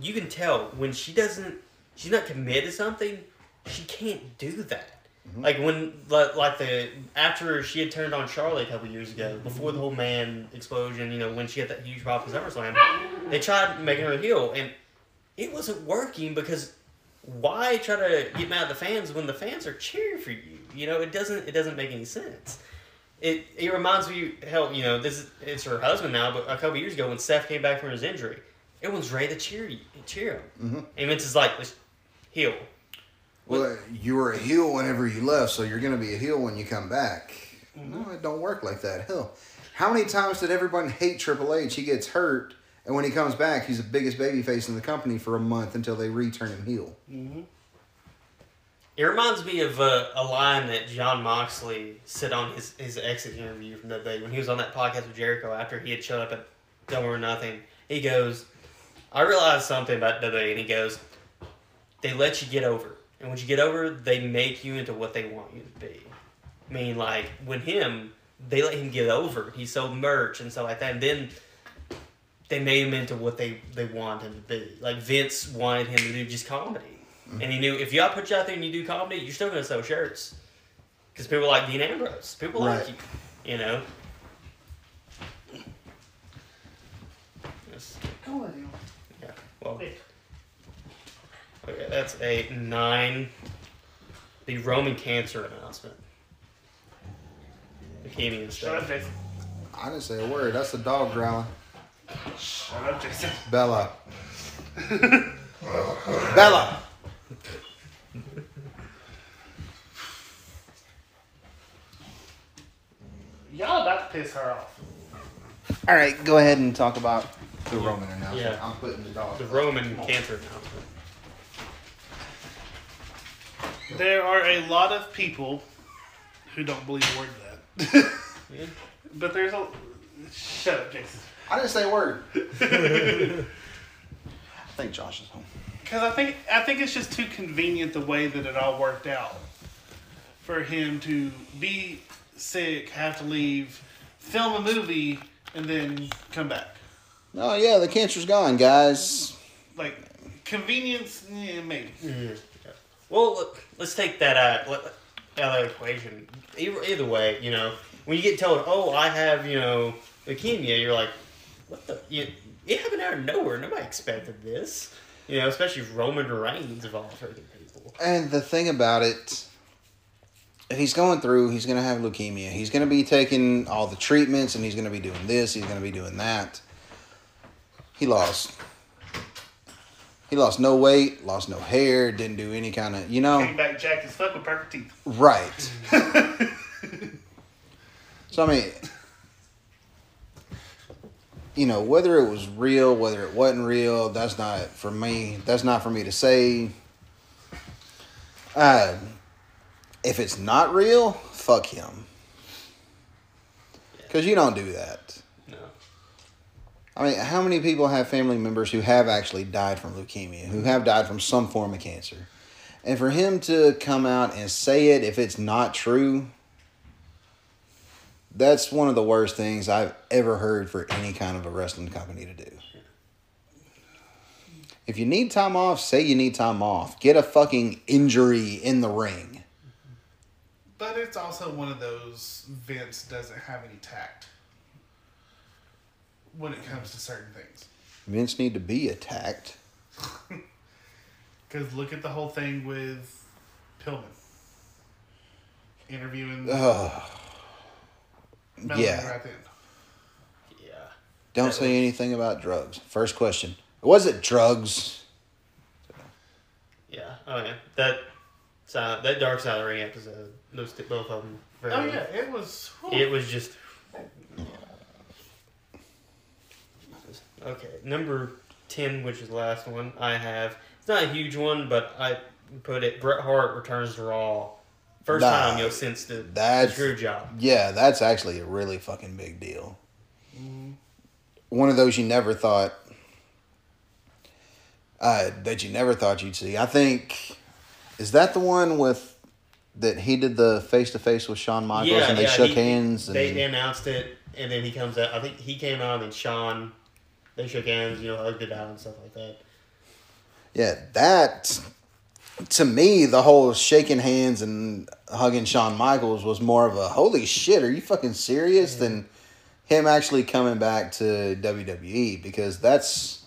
you can tell when she doesn't she's not committed to something she can't do that like when like, like the after she had turned on Charlotte a couple years ago before the whole man explosion you know when she had that huge pop in SummerSlam they tried making her a heel and it wasn't working because why try to get mad at the fans when the fans are cheering for you? You know, it doesn't it doesn't make any sense. It it reminds me, hell, you know, this is it's her husband now, but a couple years ago when Seth came back from his injury, everyone's ready to cheer you, cheer him.
Mhm.
And Vince is like, let's heel.
Well, you were a heel whenever you left, so you're going to be a heel when you come back. No, it don't work like that. Hell, how many times did everyone hate Triple H? He gets hurt, and when he comes back, he's the biggest babyface in the company for a month until they return him heel.
It reminds me of uh, a line that Jon Moxley said on his, his exit interview from the day when he was on that podcast with Jericho after he had showed up at Double or Nothing. He goes, I realized something about WWE, and he goes, they let you get over. And once you get over, they make you into what they want you to be. I mean, like, when him, they let him get over. He sold merch and stuff like that. And then they made him into what they, they wanted him to be. Like, Vince wanted him to do just comedy. Mm-hmm. And he knew if y'all put you out there and you do comedy, you're still going to sell shirts. Because people like Dean Ambrose. People like you. You know? this.
Come on, you.
Yeah. Well. Okay, that's a nine. The Roman cancer announcement. Leukemia and
Shut up,
stuff.
Jason.
I didn't say a word. That's the dog growling.
Shut up, Jason.
Bella. Bella.
Y'all about to piss her off.
All right, go ahead and talk about the Roman announcement.
Yeah.
I'm putting the dog.
The Roman cancer announcement.
There are a lot of people who don't believe a word of that.
Yeah. (laughs)
but there's a. Shut up, Jason.
I didn't say a word. I think Josh is home.
Because I think I think it's just too convenient the way that it all worked out for him to be sick, have to leave, film a movie, and then come back.
Oh yeah, the cancer's gone, guys.
Like convenience, eh, yeah, maybe.
Well, let's take that uh, out, out of the equation. Either, either way, you know, when you get told, "Oh, I have," you know, leukemia, you're like, "What the?" You, it happened out of nowhere. Nobody expected this. You know, especially Roman Reigns of all freaking people.
And the thing about it, if he's going through, he's going to have leukemia. He's going to be taking all the treatments, and he's going to be doing this. He's going to be doing that. He lost. He lost no weight, lost no hair, didn't do any kind of, you know.
Came back jacked as fuck with perfect teeth.
Right. (laughs) so I mean, you know, whether it was real, whether it wasn't real, that's not for me. That's not for me to say. Uh, if it's not real, fuck him. Because you don't do that. I mean, how many people have family members who have actually died from leukemia, who have died from some form of cancer? And for him to come out and say it, if it's not true, that's one of the worst things I've ever heard for any kind of a wrestling company to do. If you need time off, say you need time off. Get a fucking injury in the ring.
But it's also one of those Vince doesn't have any tact when it comes to certain things.
Vince need to be attacked. (laughs)
Because look at the whole thing with Pillman interviewing
Ugh.
Melanie
yeah.
right then.
Yeah.
Don't
That
say
was-
anything about drugs. First question. Was it drugs?
Yeah. Oh yeah. That side, that Dark Side of the Ring episode. Those two, both of them. Very,
Oh yeah, it was. whew.
It was just. Okay, number ten, which is the last one I have. It's not a huge one, but I put it. Bret Hart returns to Raw. First
Nah,
time, you know, since the, the
that's-
screw job.
Yeah, that's actually a really fucking big deal. One of those you never thought uh, that you never thought you'd see. I think is that the one with that he did the face to face with Shawn Michaels and they shook
he-
hands and
They announced it, and then he comes out. I think he came out, and Shawn, they shook hands, you know, hugged it out and stuff like that.
yeah, that to me the whole shaking hands and hugging Shawn Michaels was more of a holy shit. Are you fucking serious? Than him actually coming back to WWE because that's.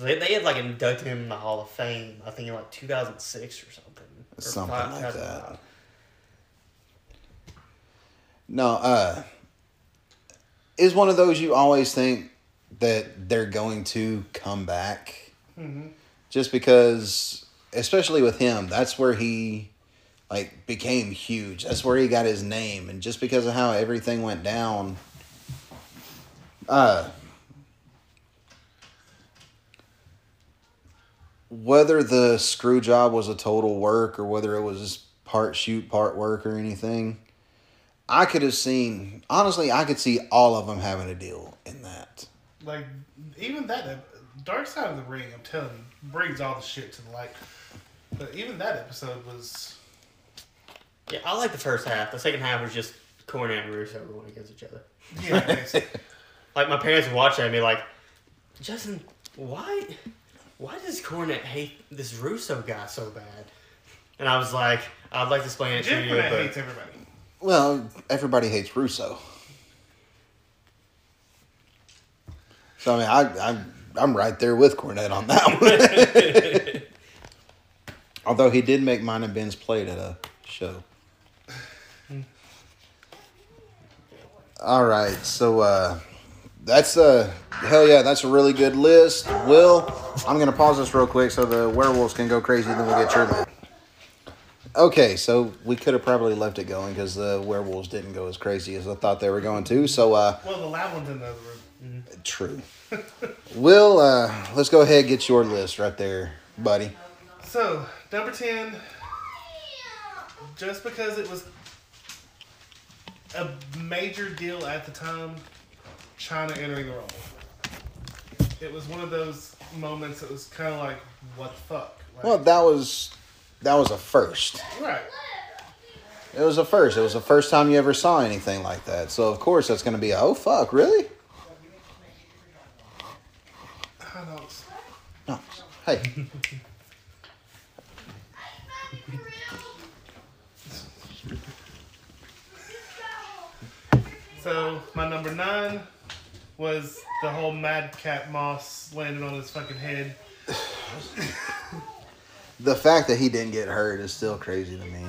They, they had like inducted him in the Hall of Fame. I think in like 2006 or something. Or
Something
five-
like that. No, uh is one of those you always think that they're going to come back. Just because especially with him, that's where he like became huge. That's where he got his name and just because of how everything went down uh whether the screw job was a total work or whether it was part shoot, part work or anything, I could have seen, honestly, I could see all of them having a deal in that.
Like even that ep- Dark Side of the Ring, I'm telling you, brings all the shit to the light. But even that episode was
Yeah, I like the first half. The second half was just Cornette and Russo going against each other.
yeah, basically. (laughs)
Like my parents would watch that and like, Justin, why, why does Cornette hate this Russo guy so bad? And I was like, I'd like to explain it to you,
Cornette
but
hates everybody.
Well, everybody hates Russo. So I mean, I, I'm I'm right there with Cornette on that one. (laughs) Although he did make mine and Ben's plate at a show. All right, so uh, that's a hell yeah, that's a really good list. Will, I'm gonna pause this real quick so the werewolves can go crazy, then we'll get your list. Okay, so we could have probably left it going because the werewolves didn't go as crazy as I thought they were going to. So uh,
Well, the loud one's in the other room.
True. (laughs) Will, uh, let's go ahead and get your list right there, buddy.
So, number 10, just because it was a major deal at the time, Chyna entering the Rumble. It was one of those moments that was kind of like, what the fuck? Like,
Well, that was that was a first.
right.
It was a first. It was the first time you ever saw anything like that. So of course that's going to be a, oh fuck, really?
Hot dogs.
No. Hey.
So, my number 9 was the whole Madcap Moss landing on his fucking head.
the fact that he didn't get hurt is still crazy to me.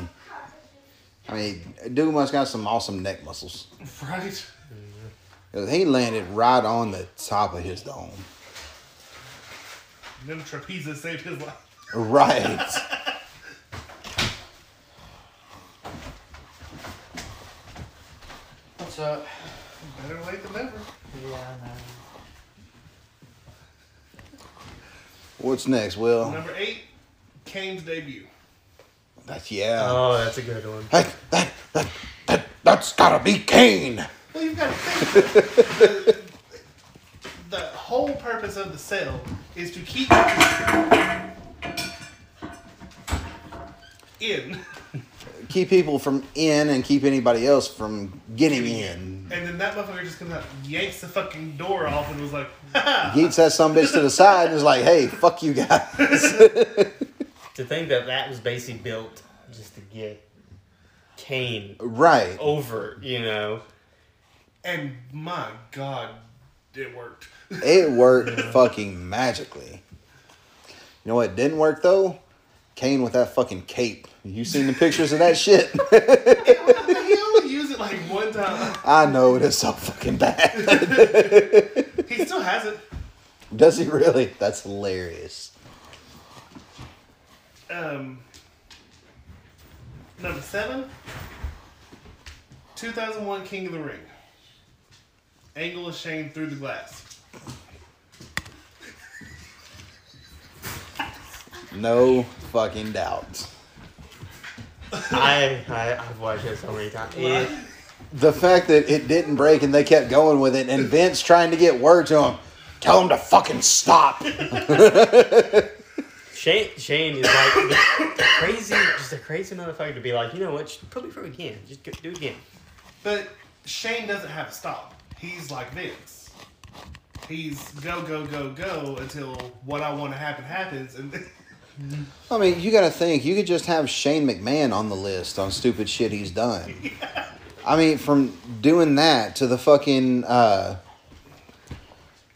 I mean, dude must got some awesome neck muscles. (laughs)
Right.
He landed right on the top of his dome.
And then Trapeza saved his life.
Right. (laughs)
What's up?
Better late than never.
Yeah,
What's next, Will?
Number 8, Kane's debut.
That's yeah.
Oh, that's a good one.
That, that, that, that, that's gotta be Kane.
Well, you've got to think. (laughs) the, the whole purpose of the cell is to keep in,
Keep people from in and keep anybody else from getting in.
and then that motherfucker just comes out, yanks the fucking door off, and was like, "Ha
Yeets that some bitch to the side and is like, hey, fuck you guys. (laughs)
To think that that was basically built just to get Kane
right.
over, you know.
And my God, it worked. (laughs)
It worked fucking magically. You know what didn't work though? Kane with that fucking cape. You seen the pictures of that shit? (laughs)
he only used it like one time.
I know it is so fucking bad. (laughs)
He still has it.
Does he really? That's hilarious.
Um, number seven, 2001 King of the Ring. Angle of Shane through the glass.
No fucking doubt.
I, I I've watched it so many times. It,
The fact that it didn't break and they kept going with it, and Vince trying to get word to him, tell him to fucking stop. (laughs)
Shane Shane is like the, the crazy, just a crazy motherfucker to be like, you know what? Just put me through again. Just go, do it again.
But Shane doesn't have a stop. He's like Vince. He's go, go, go, go until what I want to happen happens. And
I mean, you got to think you could just have Shane McMahon on the list on stupid shit he's done. (laughs) I mean, from doing that to the fucking uh,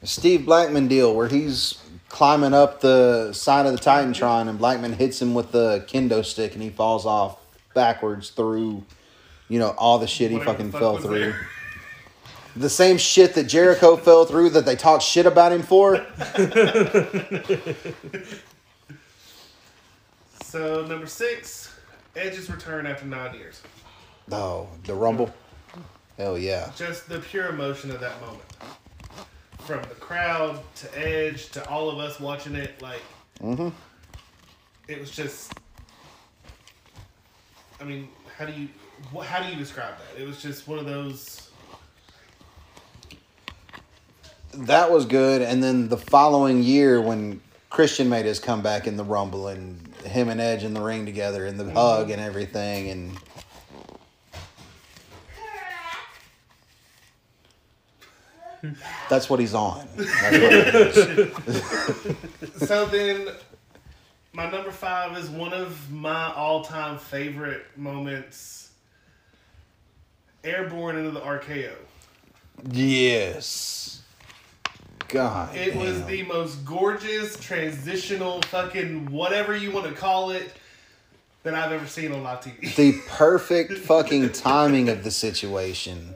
Steve Blackman deal where he's climbing up the side of the Titantron and Blackman hits him with the kendo stick and he falls off backwards through, you know, all the shit he
Whatever
fucking
fuck
fell through.
there.
The same shit that Jericho fell through that they talked shit about him for. (laughs)
so, number six, Edge's return after nine years.
Oh, the Rumble. Hell yeah.
Just the pure emotion of that moment. From the crowd to Edge to all of us watching it, like,
hmm
it was just. I mean, how do you how do you describe that? It was just one of those.
That was good. And then the following year, when Christian made his comeback in the Rumble, and him and Edge in the ring together, and the mm-hmm. hug and everything, and (laughs) that's what he's on. What. (laughs)
So then, my number five is one of my all-time favorite moments. Airborne into the RKO.
yes. God.
It was the most gorgeous transitional fucking whatever you want to call it that I've ever seen on live TV.
the (laughs) perfect fucking timing of the situation.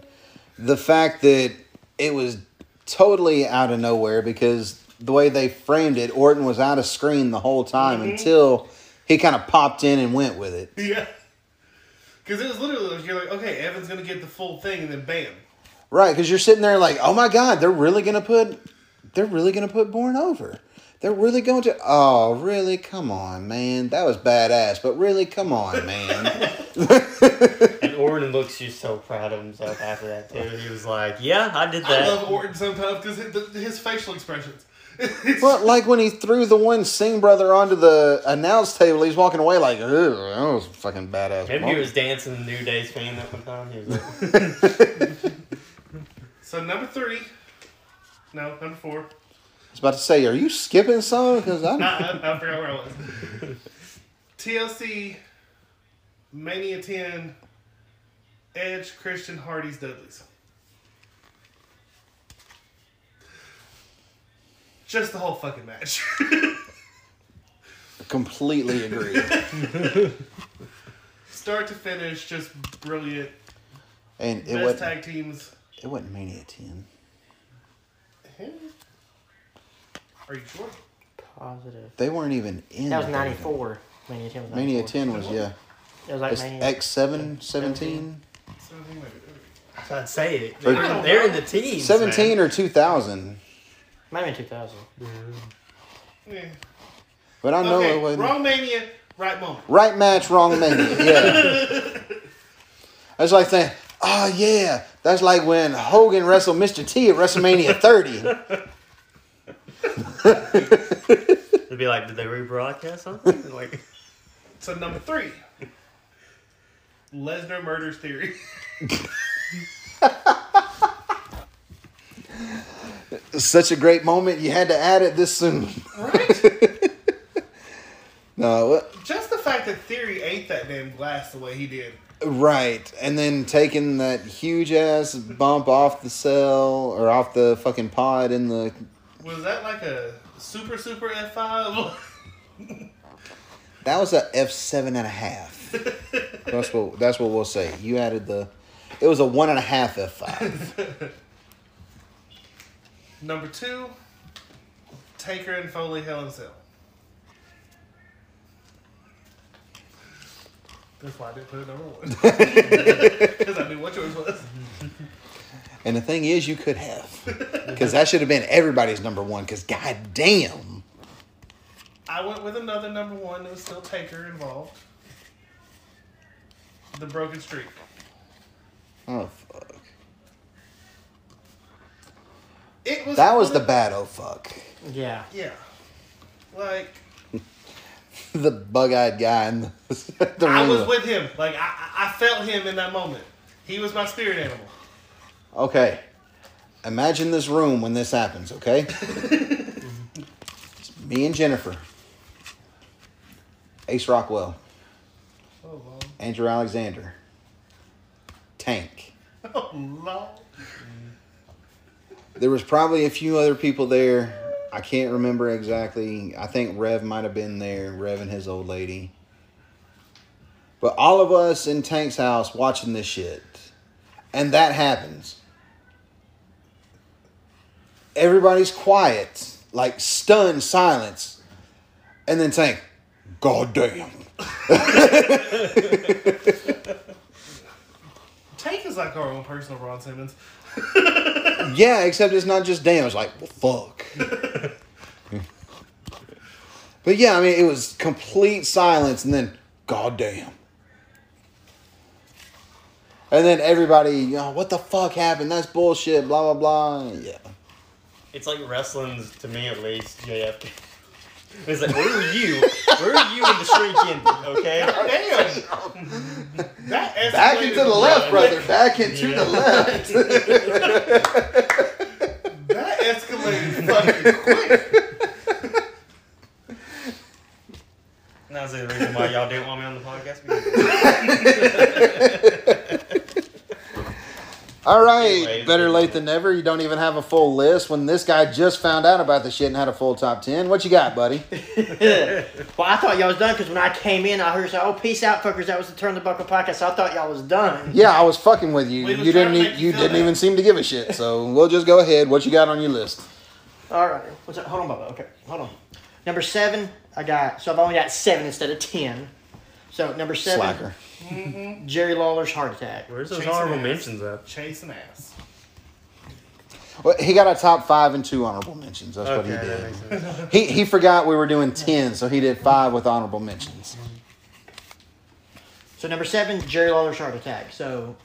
The fact that it was totally out of nowhere because the way they framed it, Orton was out of screen the whole time mm-hmm. until he kind of popped in and went with it. (laughs)
yeah. Because it was literally like, you're like, okay, Evan's gonna get the full thing, and then bam.
Right, because you're sitting there like, oh my god, they're really gonna put, they're really gonna put Bourne over. They're really going to. Oh, really? Come on, man. That was badass. But really, come on, man. (laughs)
And Orton looks just so proud of himself after that too. He was like, "Yeah, I did that."
I love Orton sometimes because his, his facial expressions. (laughs)
But like when he threw the one Singh brother onto the announce table, he's walking away like, "Ugh, that was fucking badass."
Maybe he was dancing the New Day's fan that one time. He was like, (laughs)
so number three, no, number four.
I was about to say, are you skipping some? Because
I, (laughs)
I
I, forgot where I was. (laughs) TLC, Mania 10, Edge, Christian, Hardy's, Dudley's. Just the whole fucking match. (laughs)
completely agree.
Start to finish, just brilliant.
And it
Best
wasn't.
tag teams.
It wasn't Mania ten.
Are you sure?
Positive.
They weren't even in.
That was
the
ninety four. Mania ten was
Mania ten was yeah.
It was like
It's
Mania.
X 7 17?
Something like that.
I'd say it. They're, they're in the teams.
17
man.
or two thousand.
Might have been two thousand.
Yeah.
But I know
okay,
it wasn't.
wrong Mania, right moment.
Right match, wrong mania. Yeah. (laughs) I was like saying, oh yeah, that's like when Hogan wrestled Mr. T at WrestleMania 30.
It'd be like, did they rebroadcast something? (laughs) like,
So number three, Lesnar murders theory.
Such a great moment. You had to add it this soon.
Right? (laughs)
No, what?
Just the fact that Theory ate that damn glass the way he did.
Right. And then taking that huge ass bump off the cell or off the fucking pod in the.
Was that like a super super F five? (laughs)
That was a F seven and a half. That's what. That's what we'll say. You added the. It was a one and a half F five. (laughs)
number two, Taker and Foley Hell in Cell. That's why I didn't put it number one. (laughs) Because I knew what yours was.
And the thing is, you could have, because that should have been everybody's number one. Because goddamn,
I went with another number one. There was still Taker involved. The Broken Streak.
oh fuck,
It was
that was the
one
bad oh fuck.
Yeah.
Yeah. Like (laughs)
the bug-eyed guy in the, (laughs) the
I was with him. Like I, I felt him in that moment. He was my spirit animal.
Okay, imagine this room when this happens. Okay, It's (laughs) me and Jennifer, Ace Rockwell,
Oh Lord.
Andrew Alexander, Tank.
Oh Lord.
There was probably a few other people there. I can't remember exactly. I think Rev might have been there, Rev and his old lady. But all of us in Tank's house watching this shit. And that happens. Everybody's quiet, like stunned silence. And then Tank, God damn. (laughs)
Tank is like our own personal Ron Simmons. (laughs)
Yeah, except it's not just damn. It's like, well, fuck. (laughs) but yeah, I mean, it was complete silence, and then, god damn. And then everybody, you know, what the fuck happened? That's bullshit. Blah blah blah. Yeah.
it's like wrestling's, to me at least, JFK. It's like, where were you? Where were you in the shrink ended, okay? (laughs)
Damn. that escalated
Back into the left,
quick.
brother. Back into
Yeah.
the left.
That escalated fucking quick.
That's the reason why y'all didn't want me on the podcast. (laughs)
All right,
Anyways,
better
yeah.
late than never. You don't even have a full list when this guy just found out about the shit and had a full top ten. What you got, buddy? (laughs)
Well, I thought y'all was done because when I came in, I heard say, "Oh, peace out, fuckers." That was the Turn the Buckle podcast. So I thought y'all was done.
Yeah, I was fucking with you.
We
You didn't.
to make you
You didn't
bad.
even seem to give a shit. So (laughs) we'll just go ahead. What you got on your list?
All right. What's that? Hold on, Bubba. Okay, hold on. Number seven, I got. So I've only got seven instead of ten. So number seven,
Slacker. Mm-hmm.
Jerry Lawler's heart attack.
Where's those
Chasing
honorable
ass.
mentions at?
Chasing ass.
Well, he got a top five and two honorable mentions. That's what he did. He he forgot we were doing ten, so he did five with honorable mentions.
So number seven, Jerry Lawler's heart attack. So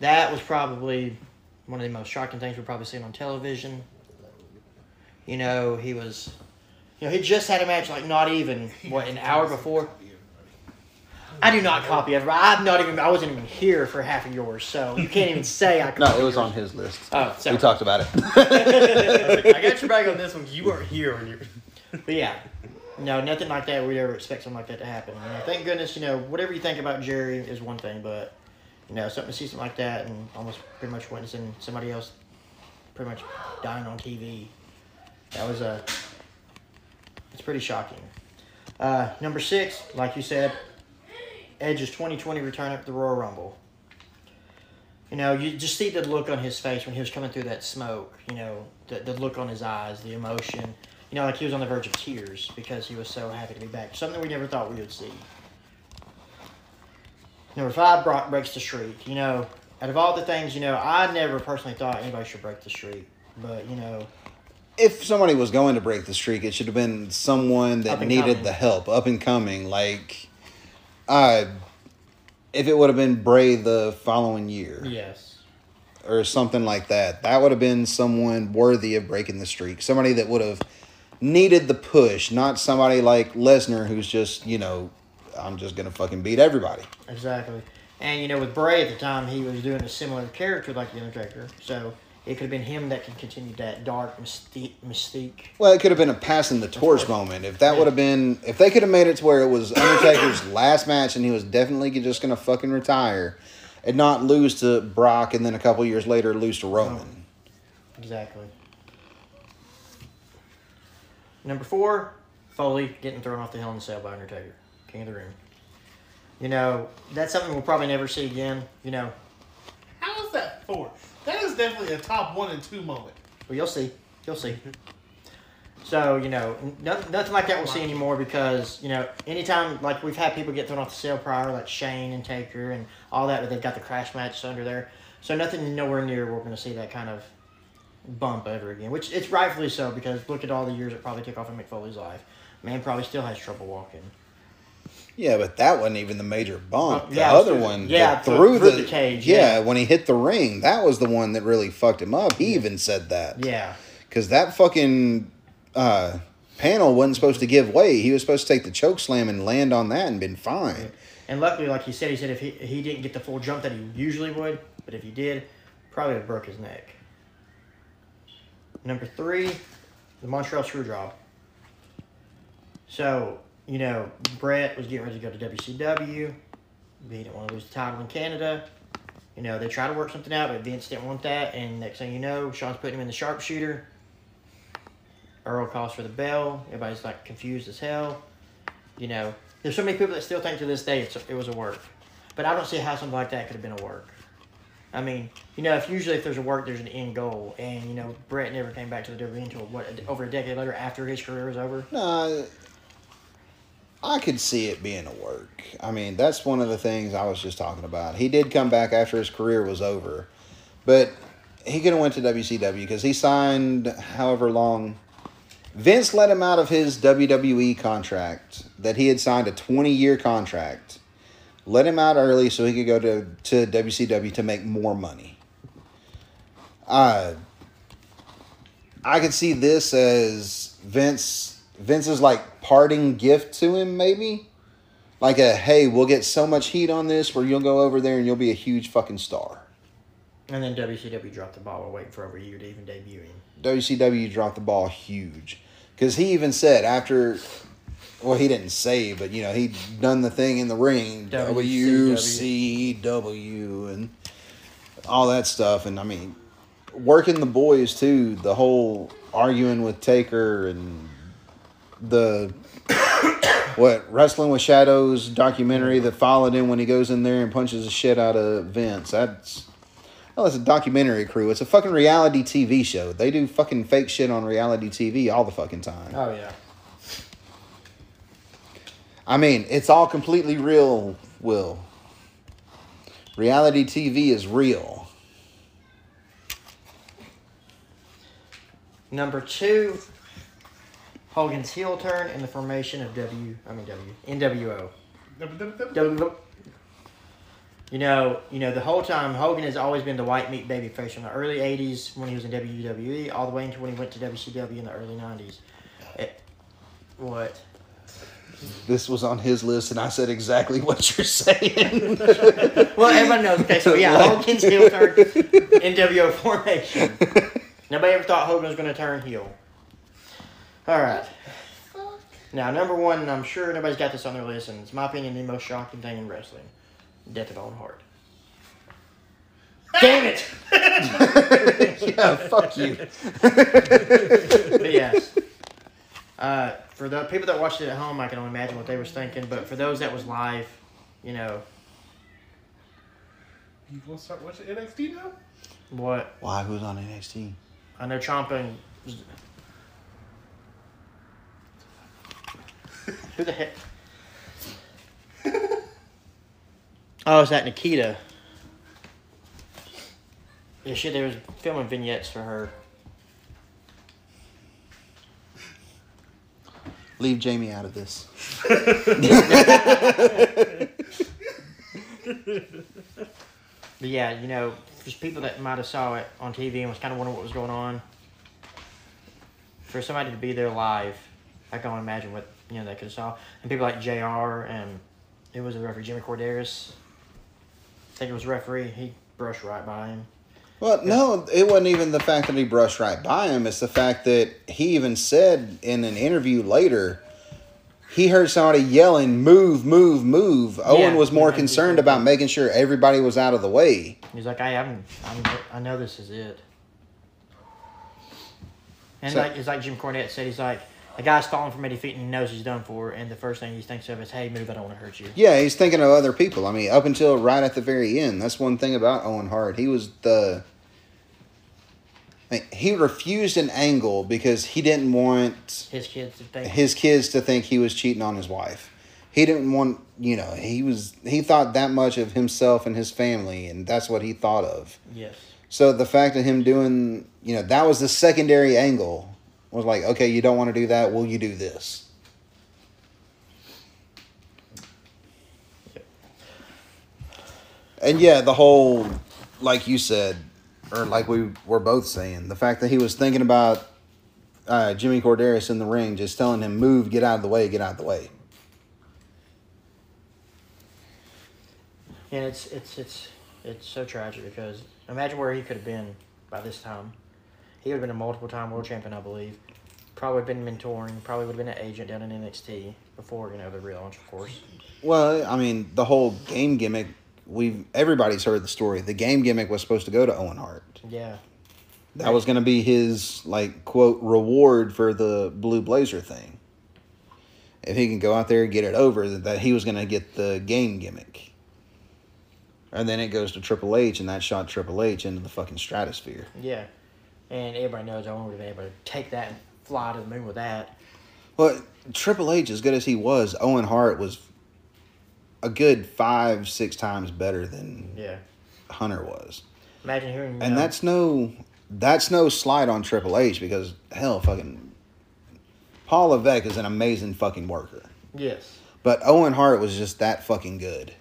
that was probably one of the most shocking things we've probably seen on television. You know, he was, you know, he just had a match like not even what an hour before. I do not copy everybody. I've not even. I wasn't even here for half of yours, so you can't even say I.
No, it was
yours.
on his list.
Oh, so
We talked about it. (laughs) (laughs)
I got your back on this one. You weren't here when you.
But yeah, no, nothing like that. We'd ever expect something like that to happen. You know, thank goodness, you know, whatever you think about Jerry is one thing, but you know, something to see something like that and almost pretty much witnessing somebody else pretty much dying on TV. That was a. it's pretty shocking. Uh, number six, like you said, Edge's 2020 return at the Royal Rumble. You know, you just see the look on his face when he was coming through that smoke. You know, the, the look on his eyes, the emotion. You know, like he was on the verge of tears because he was so happy to be back. Something we never thought we would see. Number five, Brock breaks the streak. You know, out of all the things, you know, I never personally thought anybody should break the streak. But, you know,
if somebody was going to break the streak, it should have been someone that needed
coming.
the help, up and coming. Like, uh, if it would have been Bray the following year
yes.
or something like that, that would have been someone worthy of breaking the streak. Somebody that would have needed the push, not somebody like Lesnar who's just, you know, I'm just gonna fucking beat everybody.
Exactly. And you know, with Bray at the time, he was doing a similar character like the Undertaker, so it could have been him that could continue that dark mystique. mystique.
Well, it could have been a passing the torch moment. If that would have been, if they could have made it to where it was Undertaker's (coughs) last match and he was definitely just gonna fucking retire, and not lose to Brock, and then a couple years later lose to Roman.
Oh, exactly. Number four, Foley getting thrown off the Hell in a Cell by Undertaker, King of the Ring. You know, that's something we'll probably never see again. You know,
How is that four? That is definitely a top one and two moment.
Well, you'll see. You'll see. So, you know, nothing, nothing like that we'll see anymore because, you know, anytime, like, we've had people get thrown off the sale prior, like Shane and Taker and all that, but they've got the crash match under there. So, nothing nowhere near we're going to see that kind of bump ever again, which it's rightfully so because look at all the years it probably took off in Mick Foley's life. Man probably still has trouble walking.
Yeah, but that wasn't even the major bump.
Uh,
The
yeah,
other one,
yeah, through,
through the,
the cage,
Yeah,
yeah.
when he hit the ring, that was the one that really fucked him up. He even said that.
Yeah.
because that fucking uh, panel wasn't supposed to give way. He was supposed to take the choke slam and land on that and been fine.
And luckily, like he said, he said if he, he didn't get the full jump that he usually would, but if he did, probably would have broke his neck. Number three, the Montreal Screwjob. So, you know, Bret was getting ready to go to WCW. He didn't want to lose the title in Canada. You know, they tried to work something out, but Vince didn't want that. And next thing you know, Shawn's putting him in the sharpshooter. Earl calls for the bell. Everybody's like confused as hell. You know, there's so many people that still think to this day it was a work. But I don't see how something like that could have been a work. I mean, you know, if usually if there's a work, there's an end goal, and you know, Bret never came back to the WWE until what over a decade later after his career was over.
Nah, I could see it being a work. I mean, that's one of the things I was just talking about. He did come back after his career was over, but he could have went to WCW because he signed however long. Vince let him out of his WWE contract that he had signed a 20 year contract. Let him out early so he could go to, to WCW to make more money. Uh, I could see this as Vince Vince's like parting gift to him, maybe. Like a hey, we'll get so much heat on this where you'll go over there and you'll be a huge fucking star.
And then WCW dropped the ball while waiting for over a year to even debut him.
WCW dropped the ball huge. Because he even said after, well, he didn't say, but you know, he'd done the thing in the ring,
WCW.
WCW, and all that stuff, and I mean, working the boys too. The whole arguing with Taker and the what wrestling with shadows documentary that followed him when he goes in there and punches the shit out of Vince. That's well, it's a documentary crew. It's a fucking reality TV show. They do fucking fake shit on reality TV all the fucking time.
Oh yeah.
I mean, it's all completely real, Will. Reality TV is real.
Number two, Hogan's heel turn and the formation of W. I mean W. NWO. You know, you know, the whole time Hogan has always been the white meat baby face from the early '80s when he was in WWE, all the way into when he went to WCW in the early '90s. It, eh, what?
This was on his list, and I said exactly (laughs) what you're saying. (laughs)
Well, everyone knows. Okay, so yeah, Hogan's heel turn, NWO formation. Nobody ever thought Hogan was going to turn heel. All right. Now, number one, I'm sure nobody's got this on their list, and it's my opinion the most shocking thing in wrestling: Death of Owen Hart. Damn it! (laughs)
yeah, fuck you.
But yes. Uh, for the people that watched it at home, I can only imagine what they was thinking. But for those that was live, you know
You want to start watching NXT now?
what?
Why? Who's on NXT?
I know Ciampa. Who the heck? oh, is that Nikita? Yeah, shit. They was filming vignettes for her.
Leave Jamie out of this.
But yeah, you know, just people that might have saw it on TV and was kind of wondering what was going on. For somebody to be there live, I can only imagine what you know they could have saw. And people like Jr. and it was a referee Jimmy Korderas. I think it was a referee. He brushed right by him.
Well, no, it wasn't even the fact that he brushed right by him. It's the fact that he even said in an interview later, he heard somebody yelling, "Move, move, move." Owen was more
yeah,
concerned about making sure everybody was out of the way.
He's like, I am. I'm, I know this is it. And
So-
like it's like Jim Cornette said, he's like, the guy's falling from a defeat and he knows he's done for, and the first thing he thinks of is, "Hey, move! I don't want to hurt you."
Yeah, he's thinking of other people. I mean, up until right at the very end, that's one thing about Owen Hart. He was the. I mean, he refused an angle because he didn't want
His kids to think.
his kids to think he was cheating on his wife. He didn't want, you know, he was he thought that much of himself and his family and that's what he thought of.
yes.
So the fact of him doing, you know, that was the secondary angle. Was like, okay, you don't want to do that, will you do this? And yeah, the whole like you said or like we were both saying, the fact that he was thinking about uh, Jimmy Korderas in the ring, just telling him, "Move, get out of the way, get out of the way."
And it's it's it's it's so tragic because imagine where he could have been by this time. He would have been a multiple time world champion, I believe. Probably been mentoring. Probably would have been an agent down in NXT before you know the relaunch, of course.
Well, I mean, the whole game gimmick. We've everybody's heard the story. The game gimmick was supposed to go to Owen Hart.
Yeah,
That was going to be his like quote reward for the Blue Blazer thing. If he can go out there and get it over, that- that he was going to get the game gimmick. And then it goes to Triple H, and that shot Triple H into the fucking stratosphere.
yeah. And everybody knows Owen would have been able to take that and fly to the moon with that.
Well, Triple H, as good as he was, Owen Hart was a good five, six times better than
Yeah.
Hunter was.
Imagine hearing.
And
know,
that's no that's no slight on Triple H because hell fucking Paul Levesque is an amazing fucking worker.
yes.
But Owen Hart was just that fucking good.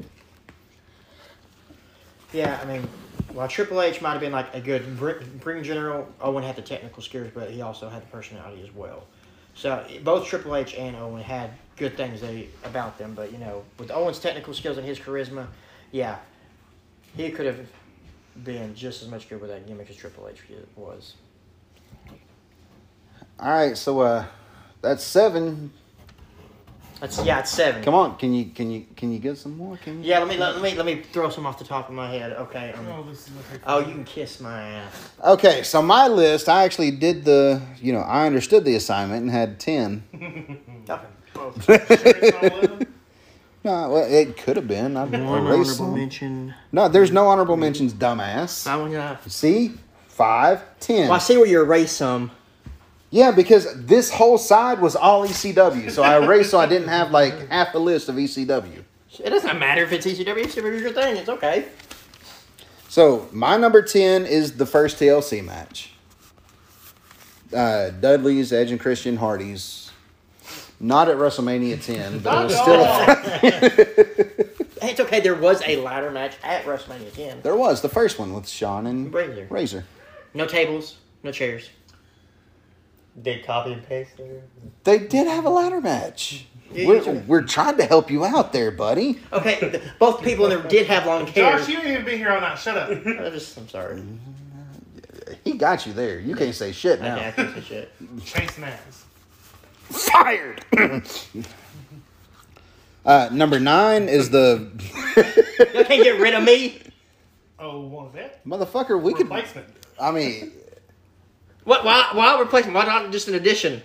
Yeah, I mean, while Triple H might have been like a good ring general, Owen had the technical skills, but he also had the personality as well. So both Triple H and Owen had good things they about them, but you know, with Owen's technical skills and his charisma, yeah, he could have been just as much good with that gimmick as Triple H was.
All right, so uh that's seven.
That's yeah, it's seven.
Come on, can you can you can you get some more? Can you?
Yeah, let me let, me let me throw some off the top of my head. Okay. um,
Oh, this is gonna
oh, you can kiss my ass.
Okay, so my list, I actually did the, you know, I understood the assignment and had ten. (laughs)
Okay.
Oh, sure it's not eleven?
No, well, it could have been. I'd
One
erase
honorable
some.
mention.
No, there's no honorable mentions, dumbass.
I want to.
See, five, ten.
Well, I see where you erase some.
Yeah, because this whole side was all ECW, so I erased so I didn't have like half the list of ECW.
It doesn't matter if it's ECW. It's your thing. It's okay.
So my number ten is the first TLC match. Uh, Dudley's Edge and Christian Hardy's. Not at WrestleMania 10, but it was still.
Hey, (laughs) It's okay. There was a ladder match at WrestleMania 10.
There was the first one with Shawn and
Razor.
Razor.
No tables, no chairs.
Did copy and paste there?
They did have a ladder match.
Yeah,
We're,
you
we're trying to help you out there, buddy.
Okay, both people in there did have long hair.
Josh, you didn't even be here all night. Shut up. (laughs)
I just, I'm sorry.
He got you there. You can't say shit now.
can't I can't say shit.
Chasing ass.
Fired. (coughs) uh, number nine is the
You can't get rid of me.
Oh, what was that?
motherfucker. We could.
Replacement.
I mean,
What? Why? Why replacement? Why not just an addition?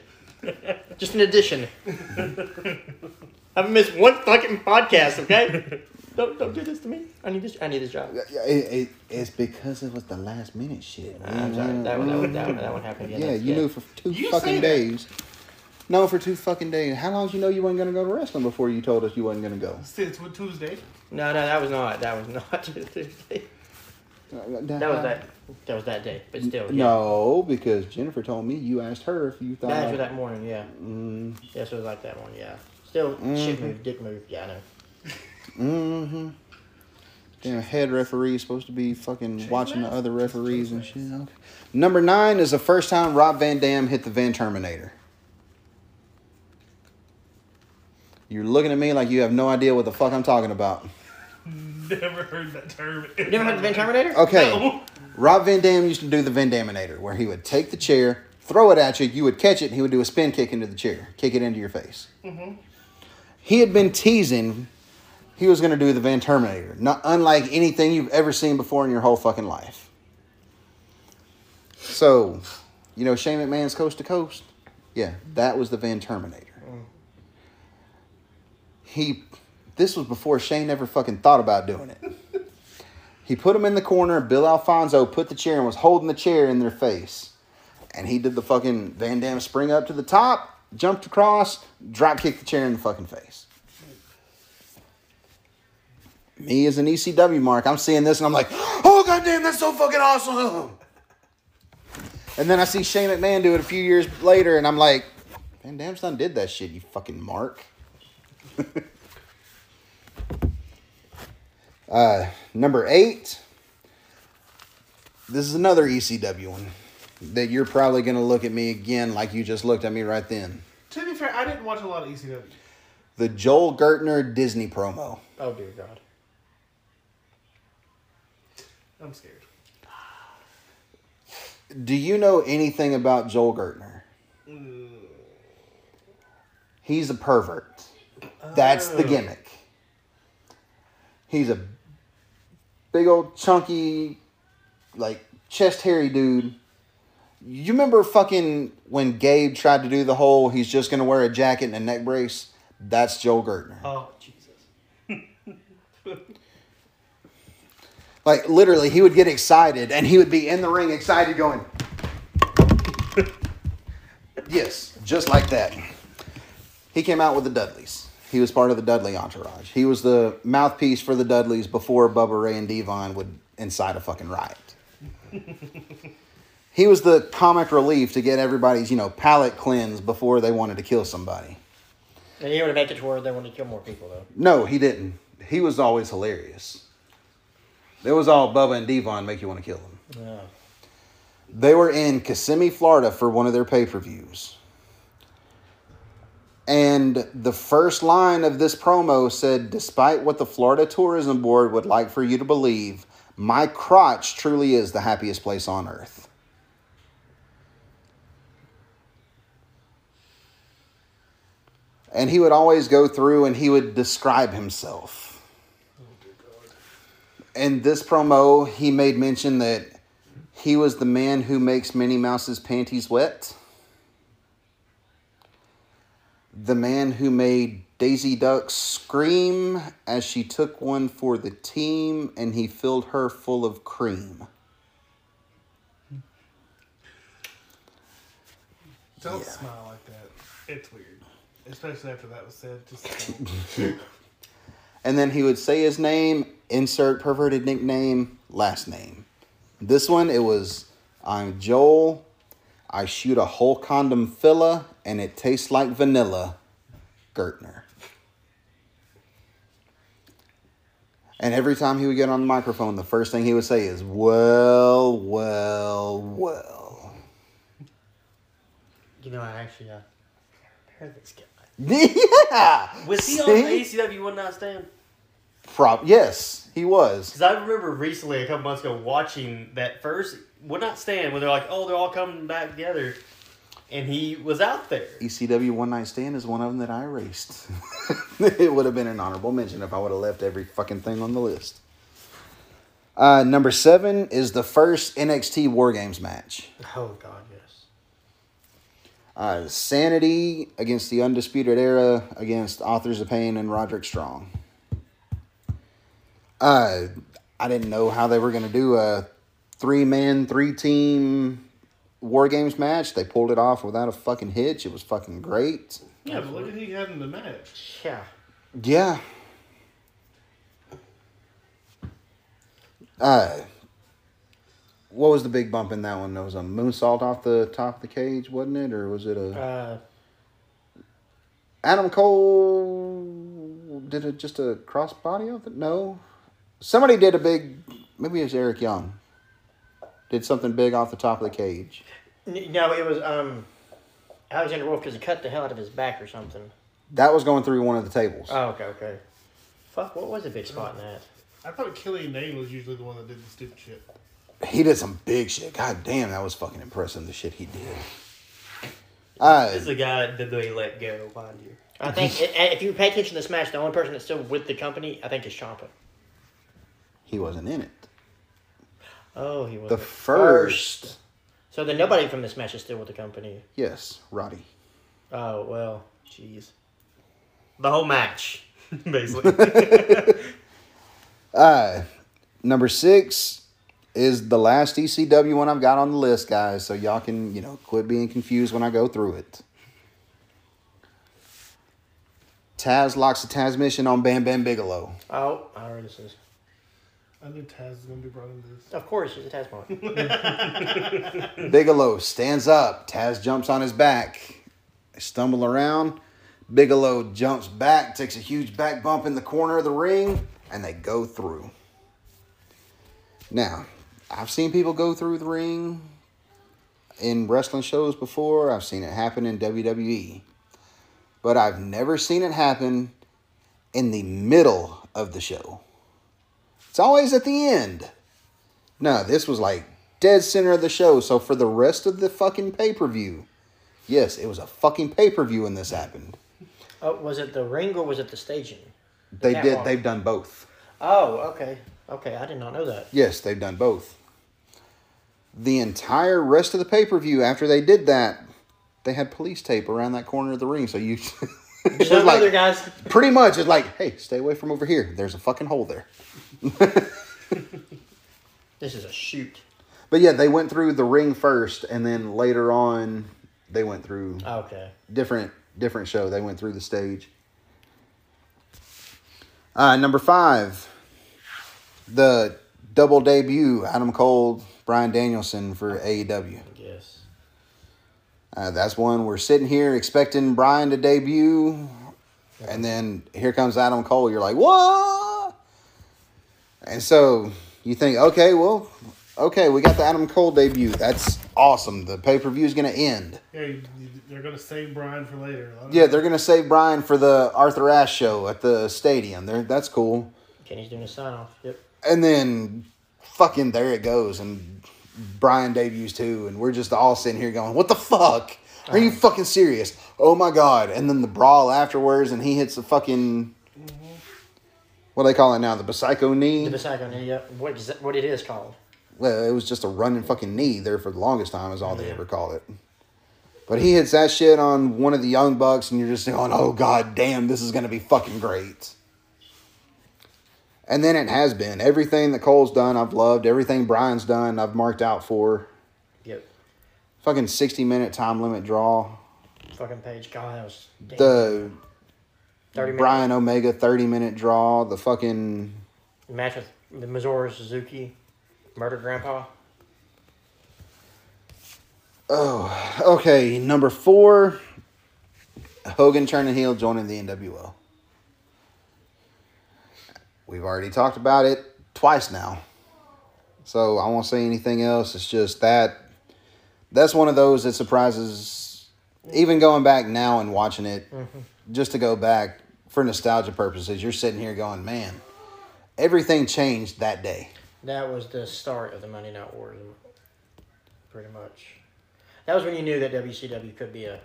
Just an addition. I haven't missed one fucking podcast. Okay. Don't don't do this to me. I need this. I need this job.
it, it, it's because it was the last minute shit.
I'm sorry. That one. That one. That one, that one happened again.
Yeah,
That's
you
good.
knew for two
You say
fucking
that.
days. No, for two fucking days. How long did you know you weren't gonna go to wrestling before you told us you wasn't gonna go?
Since what Tuesday?
No, no, that was not. That was not (laughs) Tuesday. That was that. That was that day. But still. Yeah.
No, because Jennifer told me you asked her if you thought.
That was that morning. Yeah.
Mm,
Yes, it was like that one. Yeah. Still, shit move, dick move. Yeah, I know.
mm-hmm. Damn, head referee is supposed to be fucking watching the other referees and shit. Okay. Number nine is the first time Rob Van Dam hit the Van Terminator. You're looking at me like you have no idea what the fuck I'm talking about. (laughs)
Never heard that term.
You never heard the Van Terminator?
Okay.
No.
Rob Van Dam used to do the Van Daminator, where he would take the chair, throw it at you, you would catch it, and he would do a spin kick into the chair, kick it into your face. Mm-hmm. He had been teasing he was going to do the Van Terminator, not unlike anything you've ever seen before in your whole fucking life. So, you know Shane McMahon's Coast to Coast? Yeah, that was the Van Terminator. Mm. He, this was before Shane ever fucking thought about doing it. He put him in the corner. Bill Alfonso put the chair and was holding the chair in their face. And he did the fucking Van Damme spring up to the top, jumped across, drop kicked the chair in the fucking face. Me as an ECW mark, I'm seeing this and I'm like, oh goddamn, that's so fucking awesome. And then I see Shane McMahon do it a few years later, and I'm like, Van Dam's done did that shit, you fucking mark. (laughs) Uh, number eight. This is another ECW one that you're probably going to look at me again like you just looked at me right then.
To be fair, I didn't watch a lot of ECW.
The Joel Gertner Disney promo.
Oh dear God.
I'm scared.
Do you know anything about Joel Gertner? He's a pervert. That's the
Oh.
gimmick. He's a big old chunky, like chest hairy dude. You remember fucking when Gabe tried to do the whole he's just gonna wear a jacket and a neck brace? That's Joel Gertner.
Oh Jesus! (laughs)
Like literally, he would get excited and he would be in the ring excited, going, (laughs) "Yes, just like that." He came out with the Dudleys. He was part of the Dudley entourage. He was the mouthpiece for the Dudleys before Bubba Ray and Devon would incite a fucking riot. he was the comic relief to get everybody's, you know, palate cleansed before they wanted to kill somebody.
And he would made it to where they wanted to kill more people though.
No, he didn't. He was always hilarious. It was all Bubba and Devon make you want to kill them.
Yeah.
They were in Kissimmee, Florida for one of their pay per views. And the first line of this promo said, Despite what the Florida Tourism Board would like for you to believe, my crotch truly is the happiest place on earth. And he would always go through and he would describe himself. In this promo, he made mention that he was the man who makes Minnie Mouse's panties wet. The man who made Daisy Duck scream as she took one for the team and he filled her full of cream.
Don't
Yeah.
smile like that. It's weird, especially after that was said. Just. (laughs)
And then he would say his name, insert perverted nickname, last name. This one, it was I'm Joel. I shoot a whole condom filla, and it tastes like vanilla. Gertner. And every time he would get on the microphone, the first thing he would say is, Well, well, well.
You know, I actually uh, heard this guy. (laughs)
yeah!
Was he on the ECW One Night Stand?
Prop, yes, he was.
Because I remember recently, a couple months ago, watching that first One Night Stand when they're like, oh, they're all coming back together. And he was out there.
ECW One Night Stand is one of them that I erased. (laughs) it would have been an honorable mention if I would have left every fucking thing on the list. Uh, number seven is the first NXT War Games match.
Oh, God, yes.
Uh, Sanity against the Undisputed Era against Authors of Pain and Roderick Strong. Uh, I didn't know how they were going to do a three man, three team War Games match. They pulled it off without a fucking hitch. It was fucking great.
Yeah, but look at who he had in the match.
Yeah.
Yeah. Uh, what was the big bump in that one? There was a moonsault off the top of the cage, wasn't it, or was it a
Uh,
Adam Cole did it just a cross body off it? No, somebody did a big. Maybe it was Eric Young. Did something big off the top of the cage.
no, it was um, Alexander Wolf because he cut the hell out of his back or something.
That was going through one of the tables.
Oh, okay, okay. Fuck, what was a big spot in that?
I thought Killian Dane was usually the one that did the stupid shit.
He did some big shit. God damn, that was fucking impressive. The shit he did. Uh,
This is the guy that did the let go, mind you. (laughs)
I think i- if you pay attention to this match, the only person that's still with the company, I think, is Ciampa.
he wasn't in it.
Oh, he was
The first,
So then nobody from this match is still with the company.
yes, Roddy.
Oh well, jeez.
The whole match, (laughs) basically. (laughs)
Uh, number six is the last ECW one I've got on the list, guys. So y'all can, you know, quit being confused when I go through it. Taz locks the Tazmission on Bam Bam Bigelow.
Oh, I already this is.
I knew Taz was going to be brought into this.
Of course, he's a Taz Tasman. (laughs)
Bigelow stands up. Taz jumps on his back. They stumble around. Bigelow jumps back, takes a huge back bump in the corner of the ring, and they go through. Now, I've seen people go through the ring in wrestling shows before. I've seen it happen in WWE. But I've never seen it happen in the middle of the show. It's always at the end. No, this was like dead center of the show. So for the rest of the fucking pay per view, yes, it was a fucking pay per view when this happened.
oh, was it the ring or was it the staging?
They did.
catwalk.
They've done both.
Oh, okay, okay. I did not know that.
Yes, they've done both. The entire rest of the pay per view after they did that, they had police tape around that corner of the ring. So you, (laughs)
Just like,
like
guys.
pretty much it's like, hey, stay away from over here. There's a fucking hole there. (laughs)
This is a shoot.
But yeah, they went through the ring first, and then later on, they went through
Okay.
different different show. They went through the stage. Uh, number five, the double debut: Adam Cole, Bryan Danielson for AEW.
Yes.
Uh, that's one we're sitting here expecting Bryan to debut, and then here comes Adam Cole. You're like, what? And so you think, okay, well, okay, we got the Adam Cole debut. That's awesome. The pay per view is going to end.
Yeah, you, you, they're going to save Bryan for later.
Yeah, they're gonna save Bryan for the Arthur Ashe show at the stadium. There, that's cool.
Kenny's doing a sign off. Yep.
And then, fucking, there it goes, and Bryan debuts too, and we're just all sitting here going, "What the fuck? Are you uh-huh. fucking serious? Oh my god! And then the brawl afterwards, and he hits the fucking what do they call it now? The Busaiku knee.
The Busaiku knee, yep. What is that, what it is called?
Well, it was just a running fucking knee there for the longest time, is all they ever called it. But he hits that shit on one of the young bucks, and you're just going, "Oh god damn, this is gonna be fucking great." And then it has been everything that Cole's done. I've loved everything Bryan's done. I've marked out for
Yep.
fucking sixty minute time limit draw.
Fucking page. God, that was damn.
The
30 minute
Bryan Omega thirty minute draw. The fucking
match with the Minoru Suzuki, Murder Grandpa.
oh okay number four. Hogan turning heel, joining the NWO. We've already talked about it twice now. So I won't say anything else. It's just that that's one of those that surprises even going back now and watching it mm-hmm. just to go back for nostalgia purposes, you're sitting here going, Man, everything changed that day.
That was the start of the Monday Night Wars, pretty much. That was when you knew that WCW could be a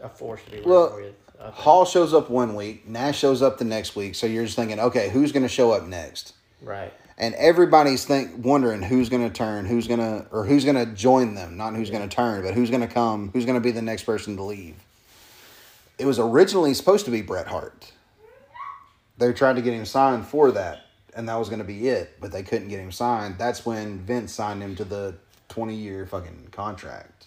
a force to be
Well,
with.
Hall shows up one week, Nash shows up the next week, so you're just thinking, okay, who's gonna show up next?
Right.
and everybody's think wondering who's going to turn, who's going to or who's going to join them, not who's going to turn, but who's going to come, who's going to be the next person to leave. It was originally supposed to be Bret Hart. They tried to get him signed for that, and that was going to be it, but they couldn't get him signed. That's when Vince signed him to the 20-year fucking contract.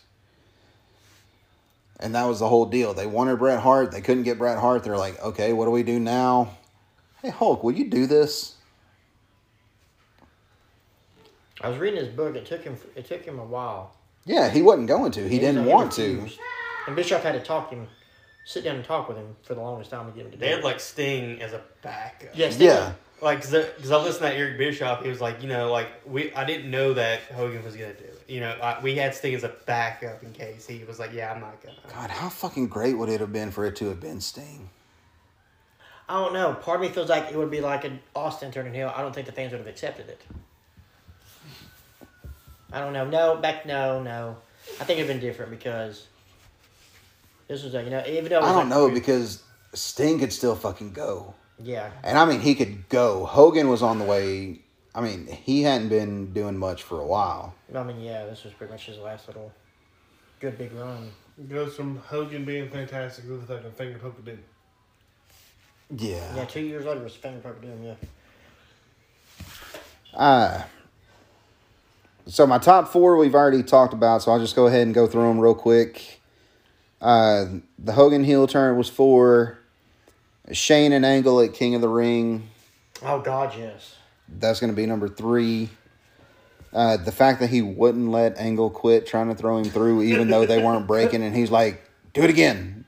And that was the whole deal. They wanted Bret Hart, they couldn't get Bret Hart. They're like, "Okay, what do we do now?" Hey Hulk, will you do this?
I was reading his book. It took him. It took him a while.
Yeah, he wasn't going to. He
He
didn't want to.
And Bischoff had to talk to him, sit down and talk with him for the longest time to get him to do
They had like Sting as a backup.
yes,
Yeah.
Like, cause, I- cause I listened to Eric Bischoff. He was like, you know, like we, I didn't know that Hogan was gonna do it. You know, I, we had Sting as a backup in case he was like, yeah, I'm not gonna.
God, how fucking great would it have been for it to have been Sting?
I don't know. Part of me feels like it would be like an Austin turning heel. I don't think the fans would have accepted it. I don't know. No, back no, no. I think it'd been different because this was a you know even though
I don't
like-
know because Sting could still fucking go.
yeah
And I mean, he could go. Hogan was on the way. I mean, he hadn't been doing much for a while.
I mean yeah this was pretty much his last little good big run.
Goes from Hogan being fantastic to the fucking finger poke of doom.
Yeah.
Yeah, two years later was Finger Poke Doom. Yeah.
Uh, so my top four we've already talked about, so I'll just go ahead and go through them real quick. Uh, the Hogan heel turn was four. Shane and Angle at King of the Ring.
Oh God, yes.
That's going to be number three. Uh, the fact that he wouldn't let Angle quit trying to throw him through, even though they weren't breaking, and he's like, "Do it again."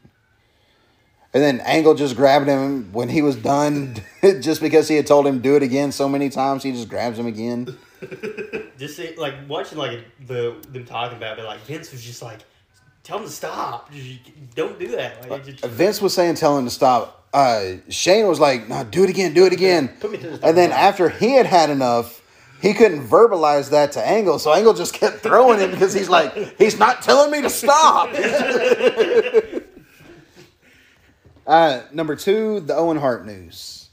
And then Angle just grabbed him when he was done, (laughs) just because he had told him do it again so many times. He just grabs him again. (laughs)
Just see, like watching like the them talking about it, like Vince was just like, tell him to stop. Don't do that. Like, just,
Vince was saying, "Tell him to stop." Uh, Shane was like, "No, do it again, do it again."
Put me this
And then after he had had enough, he couldn't verbalize that to Angle, so Angle just kept throwing him because he's like, (laughs) he's not telling me to stop. (laughs) uh, number two, the Owen Hart news.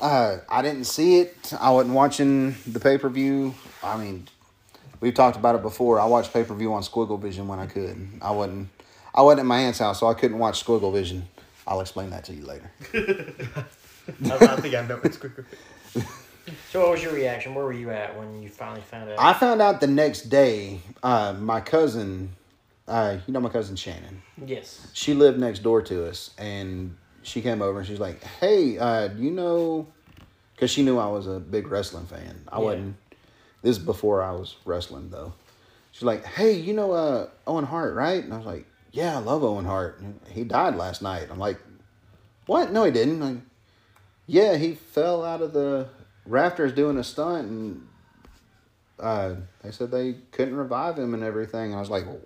Uh, I didn't see it. I wasn't watching the pay per view. I mean, we've talked about it before. I watched pay per view on Squiggle Vision when I could. I wasn't. I wasn't at my aunt's house, so I couldn't watch Squiggle Vision. I'll explain that to you later.
I, (laughs) I think I know it's quicker. (laughs)
So, what was your reaction? Where were you at when you finally found out?
I found out the next day. Uh, my cousin, uh, you know my cousin Shannon.
yes.
She lived next door to us, and she came over and she's like, "Hey, uh, you know?" Because she knew I was a big wrestling fan. I
Yeah.
wasn't. This is before I was wrestling though. She's like, "Hey, you know uh, Owen Hart, right?" And I was like, "Yeah, I love Owen Hart. And He died last night." I'm like, "What? No, he didn't." Like, yeah, he fell out of the rafters doing a stunt, and uh, they said they couldn't revive him and everything. And I was like, well,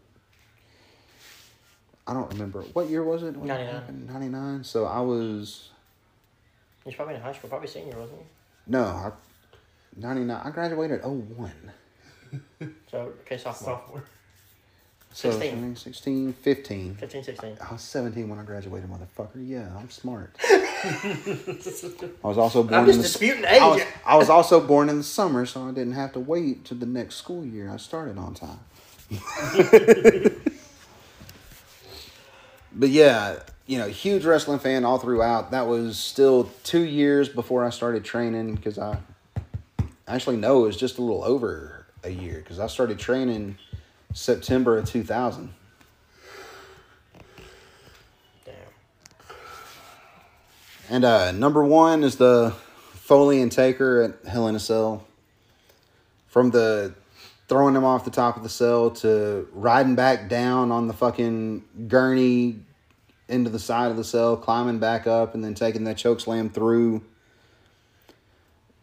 I don't remember what year was it. Ninety
nine.
Ninety nine. So I was
He's probably in high school, probably senior, wasn't he?
no, I, 99. I graduated 01. (laughs)
So, okay, sophomore.
Sophomore.
So
16.
17, 16, 15.
15, 16.
I was 17 when I graduated, motherfucker. Yeah, I'm smart. (laughs) I was also born
I'm just
in the
disputing
I was,
age.
I was also born in the summer, so I didn't have to wait to the next school year. I started on time. (laughs) but yeah, you know, huge wrestling fan all throughout. That was still two years before I started training because I actually no, it was just a little over a year because I started training September of 2000.
Damn.
And uh, number one is the Foley and Taker at Hell in a Cell. From the throwing him off the top of the cell to riding back down on the fucking gurney into the side of the cell, climbing back up, and then taking that choke slam through.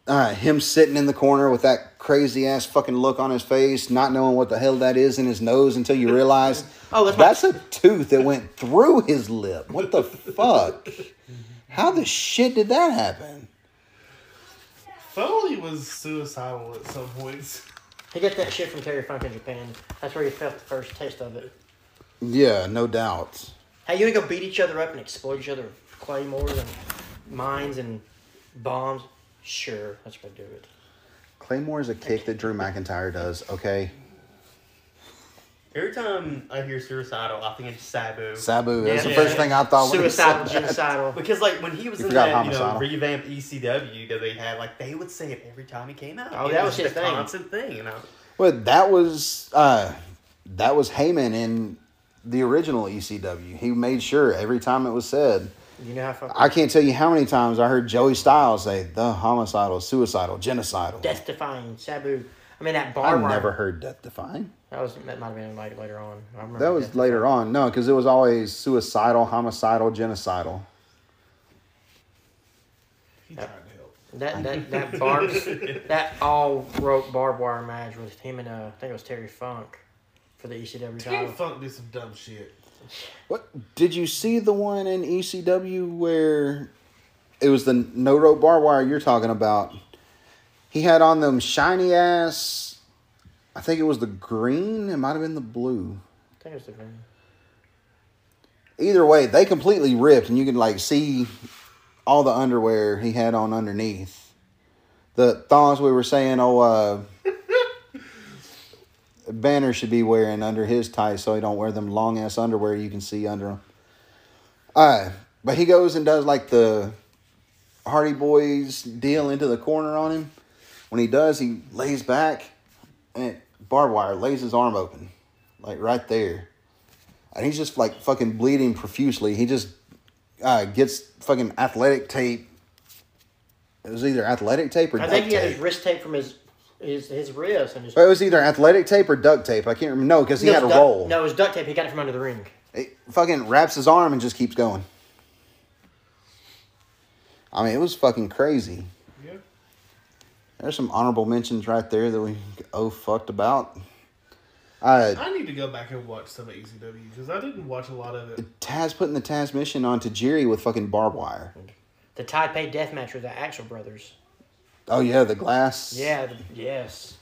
Uh, him sitting in the corner with that crazy ass fucking look on his face, not knowing what the hell that is in his nose until you realize (laughs)
Oh, that's my-
that's a tooth that went through his lip. What the fuck? How the shit did that happen?
Foley was suicidal at some points.
He got that shit from Terry Funk in Japan. That's where he felt the first taste of it.
Yeah, no doubt.
Hey, you wanna go beat each other up and exploit each other with claymores and mines and bombs? Sure, let's go do it.
Claymore is a kick that Drew McIntyre does, okay?
Every time I hear suicidal, I think it's Sabu.
Sabu is
Yeah.
the first thing I thought when he
Suicidal,
said that.
genocidal. (laughs)
Because like when he was
You
in
forgot
that you know
homicidal.
revamped ECW that they had, like they would say it every time he came out.
Oh,
It
that was his
a
thing.
constant thing, you know.
But that was uh that was Heyman in the original ECW. He made sure every time it was said.
You know how fucking
I can't tell you how many times I heard Joey Styles say the homicidal, suicidal, genocidal.
death defying Sabu. I mean that
I've never heard death defying.
That was that might have been like later on. I remember
That was later on. No, because it was always suicidal, homicidal, genocidal.
He tried to help.
That that (laughs) that bar (laughs) that all rope barbed wire match with him and uh, I think it was Terry Funk for the ECW
Terry
title.
Funk did some dumb shit.
What did you see the one in ECW where it was the no rope barbed wire you're talking about? He had on them shiny ass. I think it was the green. It might have been the blue.
I think it was the green.
Either way, they completely ripped, and you could like see all the underwear he had on underneath. The thongs we were saying, oh, uh, Banner should be wearing under his tights so he don't wear them long ass underwear you can see under him. Uh, but he goes and does like the Hardy Boys deal into the corner on him. When he does, he lays back and barbed wire lays his arm open, like right there and he's just like fucking bleeding profusely. He just uh, gets fucking athletic tape. It was either athletic tape or
I think he had his wrist tape from his his his wrist and his.
It was either athletic tape or duct tape. I can't remember. No, because he
No,
had a
was duct-
roll.
No, it was duct tape. He got it from under the ring.
He fucking wraps his arm and just keeps going. I mean, it was fucking crazy.
Yeah.
There's some honorable mentions right there that we oh fucked about. Uh,
I need to go back and watch some of ECW because I didn't watch a lot of it.
Taz putting the Tazmission onto Jerry with fucking barbed wire.
The Taipei death match with the Axel brothers.
Oh yeah, the glass.
Yeah. The, yes.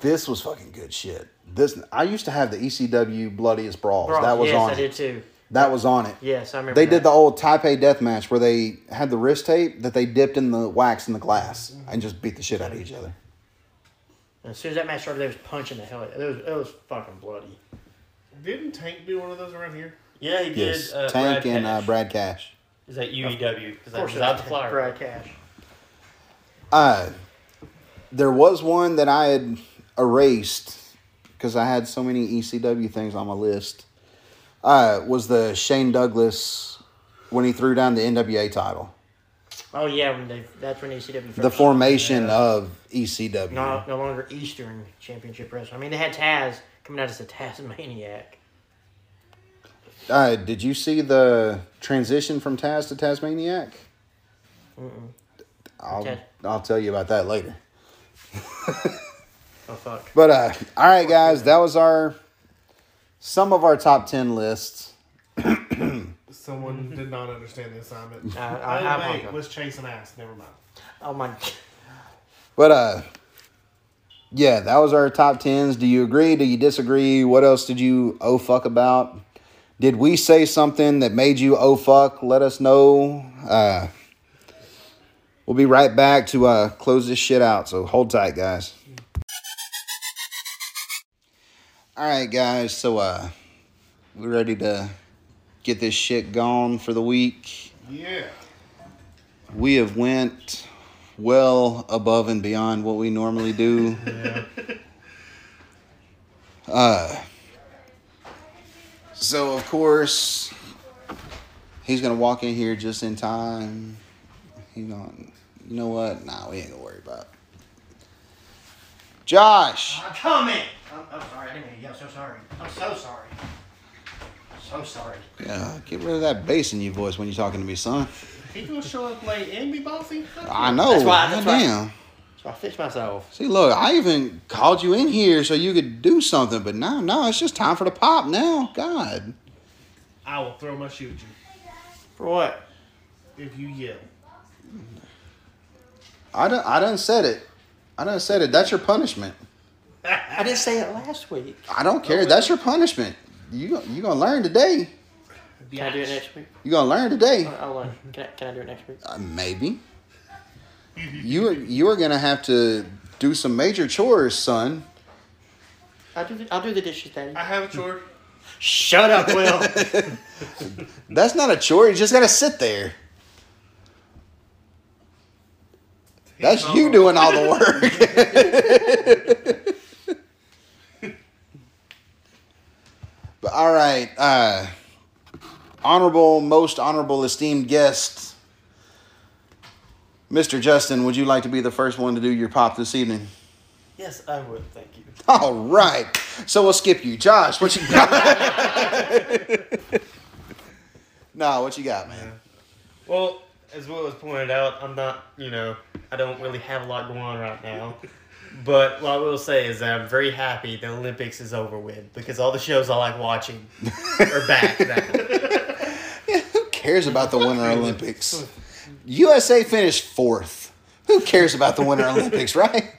This was fucking good shit. This I used to have the ECW Bloodiest Brawls.
Bro,
that was
yes,
on
I
it.
did too.
That was on it.
Yes, I remember.
They
that.
did the old Taipei death match where they had the wrist tape that they dipped in the wax in the glass and just beat the shit out of each other.
And as soon as that match started, they was punching the hell. Out. It was it was fucking bloody.
Didn't Tank do one of those around here?
Yeah, he did.
Yes,
uh,
Tank
Brad
and uh, Brad Cash.
Is that UEW? Because
Of
that
course,
was
it
out the flyer.
Brad Cash.
Uh, there was one that I had erased because I had so many ECW things on my list. Uh, was the Shane Douglas when he threw down the NWA title,
Oh yeah, when they that's when ECW. First
the formation of ECW.
No, no longer Eastern Championship Wrestling. I mean, they had Taz coming out as a Tasmaniac.
Uh, did you see the transition from Taz to Tasmaniac? I'll,
Okay.
I'll tell you about that later.
Oh fuck.
But uh, all right, guys, that was our some of our top ten lists.
Someone did not understand the assignment.
Uh, I-
I,
I-
mate was chasing ass. Never mind.
Oh my.
But uh, yeah, that was our top tens. Do you agree? Do you disagree? What else did you oh fuck about? Did we say something that made you oh fuck? Let us know. Uh, we'll be right back to uh, close this shit out. So hold tight, guys. All right, guys. So uh, we ready to get this shit gone for the week.
Yeah.
We have went well above and beyond what we normally do. (laughs) Uh, so of course, he's gonna walk in here just in time. He gonna, you know what? Nah, we ain't gonna worry about. it. Josh,
I'm coming. I'm, I'm sorry. I didn't mean to yell. So sorry. I'm so sorry. So sorry.
yeah, get rid of that bass in your voice when you're talking to me, son.
He gonna show up late and be bossy?
I know.
That's why- that's why-
Goddamn.
So I fixed myself.
See, look, I even called you in here so you could do something, but now, no, it's just time for the pop now. God.
I will throw my shoe at you
For what?
if you yell.
I done, I done said it. I done said it. That's your punishment.
I didn't say it last week.
I don't care. That's your punishment. You you gonna learn today.
Can I do it next week?
You gonna learn today.
I'll learn. Can I, can I do it next week?
Uh, maybe. You are you are gonna have to do some major chores, son.
I'll do the, I'll do the dishes, Daddy.
I have a chore.
Shut up, Will. (laughs)
That's not a chore. You just gotta sit there. That's you doing all the work. (laughs) but all right, uh, honorable, most honorable, esteemed guest, Mr. Justin. Would you like to be the first one to do your pop this evening?
Yes, I would. Thank you.
All right, so we'll skip you, Josh. What you got? (laughs) no, what you got, man?
Well, as Will has pointed out, I'm not, you know, I don't really have a lot going on right now. But what I will say is that I'm very happy the Olympics is over with because all the shows I like watching are back now.
Yeah, (laughs) who cares about the Winter Olympics? (laughs) USA finished fourth. Who cares about the Winter Olympics, right?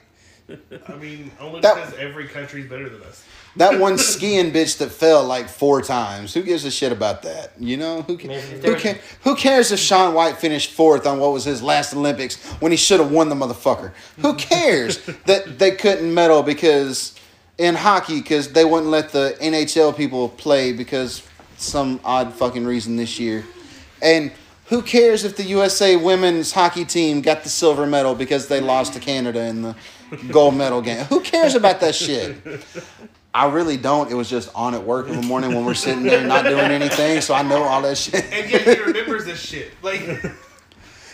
I mean, only
That-
because every country's better than us.
That one skiing bitch that fell like four times. Who gives a shit about that? You know who ca-
Maybe if
who,
there
ca- who cares if Shaun White finished fourth on what was his last Olympics when he should have won the motherfucker? Who cares (laughs) that they couldn't medal because in hockey because they wouldn't let the NHL people play because some odd fucking reason this year, and who cares if the USA women's hockey team got the silver medal because they lost to Canada in the gold medal game? Who cares about that shit? I really don't. It was just on at work in the morning when we're sitting there not doing anything, so I know all that shit.
And yet he remembers this shit. Like,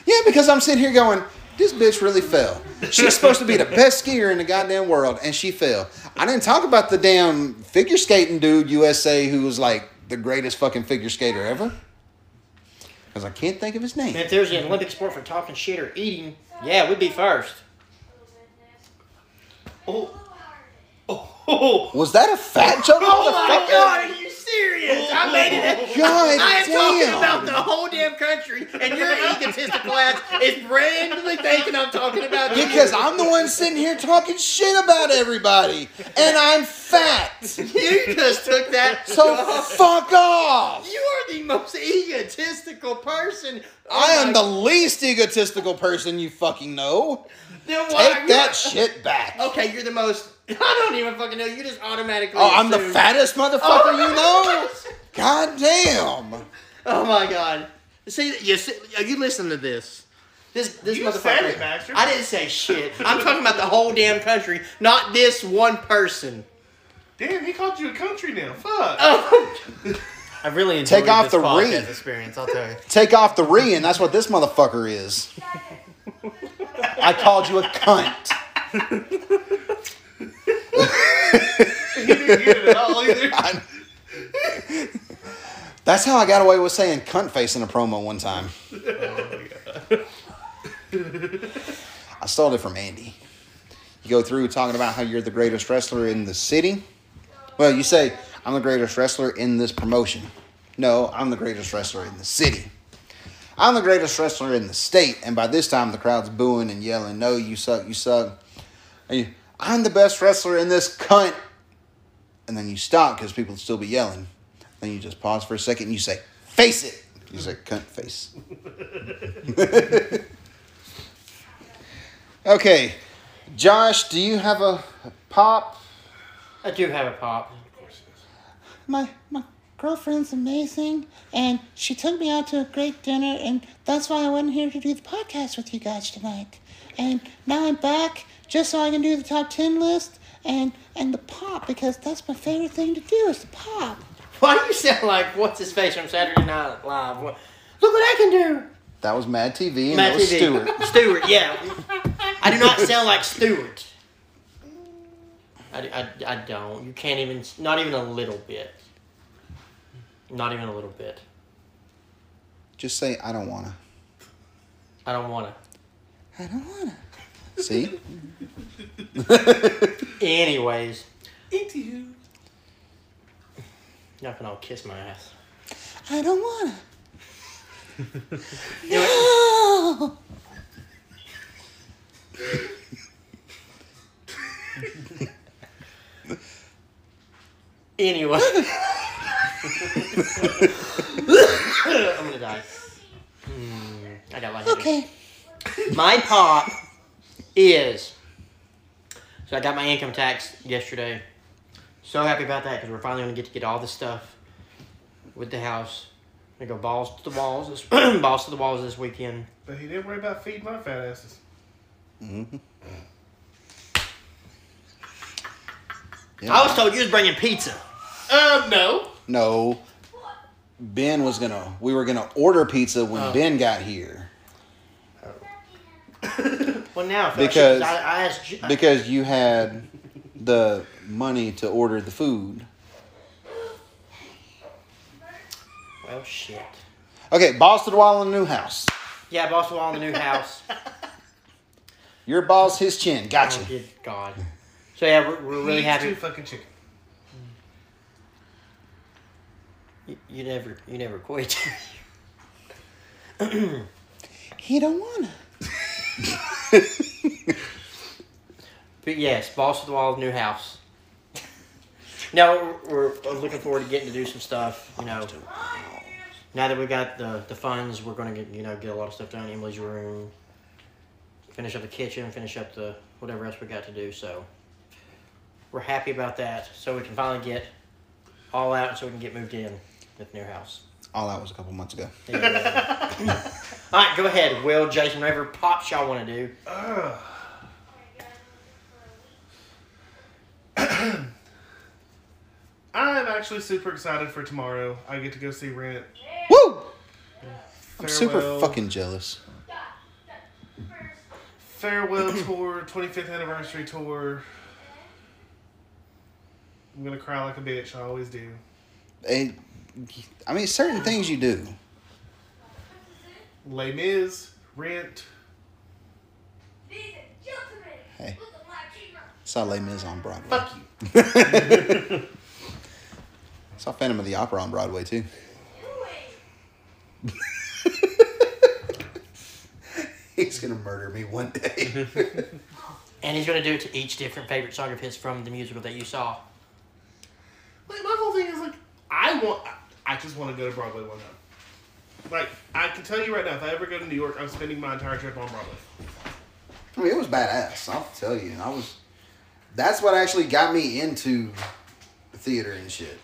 Yeah, because I'm sitting here going, this bitch really fell. She's (laughs) supposed to be the best skier in the goddamn world, and she fell. I didn't talk about the damn figure skating dude USA who was like the greatest fucking figure skater ever. Because I can't think of his name.
if there's an Olympic sport for talking shit or eating, yeah, we'd be first.
Oh, oh,
Was that a fat joke?
Oh my god, are you serious? I made it.
God
I am talking about the whole damn country, and your egotistical ass is randomly thinking I'm talking about you.
Because I'm the one sitting here talking shit about everybody, and I'm fat.
you just took that.
So fuck off.
you are the most egotistical person. Oh
I am the least egotistical person you fucking know.
Then why
Take
you-
that shit back.
Okay, you're the most. (laughs) I don't even fucking know. You just automatically.
Oh, I'm the fattest motherfucker
Oh,
you know? (laughs) God damn.
Oh my god. See, you see, you listen to this. This this
You
motherfucker.
said it,
I didn't say shit. I'm talking about the whole damn country, not this one person.
damn, he called you a country now. Fuck.
Oh,
I really enjoyed
Take off
this
the
podcast
reed.
experience, I'll tell you.
Take off the re, and that's what this motherfucker is. I called you a cunt.
he didn't get it at all either.
That's how I got away with saying cunt face in a promo one time. I stole it from Andy. You go through talking about how you're the greatest wrestler in the city. Well, you say, I'm the greatest wrestler in this promotion. No, I'm the greatest wrestler in the city. I'm the greatest wrestler in the state. And by this time, the crowd's booing and yelling, No, you suck, you suck. And you, I'm the best wrestler in this cunt. And then you stop because people still be yelling. Then you just pause for a second and you say, face it. You say, cunt face. (laughs) okay. Josh, do you have a pop?
I do have a pop. Of course it is.
my my girlfriend's amazing and she took me out to a great dinner and that's why I went here to do the podcast with you guys tonight. And now I'm back just so I can do the top 10 list and and the pop because that's my favorite thing to do is the pop.
Why do you sound like what's his face from Saturday Night Live? What, look what I can do.
That was Mad TV and
Matt
that was
TV.
Stuart. (laughs)
Stuart, yeah. I do not sound like Stuart. I, I, I don't. You can't even, not even a little bit. Not even a little bit.
Just say, I don't want to.
I don't wanna.
I don't wanna.
See? (laughs)
Anyways,
Anywho.
y'all can all kiss my ass.
I don't wanna. (laughs)
Anyway, (laughs)
Oh.
Anyway. (laughs) I'm gonna die. Hmm, I got lightheaded.
Okay.
My pop is. So I got my income tax yesterday. So happy about that because we're finally gonna get to get all the stuff with the house. We go balls to the walls. This, (clears throat) balls to the walls this weekend.
But he didn't worry about feeding my fat asses.
Mm-hmm.
I was told you was bringing pizza.
Um, no.
No. Ben was gonna. We were gonna order pizza when
Oh.
Ben got here (laughs)
Well, now if
Because-
I, I asked. J-
because you had the money to order the food.
well, shit.
Okay, boss to the wall in the new house.
Yeah, boss wall in the new house. (laughs)
Your boss, his chin. Gotcha.
Oh, good God. So yeah, we're, we're really happy.
Too fucking chicken.
You, you never, you never quit.
He don't wanna.
But yes, boss of the wall, new house. No, we're, we're looking forward to getting to do some stuff. You know, now that we got the the funds, we're gonna get you know get a lot of stuff done. in Emily's room, finish up the kitchen, finish up the whatever else we got to do. So we're happy about that. So we can finally get all out, and so we can get moved in with the new house.
All that was a couple months ago. (laughs)
Yeah. all right, go ahead, Will, Jason, whatever pops y'all want to do.
Ugh. (clears throat) I'm actually super excited for tomorrow. I get to go see Rent.
Woo! I'm super fucking jealous.
farewell tour, 25th anniversary tour. I'm gonna cry like a bitch. I always do.
It, I mean, certain things you do.
Les Mis, Rent.
Hey, saw Les Mis on Broadway.
Fuck you. (laughs)
Saw Phantom of the Opera on Broadway too. (laughs) He's gonna murder me one day. (laughs)
And he's gonna do it to each different favorite song of his from the musical that you saw.
Like my whole thing is like, I want. I just want to go to Broadway one time. Like I can tell you right now, if I ever go to New York, I'm spending my entire trip on Broadway.
I mean, it was badass. I'll tell you. I was. That's what actually got me into theater and shit.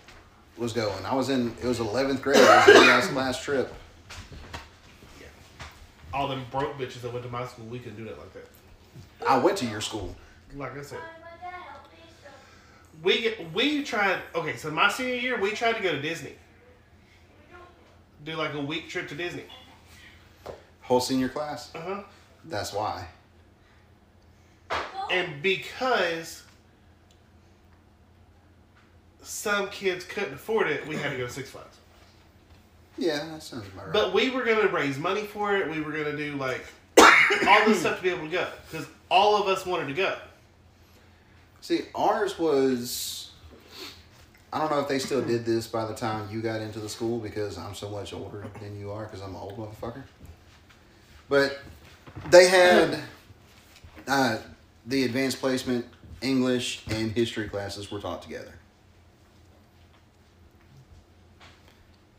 Was going. I was in. It was eleventh grade. It was last last trip. Yeah.
All them broke bitches that went to my school, we couldn't do that like that.
I went to your school.
Like I said, we we tried. Okay, so my senior year, we tried to go to Disney. Do like a week trip to Disney.
Whole senior class.
Uh huh.
That's why.
And because some kids couldn't afford it, we had to go to Six Flags.
Yeah, that sounds about right.
But we were gonna raise money for it. We were gonna do like all this stuff to be able to go because all of us wanted to go.
See, ours was. I don't know if they still did this by the time you got into the school because I'm so much older than you are because I'm an old motherfucker. But they had uh, the advanced placement English, and history classes were taught together.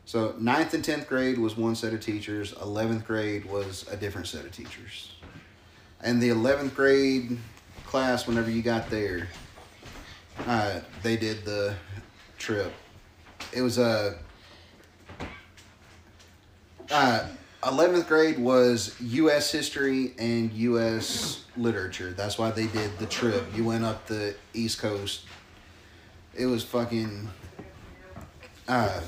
So ninth and tenth grade was one set of teachers. Eleventh grade was a different set of teachers. And the eleventh grade class, whenever you got there, uh, they did the trip. It was a uh, 11th grade was U.S. history and U.S. literature. That's why they did the trip. You went up the East Coast. It was fucking uh,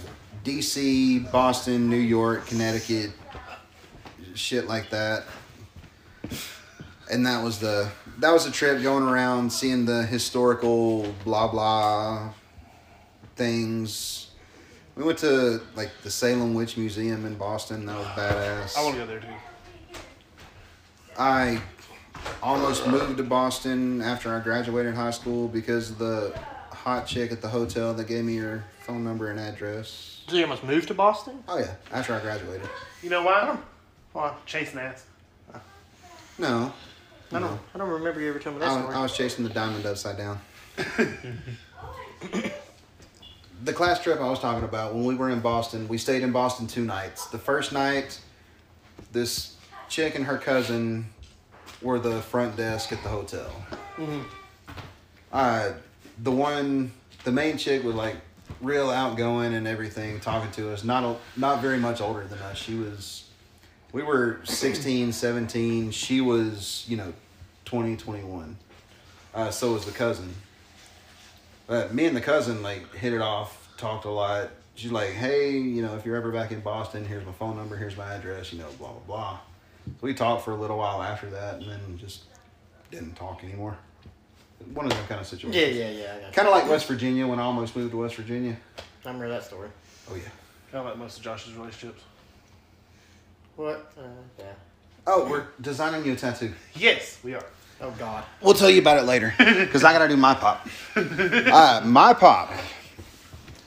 D.C., Boston, New York, Connecticut, shit like that. And that was the that was a trip going around seeing the historical blah blah things. We went to like the Salem Witch Museum in Boston. That was badass.
I want to go there too.
I almost moved to Boston after I graduated high school because of the hot chick at the hotel that gave me her phone number and address.
So you almost moved to Boston?
Oh yeah, after I graduated.
You know why?
Why?
Chasing ass.
No,
I don't. I don't remember you ever telling me that
I was,
story.
I was chasing the diamond upside down. (coughs) the class trip I was talking about when we were in Boston, we stayed in Boston two nights. The first night, this chick and her cousin were the front desk at the hotel. Uh, the one, the main chick was like real outgoing and everything, talking to us. Not a, not very much older than us. She was, we were 16, 17. She was, you know, 20, 21. Uh, so was the cousin. But me and the cousin like hit it off, talked a lot. She's like, "Hey, you know, if you're ever back in Boston, here's my phone number, here's my address, you know, blah blah blah." So we talked for a little while after that, and then just didn't talk anymore. One of them kind of situations.
yeah, yeah, yeah. I.
Kind of like West Virginia when I almost moved to West Virginia.
I remember that story.
Oh yeah.
Kind of like most of Josh's relationships.
What? Uh, yeah.
Oh, we're designing you a tattoo.
Yes, we are.
Oh God.
We'll tell you about it later because I gotta do my pop. (laughs) Uh, my pop.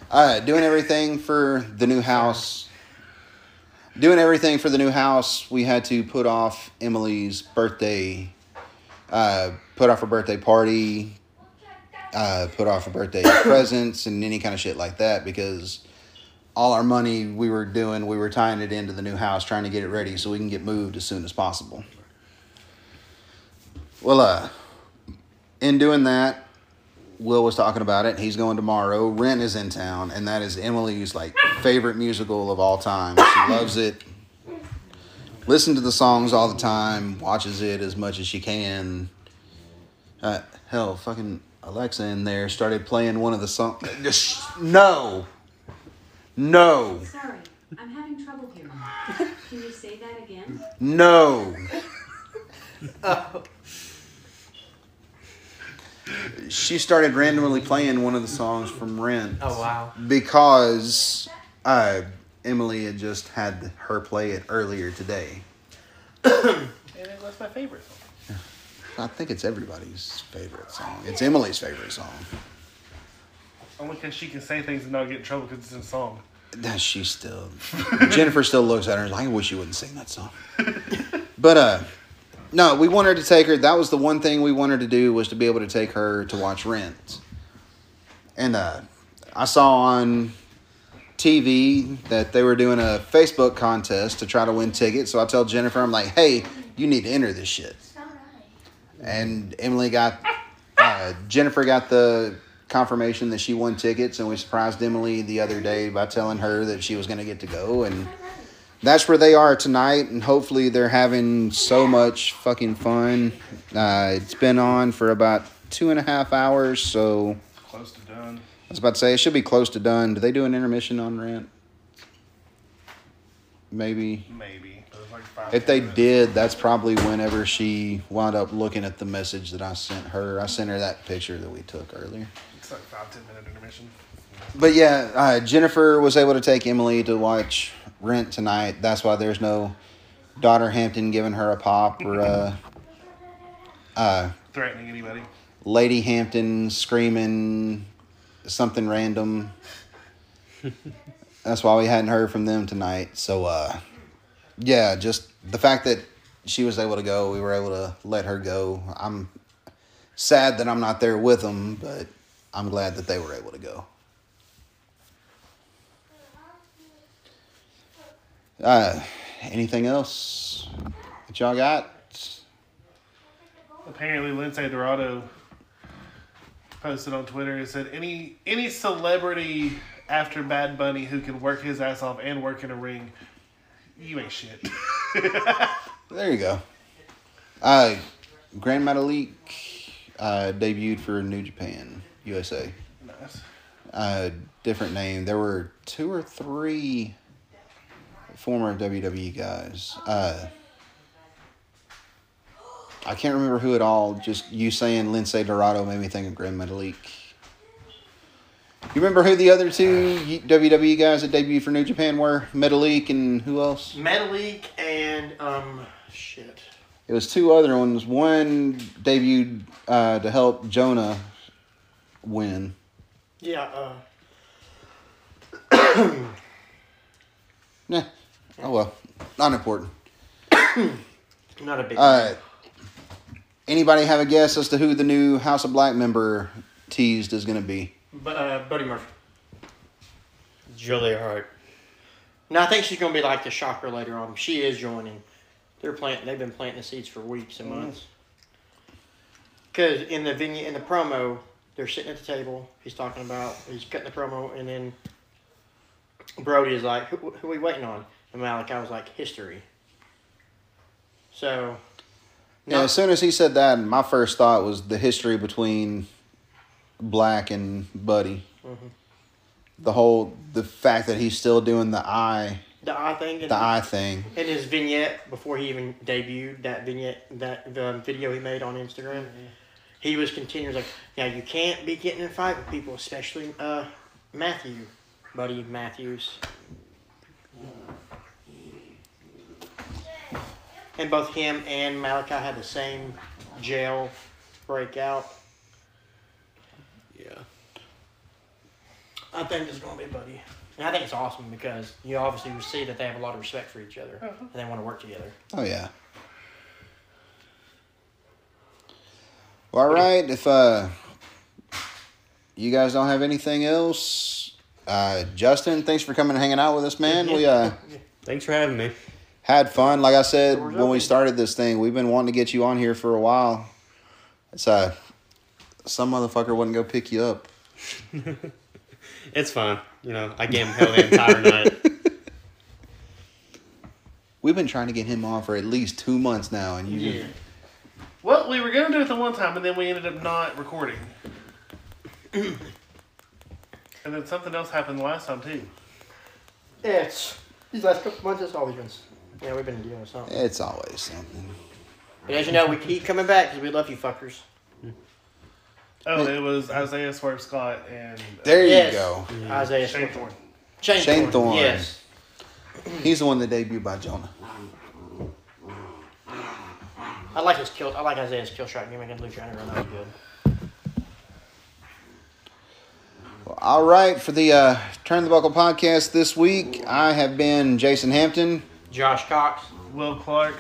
Uh, doing everything for the new house. Doing everything for the new house. We had to put off Emily's birthday. Uh, put off her birthday party. Uh, put off her birthday (coughs) presents and any kind of shit like that because all our money we were doing, we were tying it into the new house, trying to get it ready so we can get moved as soon as possible. Well, uh, in doing that, Will was talking about it. He's going tomorrow. Rent is in town, and that is Emily's like favorite musical of all time. She loves it. Listen to the songs all the time. Watches it as much as she can. Uh, hell, fucking Alexa in there started playing one of the songs. No, no,
Sorry, I'm having trouble here. Can you say that again?
no. (laughs) She started randomly playing one of the songs from Rent.
Oh wow.
because uh, Emily had just had her play it earlier today. (coughs)
And that's my favorite song.
I think it's everybody's favorite song. It's Emily's favorite song.
Only because she can say things and not get in trouble because it's in a song.
That she still, Jennifer still looks at her and is like, I wish you wouldn't sing that song. (laughs) But uh, no, we wanted to take her. That was the one thing we wanted to do was to be able to take her to watch Rent. And uh, I saw on TV that they were doing a Facebook contest to try to win tickets. So I tell Jennifer, I'm like, hey, you need to enter this shit. And Emily got, uh, Jennifer got the confirmation that she won tickets, and we surprised Emily the other day by telling her that she was going to get to go. And that's where they are tonight, and hopefully they're having so much fucking fun. Uh, it's been on for about two and a half hours, so
Close to done.
I was about to say it should be close to done. Do they do an intermission on Rent? Maybe.
Maybe. Like
If they
minutes.
did, that's probably whenever she wound up looking at the message that I sent her. I sent her that picture that we took earlier.
It's like five, ten minute intermission.
But yeah, uh, Jennifer was able to take Emily to watch Rent tonight. That's why there's no daughter Hampton giving her a pop or uh, uh,
Threatening anybody.
Lady Hampton screaming something random. (laughs) That's why we hadn't heard from them tonight. So, uh, yeah, just the fact that she was able to go, we were able to let her go. I'm sad that I'm not there with them, but I'm glad that they were able to go. Uh, anything else that y'all got?
Apparently, Lince Dorado posted on Twitter and said any any celebrity after Bad Bunny who can work his ass off and work in a ring, you ain't shit. (laughs)
There you go. Uh, Grand Metalik uh, debuted for New Japan USA.
nice.
uh, different name. There were two or three former WWE guys. Uh, I can't remember who at all. Just you saying Lince Dorado made me think of Grand Metalik. You remember who the other two WWE guys that debuted for New Japan were? Metalik and who else?
Metalik and um shit.
It was two other ones. One debuted uh, to help Jonah win.
Yeah, uh
Nah. Oh well, not important. (coughs)
not a big
Uh, anybody have a guess as to who the new House of Black member teased is going to be?
but uh Buddy Murphy.
Julia Hart.
No, I think she's gonna be like the shocker later on. She is joining. They're planting. They've been planting the seeds for weeks and months. Because in the vignette, in the promo, they're sitting at the table. He's talking about. He's cutting the promo, and then Brody is like, "Who, who are we waiting on?" And Malakai was like, "History." So.
Yeah, as soon as he said that, my first thought was the history between Black and Buddy. Mm-hmm. The whole, the fact that he's still doing the eye,
the eye thing.
the eye thing.
in his vignette before he even debuted that vignette that the um, video he made on Instagram. Mm-hmm. He was continuing like, "Now you can't be getting in a fight with people, especially uh, Matthew, buddy Matthews." And both him and Malakai had the same jail breakout.
Yeah.
I think it's going to be Buddy. And I think it's awesome because you obviously see that they have a lot of respect for each other and they want to work together.
Oh yeah. Well, all right. If uh, you guys don't have anything else, uh, Justin, thanks for coming and hanging out with us, man. (laughs) We uh
Thanks for having me.
Had fun. Like I said
Doors
when we started this thing, we've been wanting to get you on here for a while. It's uh, some motherfucker wouldn't go pick you up. (laughs)
It's fine. You know, I gave him hell the entire night. (laughs)
We've been trying to get him on for at least two months now, and you.
Well, we were gonna do it the one time, and then we ended up not recording. and then something else happened the last time too.
Yeah, it's these last couple months. It's always been. Yeah, we've been doing something.
It's always something.
But as you know, we keep coming back because we love you fuckers.
Oh, it was Isaiah Swerve Scott and uh,
There
Yes.
you go.
Isaiah
Shane
Thorne.
Thorne.
Shane,
Shane
Thorne.
Thorne.
Yes.
He's the one that debuted by Jonah.
I like his kill. I like Isaiah's kill shot gimmick in Lucha Underground. That was good.
All right, for the uh, Turn the Buckle podcast this week, I have been Jason Hampton.
Josh Cox.
Will Clark.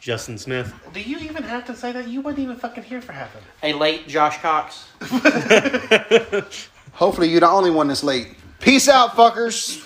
Justin Smith.
Do you even have to say that? You weren't even fucking here for half of it.
A late Josh Cox. (laughs)
Hopefully, you're the only one that's late. Peace out, fuckers.